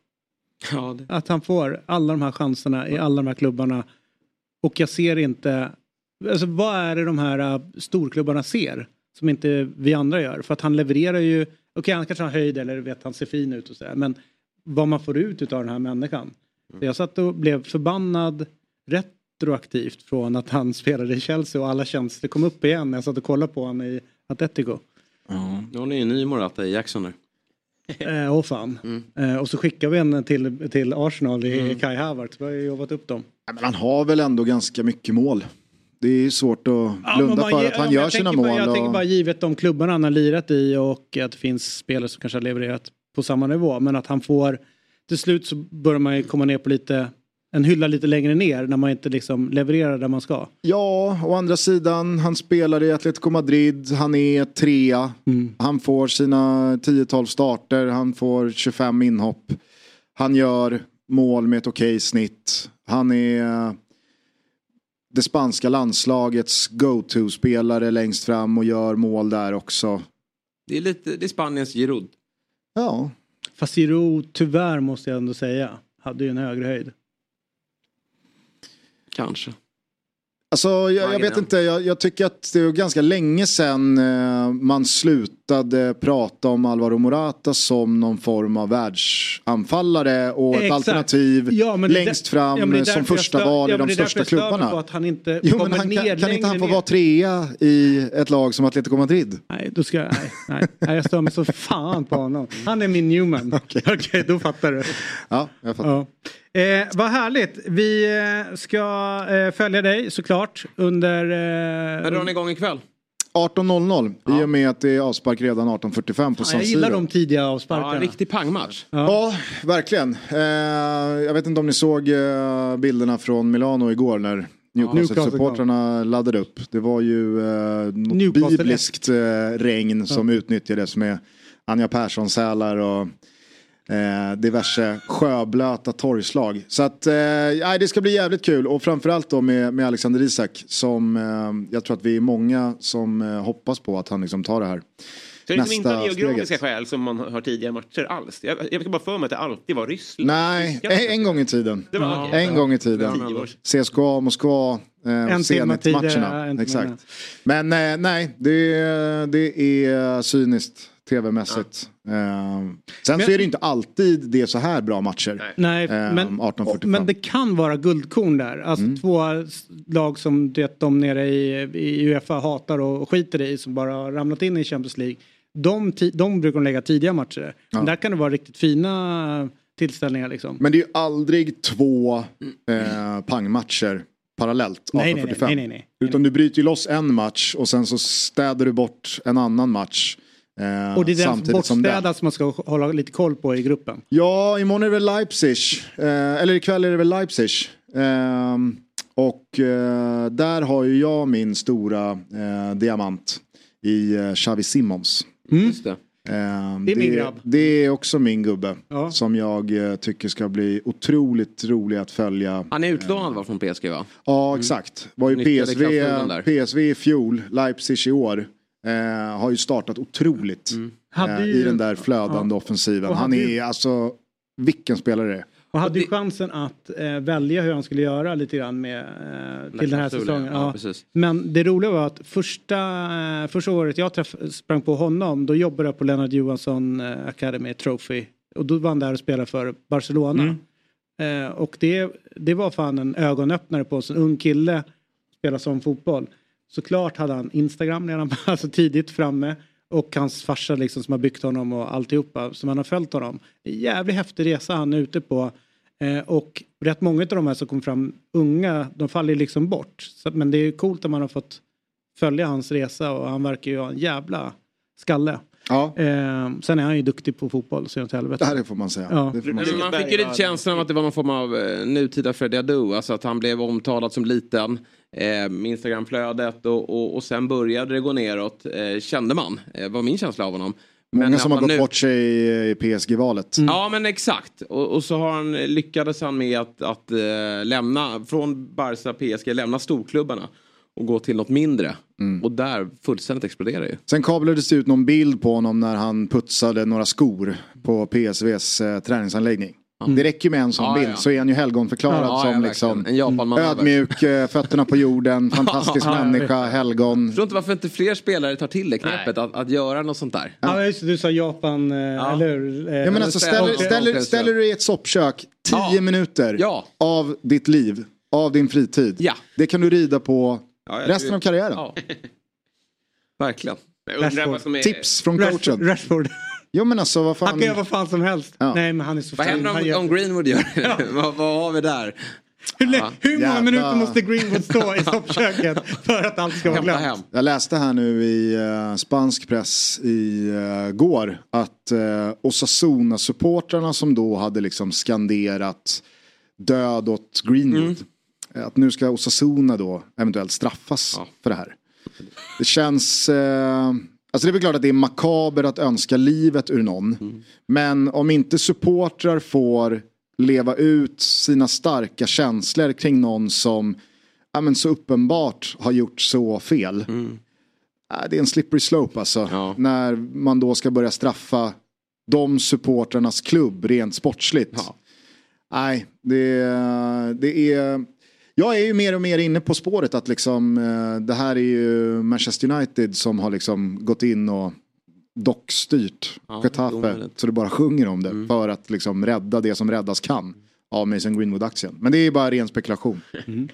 Ja, det... Att han får alla de här chanserna i alla de här klubbarna. Och jag ser inte, alltså vad är det de här storklubbarna ser? Som inte vi andra gör. För att han levererar ju, okej han kanske har höjd eller vet han ser fin ut och sådär. Men vad man får ut av den här människan. Så jag satt och blev förbannad retroaktivt från att han spelade i Chelsea och alla känslor kom upp igen när jag satt och kollade på honom i Atletico. Ja, då har ni en ny Morata i Jackson där. Eh, åh fan. Eh, och så skickar vi en till, till Arsenal i Kai Havertz. Vi har ju jobbat upp dem. Ja, Men han har väl ändå ganska mycket mål. Det är svårt att Ja, blunda man för att han ja, gör sina tänker bara, mål. Jag och... tänker bara givet de klubbarna han har lirat i och att det finns spelare som kanske har levererat på samma nivå. Men att han får, till slut så börjar man ju komma ner på lite, en hylla lite längre ner när man inte liksom levererar där man ska. Ja, å andra sidan, han spelar i Atletico Madrid, han är trea. Han får sina 10-12 starter, han får 25 inhopp. Han gör mål med ett okej snitt. Han är det spanska landslagets go-to-spelare längst fram och gör mål där också. Det är lite, det är Spaniens Giroud. Ja. Fast Giroud, tyvärr måste jag ändå säga, hade ju en högre höjd. Kanske. Alltså jag, jag vet inte, jag, jag tycker att det var ganska länge sedan eh, man slutade prata om Alvaro Morata som någon form av världsanfallare och ett Exakt. alternativ Ja, det är längst där- fram ja, det är som första stör- val ja, i de det är största klubbarna. På att han inte Jo, men han kan, kan inte han få ner. vara trea i ett lag som Atletico Madrid? Nej, då ska jag, nej, nej, nej, jag stör mig så fan på honom. Han är min Newman. Okej, då fattar du. Ja, jag fattar. Ja. Eh, vad härligt. Vi eh, ska eh, följa dig såklart under... Eh, När drar ni igång ikväll? 18.00 i och med att det är avspark redan 18.45 på ja, San jag gillar Siro. de tidiga Ja, avsparkarna. en riktig pangmatch. Ja, verkligen. Eh, jag vet inte om ni såg eh, bilderna från Milano igår när Newcastle-supportrarna laddade upp. Det var ju eh, något bibliskt eh, regn som utnyttjades med Anja Persson-sälar och eh, diverse sjöblöta torgslag. Så att, eh, det ska bli jävligt kul och framförallt då med, med Alexander Isak som eh, jag tror att vi är många som eh, hoppas på att han liksom tar det här. Så det är liksom inte av geografiska steget. skäl som man har tidigare matcher alls. Jag, jag fick bara för mig att det alltid var Ryssland. Nej, en, en gång i tiden. Det var- okej. En gång i tiden. CSKA Moskva. Eh, En timme tidigare, en Zenit-matcherna. timme Exakt. Men eh, nej, det, är- det är cyniskt tv-mässigt. Eh, sen Men- så är det inte alltid det är så här bra matcher. Nej, Eh, men, 1845. men det kan vara guldkorn där. Alltså Mm. två lag som du vet, de nere i, i Uefa hatar och skiter i som bara har ramlat in i Champions League. De, de brukar de lägga tidiga matcher. Men där kan det vara riktigt fina tillställningar liksom. Men det är ju aldrig två eh, pangmatcher parallellt. Nej, nej, nej, 1845. nej, nej, nej. Utan du bryter ju loss en match och sen så städar du bort en annan match. Eh, Och det är den samtidigt som den. bortstädad som man ska hålla lite koll på i gruppen. Ja, imorgon är det väl Leipzig. Eh, eller ikväll är det väl Leipzig. Ehm, och eh, där har ju jag min stora eh, diamant i eh, Xavi Simons. Just det. Ehm, Det är min grabb. Det är också min gubbe. Ja. Som jag eh, tycker ska bli otroligt rolig att följa. Han är utlånad var från PSG va? Ja, exakt. Var ju PSV. PSV i fjol, Leipzig i år. Eh, har ju startat otroligt Hade eh, ju- i den där flödande Ja. offensiven. Han är ju- alltså, vilken spelare det är. Och hade ju chansen att eh, välja hur han skulle göra lite grann med, eh, till den här säsongen. ja, Ja. Men det roliga var att första, eh, första året jag träff, sprang på honom då jobbade jag på Lennart Johansson eh, Academy Trophy. Och då var han där och spelade för Barcelona. Eh, och det, det var fan en ögonöppnare på oss. En ung kille spelar som fotboll. Såklart hade han Instagram redan alltså tidigt framme. Och hans farsa liksom som har byggt honom och alltihopa som han har följt honom. Det är en jävligt häftig resa han är ute på. Eh, och rätt många av de här som kom fram unga, de faller liksom bort. Så, men det är ju coolt att man har fått följa hans resa och han verkar ju ha en jävla skalle. Ja. Eh, sen är han ju duktig på fotboll så åt helvete. Det här får man säga. Ja. Det får man Men säga. man fick ju lite känslan av att det var någon form av eh, nutida Freddie Adu. Alltså att han blev omtalad som liten. Eh, Instagramflödet och, och, och sen började det gå neråt. Eh, kände man. Eh, var min känsla av honom. Många att som har gått nu- bort sig i PSG-valet. Ja men exakt. Och, och så har han, lyckades han med att, att eh, lämna från Barca PSG, lämna storklubbarna och gå till något mindre. Mm. Och där fullständigt exploderar ju. Sen kablades det ut någon bild på honom när han putsade några skor på PSVs eh, träningsanläggning. Det räcker med en sån Ja, bild ja. så är han ju helgonförklarad Ja, som liksom ödmjuk, eh, fötterna på jorden, fantastisk människa, helgon. Jag förstår inte varför inte fler spelare tar till det knepet att, att göra något sånt där. Ja, just du sa Japan, eh, eller hur? Eh, Ja, men alltså, ställer, ställer, ställer du i ett soppkök tio minuter av ditt liv, av din fritid. Det kan du rida på jag resten tror- av karriären. Ja. Verkligen. Är... Tips från coachen. Rashford. Jo men alltså vad fan. Han kan göra vad fan som helst. Nej men han är så Vad händer Han om, gör- om Greenwood gör det? vad, vad har vi där? Hur, Ja. hur många Jävla- minuter måste Greenwood stå i soppköket för att allt ska vara glömt? hem. Jag läste här nu i uh, spansk press i uh, går att uh, Osasuna-supportrarna som då hade liksom skanderat död åt Greenwood. eh, Att nu ska Osasuna då eventuellt straffas för det här. Det känns... eh, alltså det är väl klart att det är makaber att önska livet ur någon. Men om inte supportrar får leva ut sina starka känslor kring någon som ja, men så uppenbart har gjort så fel. Ja, det är en slippery slope alltså. När man då ska börja straffa de supportrarnas klubb rent sportsligt. Nej, det, det är... Jag är ju mer och mer inne på spåret att liksom, eh, det här är ju Manchester United som har liksom gått in och dockstyrt Ja, Getafe så det bara sjunger om det för att liksom rädda det som räddas kan av Mason Greenwood-aktien. Men det är bara ren spekulation.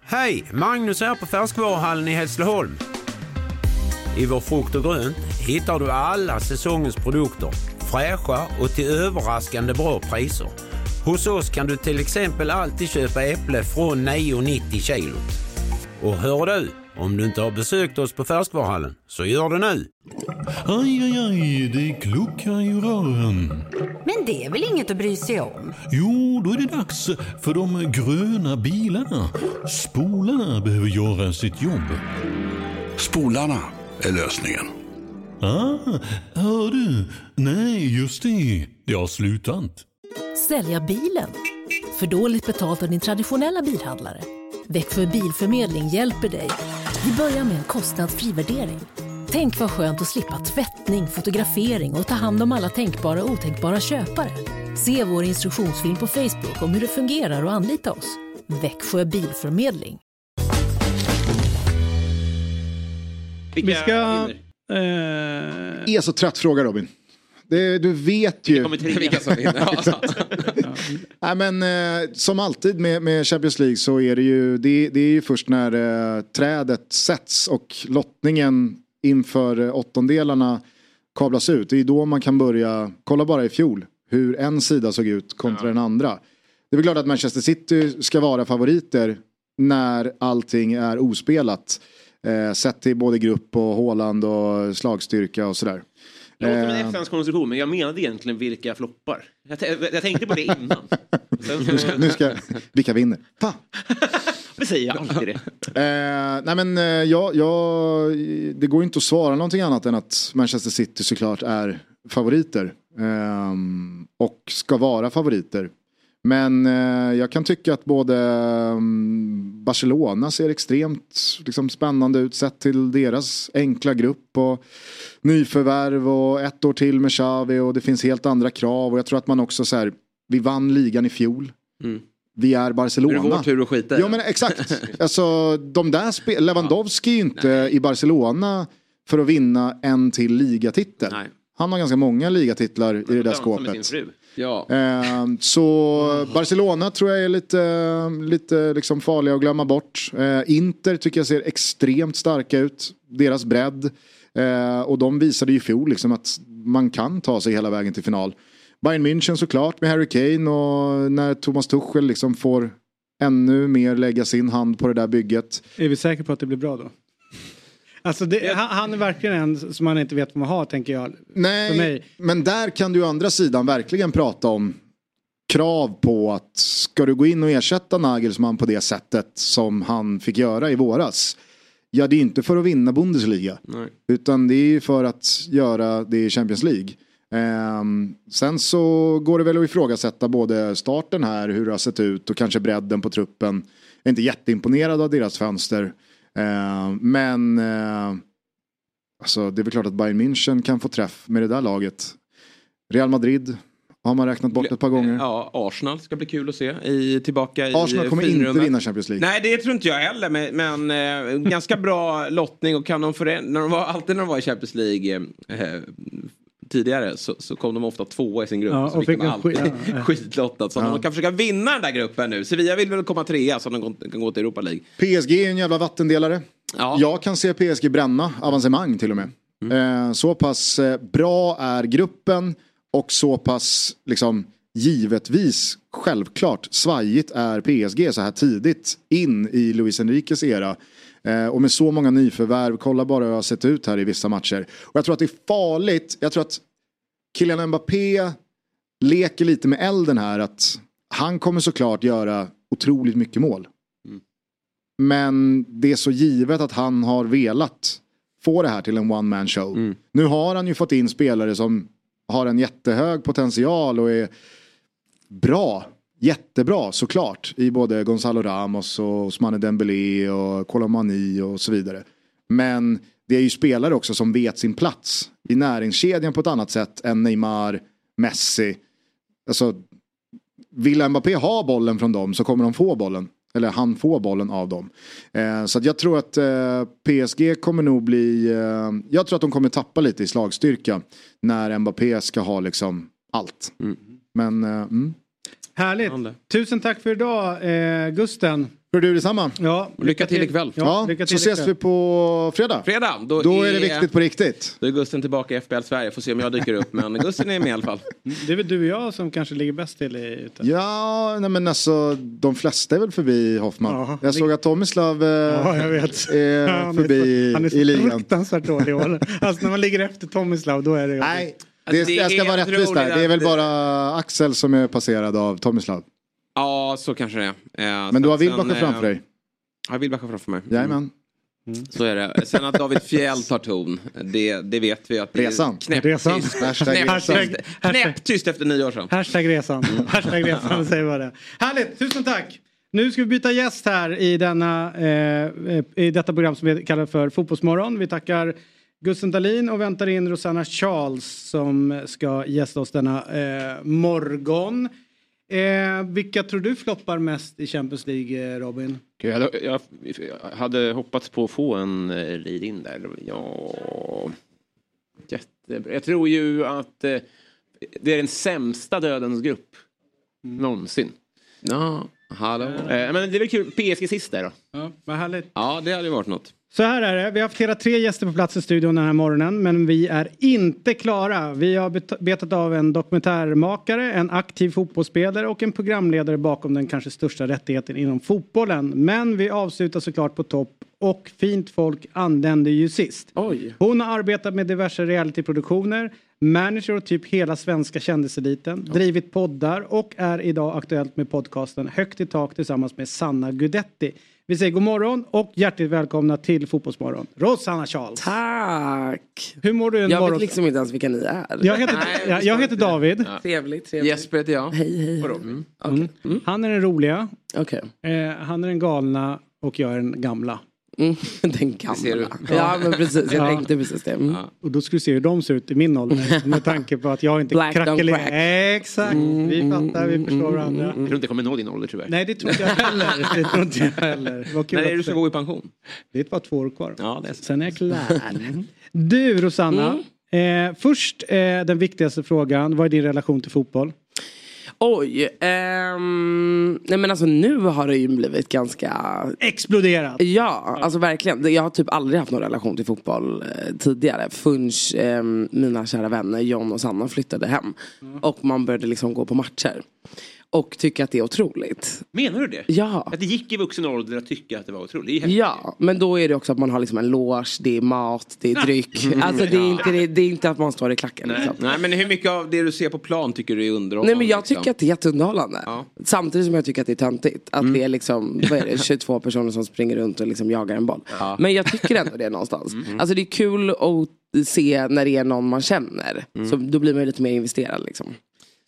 Hej! Magnus här på Färskvaruhallen i Hässleholm. I vår frukt och grönt hittar du alla säsongens produkter. Fräscha och till överraskande bra priser. Hos oss kan du till exempel alltid köpa äpple från 9,90 kilot. Och hör du, om du inte har besökt oss på Färskvaruhallen, så gör det nu. Aj, aj, aj, det kluckar i rören. Men det är väl inget att bry sig om? Jo, då är det dags för de gröna bilarna. Spolarna behöver göra sitt jobb. Spolarna är lösningen. Ah, hör du? Nej, just det. Det har slutat. Sälja bilen? För dåligt betalt av din traditionella bilhandlare? Växjö Bilförmedling hjälper dig. Vi börjar med en kostnadsfri värdering. Tänk vad skönt att slippa tvättning, fotografering och ta hand om alla tänkbara och otänkbara köpare. Se vår instruktionsfilm på Facebook om hur det fungerar och anlita oss. Växjö Bilförmedling. Vi ska... Eh, är så trött fråga Robin. Det, du vet ju. Vilka som vinner. Nej, men, eh, som alltid med, med Champions League så är det ju, det, det är ju först när eh, trädet sätts och lottningen inför eh, åttondelarna kablas ut. Det är då man kan börja, kolla bara i fjol, hur en sida såg ut kontra den andra. Det är väl klart att Manchester City ska vara favoriter när allting är ospelat. Eh, sett till både grupp och Håland och slagstyrka och sådär. Det låter som en Eh, FNs konstruktion men jag menade egentligen vilka floppar. Jag, jag tänkte på det innan. Sen nu, ska, nu ska, vilka vinner? Fan. Vi säger alltid det. Eh, nej men eh, jag, jag, det går inte att svara någonting annat än att Manchester City såklart är favoriter. Ehm, och ska vara favoriter. Men eh, jag kan tycka att både mm, Barcelona ser extremt liksom, spännande ut sett till deras enkla grupp. Och nyförvärv och ett år till med Xavi och det finns helt andra krav. Och jag tror att man också så här, vi vann ligan i fjol. Mm. Vi är Barcelona. Nu är det vår tur att skita i Ja det. men exakt. Alltså de där spe- Lewandowski är ju inte i Barcelona för att vinna en till ligatitel. Han har ganska många ligatitlar i det där skåpet. Ja. Eh, så Barcelona tror jag är lite, lite liksom farliga att glömma bort. Eh, Inter tycker jag ser extremt starka ut. Deras bredd. Eh, och de visade ju i fjol liksom att man kan ta sig hela vägen till final. Bayern München såklart med Harry Kane och när Thomas Tuchel liksom får ännu mer lägga sin hand på det där bygget. är vi säkra på att det blir bra då? Alltså det, han, han är verkligen en som man inte vet vad man har tänker jag. För mig. Nej, men där kan du å andra sidan verkligen prata om krav på att ska du gå in och ersätta Nagelsmann på det sättet som han fick göra i våras. Ja, det är inte för att vinna Bundesliga. Nej. Utan det är för att göra det i Champions League. Ehm, sen så går det väl att ifrågasätta både starten här, hur det har sett ut och kanske bredden på truppen. Jag är inte jätteimponerad av deras fönster. Ehm, men eh, alltså, det är väl klart att Bayern München kan få träff med det där laget. Real Madrid har man räknat bort ett par gånger. Ja, Arsenal ska bli kul att se i, tillbaka i Arsenal kommer inte finrummet. vinna Champions League. Nej, det tror inte jag heller. Men, men eh, ganska bra lottning och kan de förändra... När de var, alltid när de var i Champions League eh, tidigare så, så kom de ofta tvåa i sin grupp. Ja, så och fick de alltid skit- ja, ja. skitlottat. Så Ja. de kan försöka vinna den där gruppen nu. Sevilla vill väl komma trea så de kan- gå till Europa League. PSG är en jävla vattendelare. Jag kan se PSG bränna avancemang till och med. Mm. Eh, så pass eh, bra är gruppen och så pass liksom givetvis självklart svajigt är PSG så här tidigt in i Luis Enriques era. Eh, och med så många nyförvärv, kolla bara hur det har sett ut här i vissa matcher. Och jag tror att det är farligt, jag tror att Kylian Mbappé leker lite med elden här att han kommer såklart göra otroligt mycket mål. Men det är så givet att han har velat få det här till en one man show. Nu har han ju fått in spelare som har en jättehög potential och är bra. Jättebra såklart i både Gonzalo Ramos och Ousmane Dembélé och Colomani och så vidare. Men det är ju spelare också som vet sin plats i näringskedjan på ett annat sätt än Neymar, Messi. Alltså, vill Mbappé ha bollen från dem så kommer de få bollen. Eller han får bollen av dem. Eh, så jag tror att eh, PSG kommer nog bli... Eh, jag tror att de kommer tappa lite i slagstyrka. När Mbappé ska ha liksom allt. Men... Eh, mm. Härligt. Tusen tack för idag eh, Gusten. För du detsamma. Ja, Lycka till ikväll. Ja, lycka så till ses ikväll. vi på fredag. Fredag. Då, Då är det viktigt på riktigt. Då är Gusten tillbaka i FBL Sverige. Får se om jag dyker upp. Men Gusten är med i alla fall. Det är väl du och jag som kanske ligger bäst till i ute. Ja, nej men alltså de flesta är väl förbi Hoffman. Ja, jag såg att Tomislav eh, Ja, jag vet. är förbi så, han är så i ligan. fruktansvärt dålig i. Alltså när man ligger efter Tomislav då är det Nej, Alltså, det, jag ska vara rättvis där. Det är väl bara Axel som är passerad av Tomislav. Ja, så kanske det är. Eh, Men du har Wilbacher sen, framför eh, dig. Ja, Wilbacher framför mig. Jajamän. Så är det. Sen att David Fjell tar ton, det, det vet vi att det Resan. är Resan. knäpptyst Hashtag knäpptyst- knäpptyst efter nyår sedan. Hashtag resan. Hashtag resan säger vad det. Härligt, tusen tack. Nu ska vi byta gäst här i, denna, eh, i detta program som vi kallar för Fotbollsmorgon. Vi tackar Gusten Dahlin och väntar in Rosanna Charles som ska gästa oss denna eh, morgon. Eh, vilka tror du floppar mest i Champions League, eh, Robin? Jag hade, jag, hade hoppats på att få en eh, lead in där. Ja, jättebra. Jag tror ju att eh, det är den sämsta dödens grupp någonsin. Ja, hallå. Eh, men det är väl kul. PSG sist där då. Ja, vad härligt. Ja, det hade ju varit något. Så här är det, vi har haft hela tre gäster på plats i studion den här morgonen men vi är inte klara. Vi har bet- betat av en dokumentärmakare, en aktiv fotbollsspelare och en programledare bakom den kanske största rättigheten inom fotbollen. Men vi avslutar såklart på topp och fint folk anländer ju sist. Oj. Hon har arbetat med diverse realityproduktioner, manager åt typ hela svenska kändiseliten, drivit poddar och är idag aktuellt med podcasten Högt i tak tillsammans med Sanna Gudetti. Vi säger god morgon och hjärtligt välkomna till Fotbollsmorgon. Rosanna Charles. Tack. Hur mår du en Jag morgon? vet liksom inte ens vilka ni är. Jag heter, jag, jag heter David. Trevligt, trevligt. Jesper heter jag. Hej, hej. hej. Mm. Han är den roliga. Okej. Eh, han är den galna och jag är den gamla. Mm, den gamla. ser du. Ja men precis, jag Ja. tänkte precis det. Mm. Och då ska du se hur de ser ut i min ålder. Med tanke på att jag inte Black don't krackelerar. crack. Mm, Exakt, vi fattar, vi förstår varandra. Jag tror inte jag kommer nå din ålder tyvärr. Nej det tror inte jag heller. Det tror inte jag heller. Vad kul När är du ska gå i pension? Det är bara två år kvar. Ja, det är så. Sen är jag klar. Du Rosanna. Mm. Eh, först eh, den viktigaste frågan. Vad är din relation till fotboll? Oj, ehm, nej men alltså nu har det ju blivit ganska Exploderat. Ja, alltså verkligen. Jag har typ aldrig haft någon relation till fotboll eh, tidigare. Förrän ehm, mina kära vänner John och Sanna flyttade hem. Och man började liksom gå på matcher. Och tycka att det är otroligt. Menar du det? Ja. Att det gick i vuxen ålder att tycka att det var otroligt? Det. Ja, men då är det också att man har liksom en loge, det är mat, det är dryck. Alltså det är inte, det, det är inte att man står i klacken. Nej. Liksom. Nej, men hur mycket av det du ser på plan tycker du är underhållande? Nej men jag liksom? tycker att det är jätteunderhållande. Ja. Samtidigt som jag tycker att det är töntigt. Att det är liksom, vad är det, 22 personer som springer runt och liksom jagar en boll. Ja. Men jag tycker ändå det någonstans. Alltså det är kul att se när det är någon man känner. Så då blir man ju lite mer investerad liksom.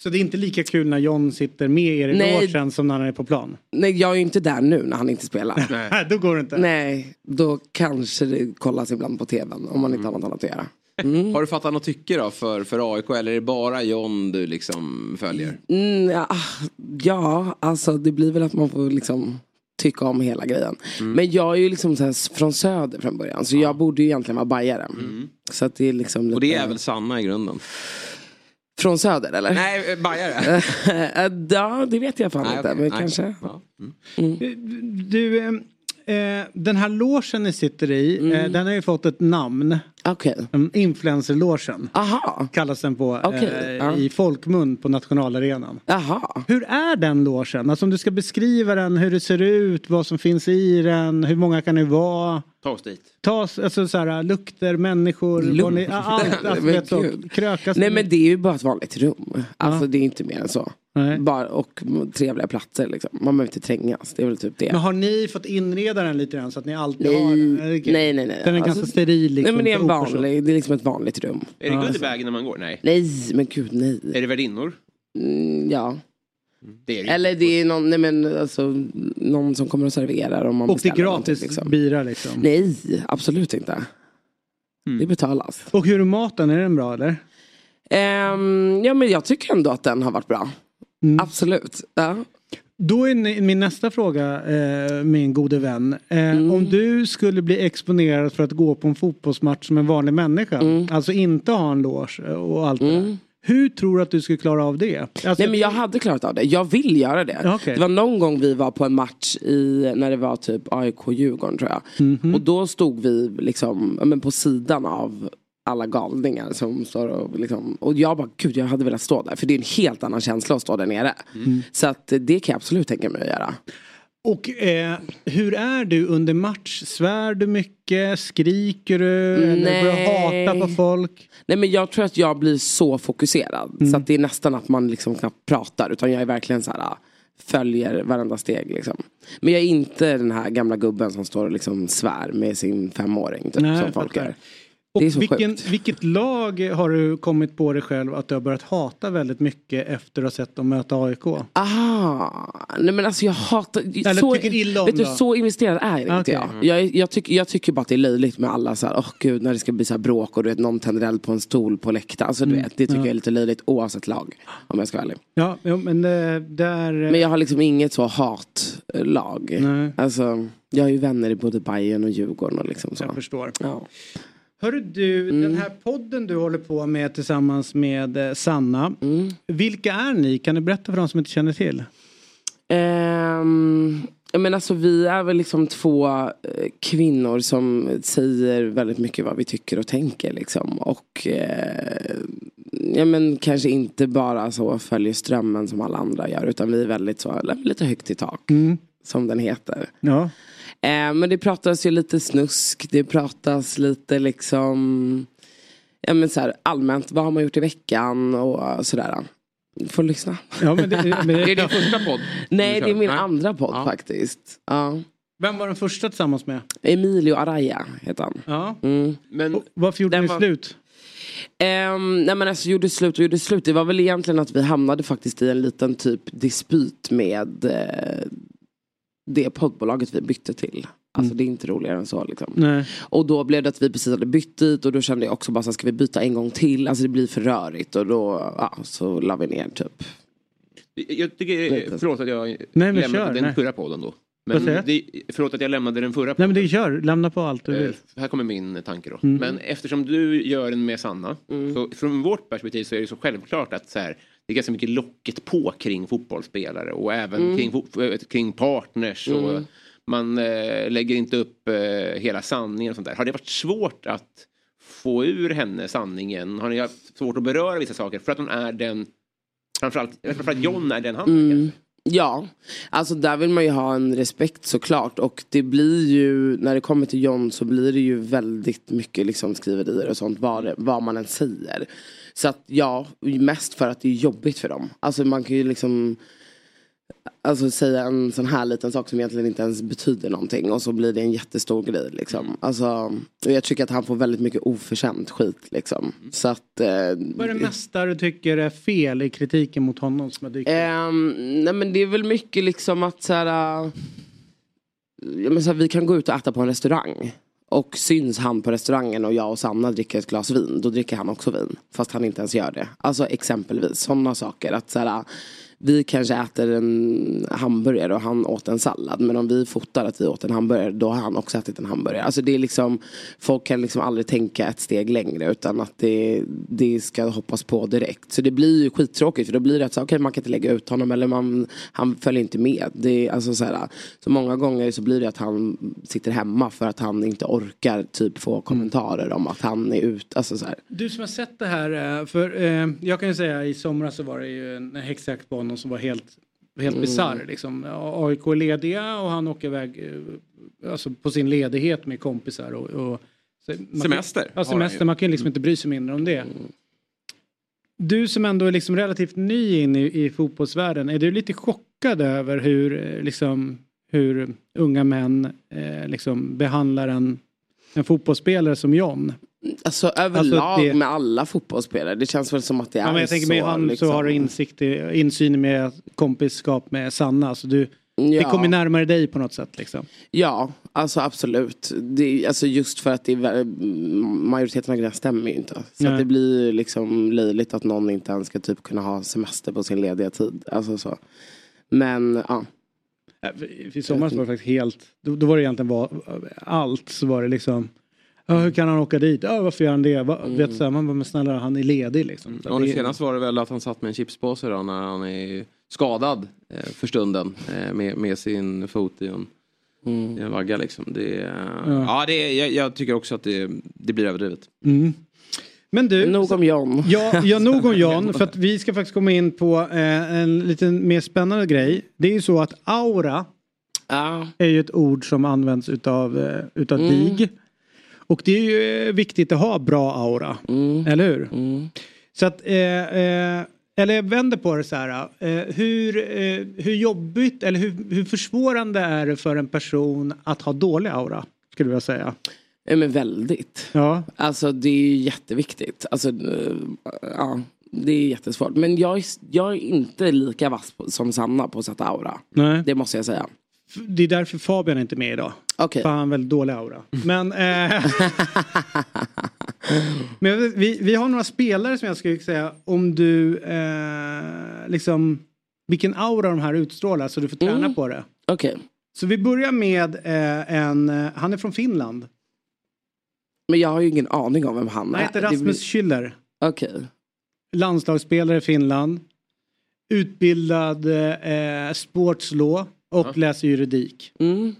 Så det är inte lika kul när John sitter med er i logen som när han är på plan? Nej jag är ju inte där nu när han inte spelar. Nej, då går det inte. Nej, då kanske det kollas ibland på tvn om man inte har något annat att göra. Mm. Har du fattat något tycke då för, för AIK eller är det bara John du liksom följer? Mm, ja, ja, alltså det blir väl att man får liksom tycka om hela grejen. Men jag är ju liksom så här från söder från början så jag borde ju egentligen vara bajare. Så att det är liksom lite... Och det är väl Sanna i grunden? Från söder eller? Nej, eh, bajare. ja, det vet jag fan Nej, inte. Men Nej. kanske. Ja. Du, eh, eh, den här logen ni sitter i, eh, den har ju fått ett namn. Okej. Mm, Influencerlogen. Aha. Kallas den på Okej, eh, ja. i folkmun på nationalarenan. Jaha. Hur är den logen? Alltså om du ska beskriva den, hur det ser ut, vad som finns i den, hur många kan det vara? Ta oss dit. Ta, alltså så här, lukter, människor, vad ni, allt, alltså, vet, så, krökas Nej men det är ju bara ett vanligt rum. Alltså det är inte mer än så. Nej. Bara, och trevliga platser liksom. Man behöver inte trängas. Det är väl typ det. Men har ni fått inreda den lite grann så att ni alltid Nej, har den? Nej, nej, nej. Den är Alltså, ganska steril liksom. nej men det är en vanlig, det är liksom ett vanligt rum. Är det Ja, good bag när man går? Nej. Nej men gud nej. Är det värdinnor? Mm, ja. Det är det Eller det är någon, nej men alltså, någon som kommer och serverar om man Och det är gratis liksom. bira liksom? Nej, absolut inte. Det betalas. Och hur är maten, är den bra eller? Ehm, ja men jag tycker ändå att den har varit bra. Mm. Absolut. Ja. Då är ni- min nästa fråga, eh, min gode vän. Eh, Mm. Om du skulle bli exponerad för att gå på en fotbollsmatch som en vanlig människa, Mm. alltså inte ha en loge och allt det där. Hur tror du att du skulle klara av det? Alltså, Nej men jag hade klarat av det. Jag vill göra det. Okej. Det var någon gång vi var på en match i, när det var typ AIK-Djurgården tror jag. Mhm. Och då stod vi liksom men på sidan av alla galningar som står och liksom, och jag bara gud jag hade velat stå där för det är en helt annan känsla att stå där nere. Mm. Så att det kan jag absolut tänka mig att göra. Och eh, hur är du under match? Svär du mycket? Skriker du? Eller Nej. börjar hata på folk? Nej men jag tror att jag blir så fokuserad Mm. så att det är nästan att man liksom knappt pratar utan jag är verkligen så här ah, följer varenda steg liksom. Men jag är inte den här gamla gubben som står och liksom svär med sin femåring typ, Nej, som folk är. Och Det är så vilken, sjukt. vilket lag har du kommit på dig själv att du har börjat hata väldigt mycket efter att ha sett dem möta AIK? Aha, nej men alltså jag hatar, Eller så, tycker illa om vet du, så investerad är inte Okej. jag. Jag, jag, tycker, jag tycker bara att det är löjligt med alla så här, åh gud när det ska bli så bråk och du vet någon tänder eld på en stol på läktaren. Alltså du Mm, vet, det tycker ja. jag är lite löjligt oavsett lag. Om jag ska vara ärlig. Ja, jo, men eh, där... Men jag har liksom inget så hatlag. Nej. Alltså, jag har ju vänner i både Bayern och Djurgården och liksom så. Jag förstår. Ja. Hörru du, Mm. den här podden du håller på med tillsammans med eh, Sanna. Mm. Vilka är ni? Kan du berätta för de som inte känner till? Jag menar alltså vi är väl liksom två eh, kvinnor som säger väldigt mycket vad vi tycker och tänker liksom. Och eh, ja, men kanske inte bara så följer strömmen som alla andra gör utan vi är väldigt så, lite högt i tak. Mm. Som den heter. Ja. Eh, men det pratas ju lite snusk, det pratas lite liksom Ja men så här, allmänt, vad har man gjort i veckan och sådär. Får lyssna. Ja, men det, men Det är din första podd? Nej du det är min Nej. andra podd Ja. faktiskt. Ja. Vem var den första tillsammans med? Emilio Araya heter han. Ja. Mm. Men Varför gjorde ni var- slut? Ehm, nej men alltså gjorde slut och gjorde slut. Det var väl egentligen att vi hamnade faktiskt i en liten typ dispyt med eh, det poddbolaget vi bytte till. Alltså det är inte roligare än så liksom. Nej. Och då blev det att vi precis hade bytt dit och då kände jag också bara så här, ska vi byta en gång till? Alltså det blir för rörigt och då, ja, så la vi ner typ. Jag tycker, förlåt att jag men lämnade kör, den nej. förra podden då. Men det, förlåt att jag lämnade den förra Nej podden. men det kör, lämna på allt du Eh, vill. Här kommer min tanke då. Mm. Men eftersom du gör den med Sanna. Så från vårt perspektiv så är det så självklart att så här, det är ganska mycket locket på kring fotbollsspelare och även Mm. kring, eh, kring partners. Och Mm. man eh, lägger inte upp eh, hela sanningen och sånt där. Har det varit svårt att få ur henne sanningen? Har ni haft svårt att beröra vissa saker för att hon är den Framförallt för att John är den han är. Mm. Ja, alltså där vill man ju ha en respekt såklart och det blir ju när det kommer till John så blir det ju väldigt mycket liksom skriverier och sånt vad, vad man än säger. Så att ja, mest för att det är jobbigt för dem. Alltså man kan ju liksom Alltså säga en sån här liten sak som egentligen inte ens betyder någonting och så blir det en jättestor grej liksom. Alltså, och jag tycker att han får väldigt mycket oförtjänt skit liksom. Så att eh, Vad är det mesta du tycker är fel i kritiken mot honom som har dykt? Ehm, nej men det är väl mycket liksom att så här, äh, ja, men så här, vi kan gå ut och äta på en restaurang. Och syns han på restaurangen och jag och Sanna dricker ett glas vin, då dricker han också vin. Fast han inte ens gör det. Alltså exempelvis sådana saker. Att så här, vi kanske äter en hamburgare och han åt en sallad. Men om vi fotar att vi åt en hamburgare, då har han också ätit en hamburgare. Alltså det är liksom, folk kan liksom aldrig tänka ett steg längre utan att det, det ska hoppas på direkt. Så det blir ju skittråkigt för då blir det att så, okay, man kan inte lägga ut honom eller man, han följer inte med. Det är, alltså, så, här, så många gånger så blir det att han sitter hemma för att han inte orkar typ få kommentarer om att han är ute. Alltså, så här. Du som har sett det här, eh, för eh, jag kan ju säga i somras så var det ju en häxjakt på honom som var helt, helt Mm. bisarr. Liksom. AIK är lediga och han åker iväg eh, alltså på sin ledighet med kompisar. Och, och, så man Semester ja, semester. Man kan ju liksom inte bry sig mindre om det. Du som ändå är liksom relativt ny in i, i fotbollsvärlden, är du lite chockad över hur, eh, liksom, hur unga män eh, liksom behandlar en, en fotbollsspelare som John? Alltså överlag Alltså, det- med alla fotbollsspelare. Det känns väl som att det är Ja, men jag tänker med så. han liksom. så har du insikt, i- insyn med kompisskap med Sanna. Så du, Det Ja. kommer närmare dig på något sätt liksom. Ja, alltså absolut. Det, alltså just för att det är, majoriteten av grejerna stämmer ju inte. Så det blir liksom löjligt att någon inte ens ska typ kunna ha semester på sin lediga tid. Alltså så. Men ja. I somras var det faktiskt helt, då, då var det egentligen var, allt så var det liksom Ja, hur kan han åka dit? Ja, varför gör han det? Va, vet, så här, man bara, men snälla han är ledig liksom. Så Ja, det- senast var det väl att han satt med en chipspåse då när han är skadad eh, för stunden eh, med, med sin fot i en, i en vagga liksom. Det, är- ja. det, är- jag, jag tycker också att det, det blir överdrivet. Mm. Men du. Nog om John. Ja, ja nog om John. För att vi ska faktiskt komma in på eh, en lite mer spännande grej. Det är ju så att aura är ju ett ord som används utav, eh, utav Mm. DIG. Och det är ju eh, viktigt att ha bra aura. Eller hur? Så att eh, eh, Eller vänder på det så här. Eh, hur, eh, hur jobbigt eller hur, hur försvårande är det för en person att ha dålig aura? Skulle jag säga. Ja, men väldigt. Ja. Alltså det är ju jätteviktigt. Alltså, eh, ja, det är jättesvårt. Men jag, är- jag är inte lika vass som Sanna på att sätta aura. Nej. Det måste jag säga. Det är därför Fabian är inte med idag. Okej. För han har väldigt dålig aura. Men, eh, men vi, vi har några spelare som jag skulle säga om du eh, liksom vilken aura de här utstrålar så du får träna Mm. på det. Okej. Så vi börjar med eh, en, eh, han är från Finland. Men jag har ju ingen aning om vem han Han är. heter Det blir- Rasmus Schüller. Okej. Landslagsspelare i Finland. Utbildad eh, sportslaw och läser juridik. Mm.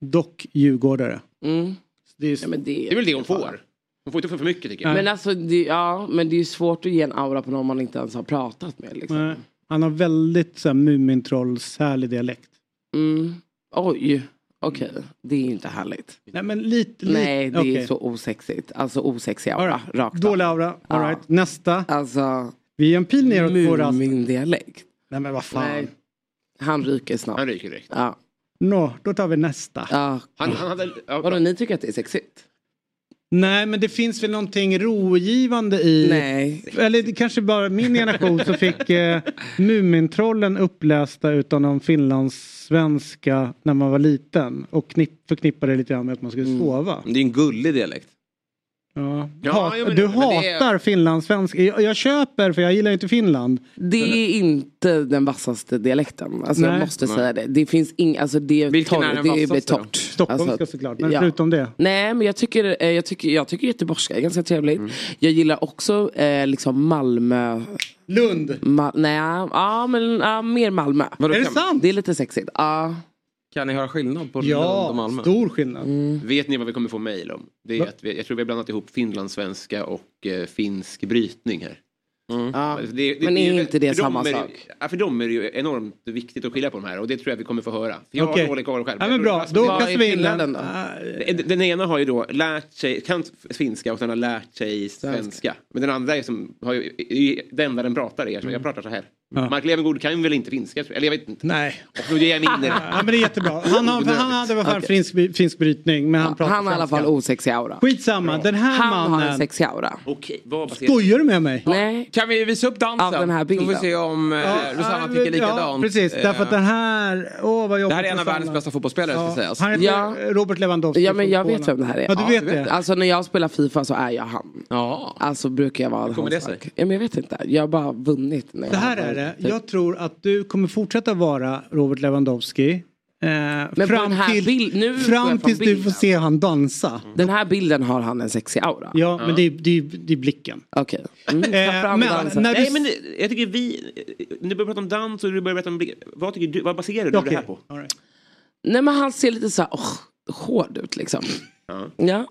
Dock djurgårdare. Mm. Det är, Ja, men det, Det är väl det hon får. Hon får inte få för mycket tycker jag. Men alltså, det, ja, men det är ju svårt att ge en aura på någon man inte ens har pratat med. Liksom. Han har väldigt så här, Mumintrolls-härlig dialekt. Mm. Oj, okej. Det är ju inte härligt. Nej men lite, lite Nej, det är okej. så osexigt. Alltså osexig aura. Rakt av. Dålig aura. All right. Nästa. Alltså. Vi gör en pil neråt på. Mumin-dialekt. Nej men vad fan. Nej. Han ryker snart. Han ryker direkt. Ja. Nå, då tar vi nästa. Ja. Han, han hade... Ja, Vadå, ni tycker att det är sexigt? Nej men det finns väl någonting rogivande i... Nej. Eller det kanske bara min generation som fick eh, Mumintrollen upplästa utan någon finlandssvenska när man var liten. Och knipp, förknippade det lite grann med att man skulle sova. Det är en gullig dialekt. Ja. Ja, Hat, jo, men- du men det är- hatar finlandssvenska. Jag, jag köper för jag gillar inte Finland. Det är inte den vassaste dialekten. Alltså jag måste Nej. säga det. Det finns ing, alltså det är Vilken torr, är den det vassaste torrt. Stockholmska Alltså, såklart. Men ja. förutom det. Nej men jag tycker, eh, jag tycker, jag tycker göteborgska är ganska trevligt. Mm. Jag gillar också eh, liksom Malmö. Lund. Ma- nej, ja men ja, mer Malmö. Vadå, Är det kan- sant? Det är lite sexigt. Ja. Kan ni höra skillnad på Lund och Ja, Malmö? stor skillnad. Vet ni vad vi kommer få mejl om? Det är Va? att vi, jag tror vi har blandat ihop finlandssvenska och eh, finsk brytning här. Mm. Ja. Det- det- Men är det- inte det samma är sak? Ja, för dem är det ju enormt viktigt att skilja på de här och det tror jag vi kommer få höra. För jag Okej. har dålig koll själv. Ja, men bra, då kastar vi in den. då? Den, den ena har ju då lärt sig, kan finska och den har lärt sig svenska. Men den andra är som, har ju, är det enda den pratar är, så jag pratar så här. Ja. Mark Levengood kan väl inte finska, eller jag vet inte. Nej. Och nu ger jag mig in i det. Ja, men det är jättebra. Han, har, han hade i alla fall finsk, finsk brytning men han pratar Han har i alla fall osexig aura. Skitsamma, den här Han har en mannen. sexig aura. Okej, vad Skojar du med mig? Nej. Kan vi visa upp dansen? Av den här Så får vi bilden. se om eh, Rosanna tycker Ja, likadant. precis, därför att Eh, den här, åh vad jobbigt Det här är en av världens bästa fotbollsspelare ska sägas. Han heter Ja. Robert Lewandowski. Ja men jag vet vem det här är. Ja, du vet det. Alltså när jag spelar Fifa så är jag han. Ja. Alltså brukar jag vara Hur kommer det sig? Ja, men jag vet inte. Jag har bara vunnit. Jag här är det, jag tror att du kommer fortsätta vara Robert Lewandowski. Eh, Men fram till, bild- nu fram tills du får se han dansa. Den här bilden har han en sexig aura. Ja, men det är, det, är, det är blicken. Okej. Mm, ta Eh, fram men dansen. när du- Nej men det- jag tycker vi, nu börjar prata om dans och du börjar prata om, vad tycker du, vad baserar du Okej, det här på? right. Nej men han ser lite så här, åh, hård ut liksom. Ja. Ja.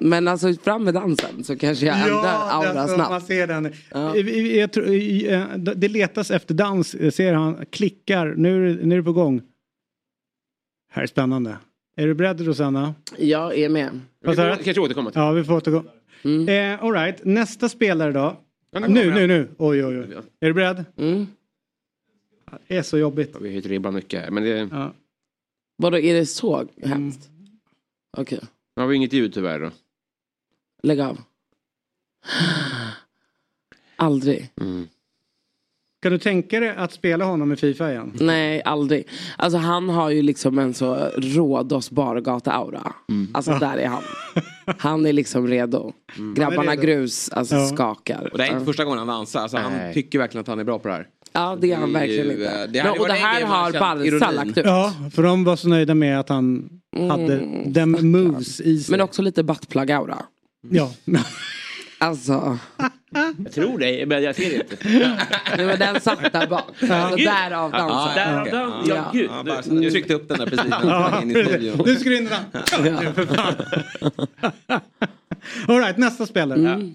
Men alltså fram med dansen så kanske jag ändrar aura alltså, snabbt. man ser den. Ja. Eh, Jag tror, eh, det letas efter dans, jag ser han klickar, nu, nu är det på gång. Här är spännande. Är du beredd Rosanna? Jag är med. Vi får kanske återkomma till Ja, vi får återgå. Mm. Eh, all right. nästa spelare då. Ja, nu Nu, nu. Oj, oj, oj. Är du beredd? Mm. Det är så jobbigt. Vi höjt ribban mycket här, men det Ja. Vadå är det så hemskt? Okej, har vi inget ljud tyvärr då. lägg av. Aldrig. Kan du tänka dig att spela honom i Fifa igen? Nej, aldrig. Alltså han har ju liksom en så Rhodos bargata-aura. Alltså där är han. Han är liksom redo. Grabbarna Han är redo. grus, alltså Ja. skakar. Och det är inte första gången han dansar. Alltså, han tycker verkligen att han är bra på det här. Ja, det är han verkligen ju, inte. eh, det hade och varit det en här grej man har känt Barca ironin. lagt ut. Ja, för de var så nöjda med att han hade dem moves i sig. Men också lite buttplug-aura. Ja. Alltså, Jag tror det, men jag ser det inte. nej, men den satt där bak. Alltså, därav dansen. Därav Ja. dans, ja Ja. gud. Ja, bara, tryckte upp den där precis när Ja, han kom in i precis. studion. Nu ska du in i den. Ja. All right, nästa spelare.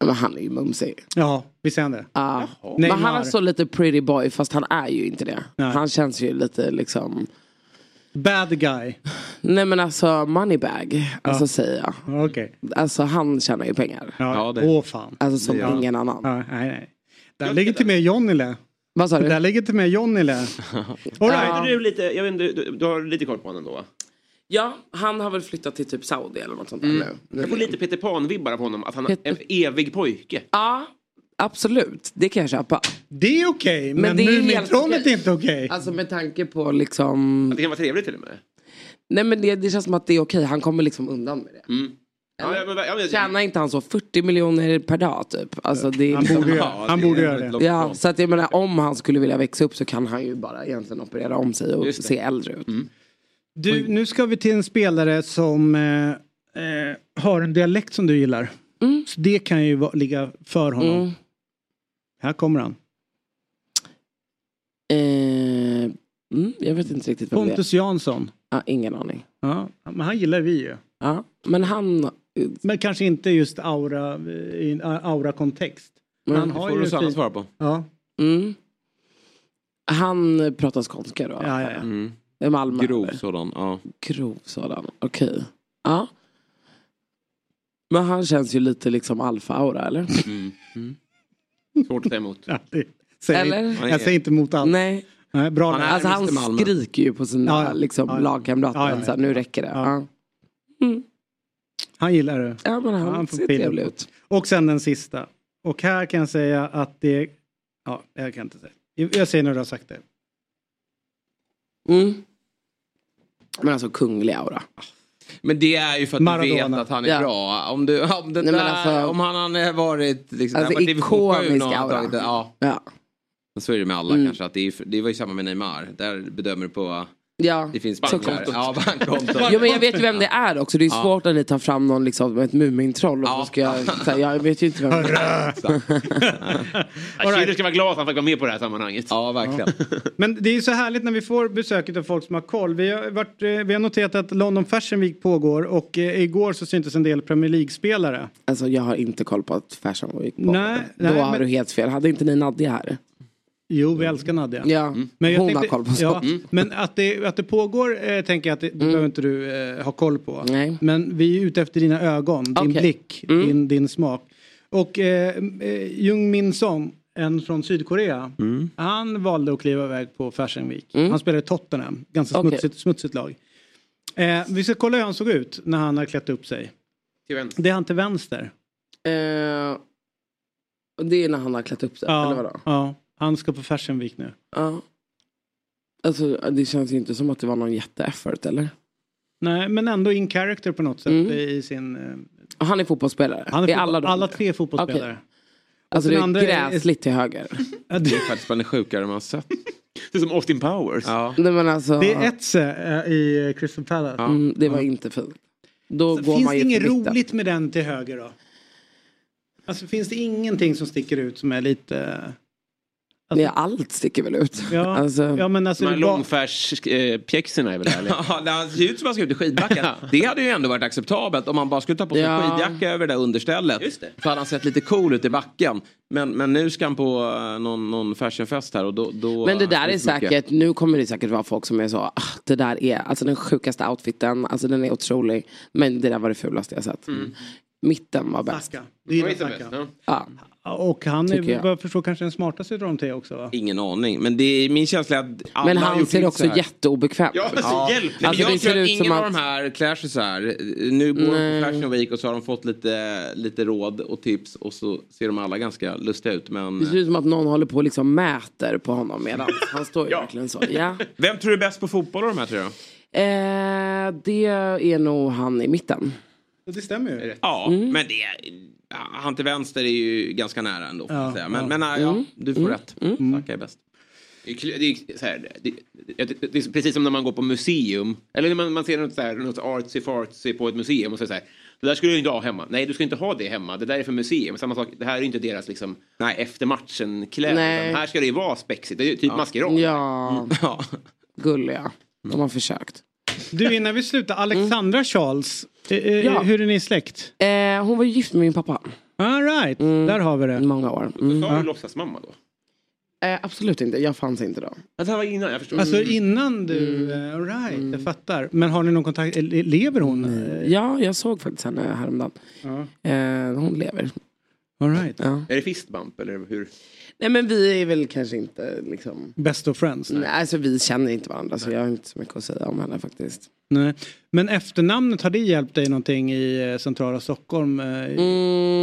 Men han är ju mumsig. Ja, visst är han det? Ja. Men han är så lite pretty boy fast han är ju inte det. Nej. Han känns ju lite liksom. Bad guy. Nej men alltså Moneybag, alltså säger jag. Okej. Alltså han tjänar ju pengar. Ja, åh fan. Alltså som Det han. ingen annan. Ja, nej, nej. Där ligger till med Jonile. Vad sa du? Där ligger till med Jonile. All right. Vet du, lite, jag vet inte, du, du har lite koll på honom då va? Ja, han har väl flyttat till typ Saudi eller något sånt där Mm. nu. Jag får lite Peter Pan-vibbar av honom. Att han är Peter- en evig pojke. Ja, absolut. Det kan jag köpa. Det är okej, men, det är helt Mumintrollet okej. är inte okej. Alltså med tanke på liksom... Att det kan vara trevligt till och med. Nej men det, det känns som att det är okej. Han kommer liksom undan med det. Mm. Ja, ja, men, ja, men, Tjänar inte han så 40 miljoner per dag typ? Alltså, det är Han liksom... borde göra- han borde göra det. Ja, så att jag menar om han skulle vilja växa upp så kan han ju bara egentligen operera om sig och det. se äldre ut. Du, nu ska vi till en spelare som eh, eh, har en dialekt som du gillar. Så det kan ju va- ligga för honom. Mm. Här kommer han. Eh, mm, jag vet inte riktigt vem Pontus det är. Jansson. Ja, ingen aning. Ja, men han gillar vi ju. Ja, men han... Men kanske inte just aura eh, i en aura-kontext. Men Mm. han har får ju Rosanna fin- svara på. Ja. Mm. Han pratar skånska då? Ja, ja, ja. Mm. Malmö? Grov eller? sådan, ja. Grov sådan, okej. Ja. Men han känns ju lite liksom alfa-aura eller? Mm. Svårt att säga emot. Ja, det säger, Eller? Jag säger inte emot allt. Nej. Nej, bra Han, alltså han skriker ju på sina Ja, ja. liksom, Ja, ja. lagkamrater. Ja, ja, ja. Så här, nu räcker det. Ja. Ja. Han gillar det. Ja, men han får ser trevlig ut. Och sen den sista. Och här kan jag säga att det... Ja, jag kan inte säga. Jag- Jag säger när du har sagt det. Mm. Men alltså kunglig aura. Men det är ju för att Maradona. du vet att han är Ja. bra. Om, du, om, den Nej, där, alltså- om han hade varit liksom, Alltså, varit ikonisk aura. tagit det, ja. Ja. Så är det med alla Mm. kanske. Att det, är, det var ju samma med Neymar. Där bedömer du på... Ja, Det finns bankkontot. Ja, bankkontot. Jo men jag vet ju vem det är också. Det är Ja. svårt när ni tar fram någon liksom med ett Mumintroll och så ska jag, så här, jag vet ju inte vem det är. Schürrer ska vara glad att han fick vara med på det här sammanhanget. Ja, verkligen. Men det är ju så härligt när vi får besök av folk som har koll. Vi har, varit, eh, vi har noterat att London Fashion Week pågår och eh, igår så syntes en del Premier League-spelare. Alltså jag har inte koll på att Fashion Week på. Nej, Då nej, har men- du helt fel. Hade inte ni Nadja här? Jo, vi älskar Nadja. Ja, Men jag hon tänkte- har koll på sånt. Ja, Mm. Men att det, att det pågår eh, tänker jag att det, det behöver inte du eh, ha koll på. Nej. Men vi är ute efter dina ögon, din Okej. blick, Mm. din, din smak. Och eh, eh, Jung Min Song, en från Sydkorea, Mm. han valde att kliva iväg på Fashion Week. Mm. Han spelade i Tottenham, ganska Okej. smutsigt, smutsigt lag. Eh, vi ska kolla hur han såg ut när han har klätt upp sig. Till vänster. Det är han till vänster. Eh, och det är när han har klätt upp sig, eller vadå? ja, han ska på Fashion Week nu. Ja. Alltså det känns ju inte som att det var någon jätteeffort eller? Nej, men ändå in character på något sätt Mm. i sin... Eh, Han är fotbollsspelare? han är är alla, alla tre fotbollsspelare. Okej. Alltså det är andra är- gräsligt till höger. Ja, Det är faktiskt bland det sjukare man har sett. Det är som Austin Powers. Ja. Nej, men alltså, det är Etze eh, i Crystal Palace. mm, det var inte fint. Då Så går finns man det inget mitten. roligt med den till höger då? Alltså finns det ingenting som sticker ut som är lite... Nej, allt sticker väl ut. Ja, Alltså, ja men alltså... De här långfärspjäxorna är väl härliga. Ja, det ser ut som att man ska ut i skidbacken. Det hade ju ändå varit acceptabelt om man bara skulle ta på sig Ja. en skidjacka över det där understället. Just det. Så hade han sett lite cool ut i backen. Men, men nu ska han på eh, någon, någon fashionfest här och då... då Men det där är mycket. säkert, nu kommer det säkert vara folk som är så, ah, det där är alltså den sjukaste outfiten, alltså den är otrolig. Men det där var det fulaste jag sett. Mitten var bäst. Saka. Det är Saka. Ja. Och han är, jag. vad jag förstår, kanske den smartaste av de tre också va? Ingen aning. Men det är min känsla är att alla Men han ser också jätteobekväm Ja, ut. men så hjälp. Nej, men Alltså, det jag ser tror att ingen som av att- de här klär sig så här. Nu går de Nej. på Fashion Week och så har de fått lite, lite råd och tips och så ser de alla ganska lustiga ut. Men Det ser ut som att någon håller på och liksom mäter på honom medan han står ju Ja. verkligen så. Ja. vem tror du är bäst på fotboll av de här tre då? Eh, det är nog han i mitten. Det stämmer ju. Ja, Mm. men det är, ja, han till vänster är ju ganska nära ändå. Ja, säga. Men, ja. men ja, Mm. du får rätt. Saka är bäst. Det är, det, är så här, det, det, det, är precis som när man går på museum. Eller när man, man ser något, så här, något artsy fartsy på ett museum och så, så här. Det där skulle du inte ha hemma. Nej, du ska inte ha det hemma. Det där är för museum. Samma sak, det här är inte deras liksom, nej, efter matchen-kläder. Nej. Här ska det ju vara spexigt. Det är typ maskerad. Ja, Ja. gulliga. De har försökt. Du innan vi slutar, Alexandra Charles, eh, eh, Ja. hur är ni släkt? Eh, hon var ju gift med min pappa. All right, Mm. där har vi det. Många år. Mm. Sa du låtsasmamma då? Eh, absolut inte, jag fanns inte då. Ja, det här var innan, jag förstår. Alltså innan du, eh, all right, jag fattar. Men har ni någon kontakt? Lever hon? Eh, Ja, jag såg faktiskt henne häromdagen. Eh, hon lever. All right. Ja. Är det fistbump eller hur? Nej men vi är väl kanske inte liksom... Best of friends? Nej, alltså vi känner inte varandra så jag har inte så mycket att säga om henne faktiskt. Nej. Men efternamnet, har det hjälpt dig någonting i eh, centrala Stockholm? eh,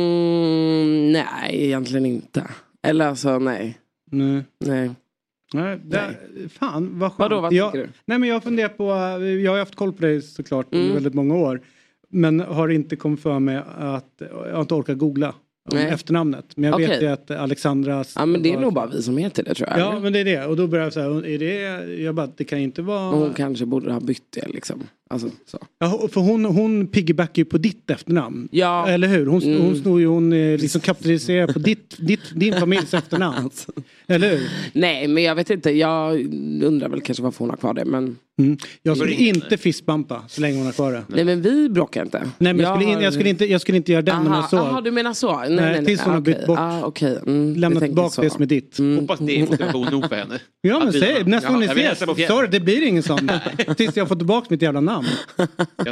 Mm, nej, egentligen inte. Eller alltså nej. Nej. Nej. Nej, det, Fan vad skönt. Vadå, vad jag, du? Nej men jag har funderat på, eh, jag har haft koll på dig såklart Mm. väldigt många år. Men har inte kommit för mig att, jag har inte orkat googla Nej. efternamnet. Men jag vet Okej. ju att Alexandras... Ja men det är var- nog bara vi som heter det tror jag. Ja men det är det. Och då börjar jag säga, är det, jag bara, det kan inte vara... Och hon kanske borde ha bytt det liksom. Alltså, så. Ja, för hon, hon piggybackar ju på ditt efternamn. Ja. Eller hur? Hon, Mm. hon snor ju, hon eh, liksom kapitaliserar på ditt, ditt, din familjs efternamn. Alltså. Eller hur? Nej men jag vet inte, jag undrar väl kanske varför hon har kvar det men. Mm. Jag skulle Bring- inte fistbumpa så länge hon har kvar det. Nej men vi bråkar inte. Nej men jag, skulle, in, jag, skulle inte, jag skulle inte göra den Aha, jag så. aha, du menar så? Nej, Nej, tills hon har bytt bort. Ah, okej. Mm, Lämnat tillbaka det som är ditt. Hoppas det är motivation nog för henne. Ja men säg, nästa gång ni Ja, ses, sorry det blir ingen sån. Tills jag får tillbaka mitt jävla namn.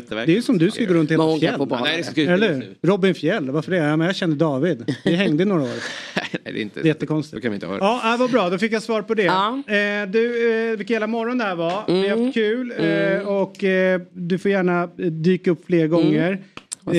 Det är ju som du skulle gå runt hela fjäll. Eller? Robin Fjäll, varför det? Ja, men jag känner David. Vi hängde i några år. Nej, det är inte. Det är jättekonstigt. Då kan vi inte höra. Ja, äh, vad bra. Då fick jag svar på det. Eh, du, eh, vilken jävla morgon det här var. Vi har haft kul eh, och eh, du får gärna eh, dyka upp fler gånger. Eh,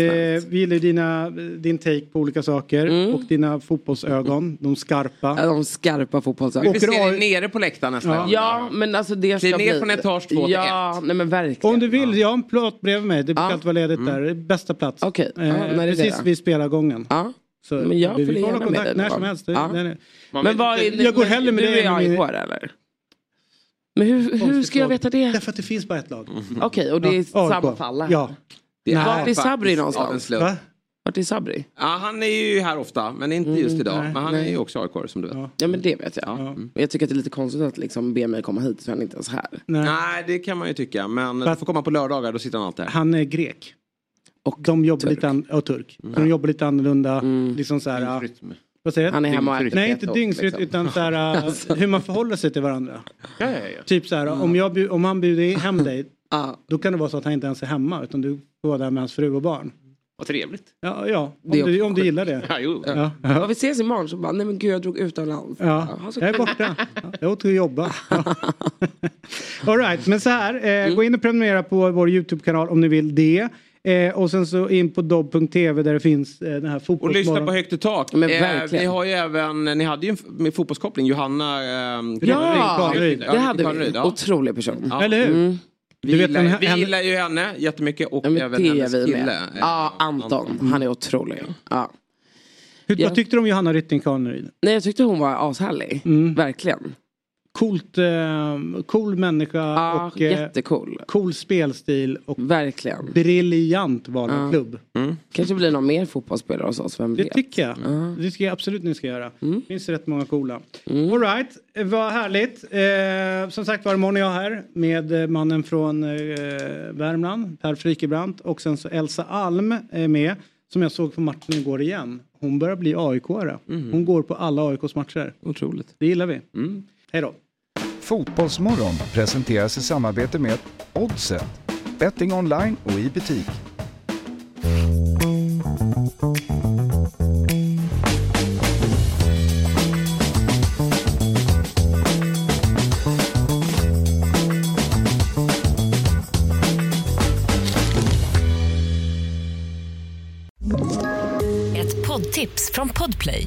vi gillar ju dina, din take på olika saker och dina fotbollsögon, de skarpa. Ja, de skarpa fotbollsögonen. Vi ser dig nere på läktaren nästa Ja. Ja men alltså det Kliv ner bli... från etage två till Ja, nej men verkligen. Om du vill, jag har en plåt bredvid mig. Det brukar Ja. alltid vara ledigt där. Det är Bästa plats. Okej, ja, Eh, när det precis vid spelargången. Ja. Så Men jag vi, vi får hålla gärna med kontakt dig när som helst. Det- Ja. den är- Men vad är, Jag går hellre med du det är AIK eller? Men hur, hur ska jag veta det? Därför att det finns bara ett lag. Okej, och det är Ja, AIK. samma fall? Ja. Det Vart är Sabri någonstans? Va? Vart är Sabri? Ja, han är ju här ofta, men inte just idag. nej, men han är nej. ju också AIK som du vet. Ja men det vet jag. Ja. Jag tycker att det är lite konstigt att liksom be mig komma hit så han inte ens här. Nej. Nej, det kan man ju tycka. Men du får komma på lördagar, då sitter han alltid här. Han är grek. Och de jobbar lite, an- och turk. Så de jobbar lite annorlunda. Liksom så här, vad säger? Han är hemma och Nej, inte dygnsrytm liksom. utan så här, hur man förhåller sig till varandra. Ja, ja, ja. Typ så här, om, jag, om han bjuder hem dig, Ja, då kan det vara så att han inte ens är hemma utan du får vara där med hans fru och barn. Vad trevligt. Ja, ja om, du, om du gillar det. Ja, jo. Ja, Ja, ja. vi ses imorgon så bara, nej men gud jag drog utomlands. Ja, Jaha, så jag är borta. Ja, Jag åkte och jobba. Ja. All right, men så här. Eh, Mm. Gå in och prenumerera på vår YouTube-kanal om ni vill det. Eh, och sen så in på dobb.tv där det finns eh, den här Och fotbollsmorgon. lyssna på Högt i tak. Men Eh, ni har ju även, ni hade ju en med fotbollskoppling, Johanna... ehm, Ja, Kaneryd. det hade vi. ja. Otrolig person. Ja. Eller hur? Mm. Vi, Du vet, gillar, här- vi henne- gillar ju henne jättemycket och Ja, även det är hennes vi kille. med. eh, Ja, Anton. Han är otrolig. Ja. Hur, Ja. Vad tyckte du om Johanna Rytting Kaneryd? Nej jag tyckte hon var ashärlig. Mm. Verkligen. Coolt, eh, cool människa Ja, och eh, jättecool. cool spelstil och Verkligen. briljant val av Ja. klubb. Kanske blir någon mer fotbollsspelare hos oss, vem Det vet? tycker jag. Ja. Det ska jag absolut ni ska göra. Mm. Det finns rätt många coola. Mm. All right, eh, vad härligt. Eh, som sagt var imorgon är jag här med eh, mannen från eh, Värmland, Per Frikebrant och sen så Elsa Alm är med. Som jag såg på matchen igår igen. Hon börjar bli AIK-are. Hon går på alla AIKs matcher. Otroligt. Det gillar vi. Hej då. Fotbollsmorgon presenteras i samarbete med Oddset, betting online och i butik. Ett poddtips från Podplay.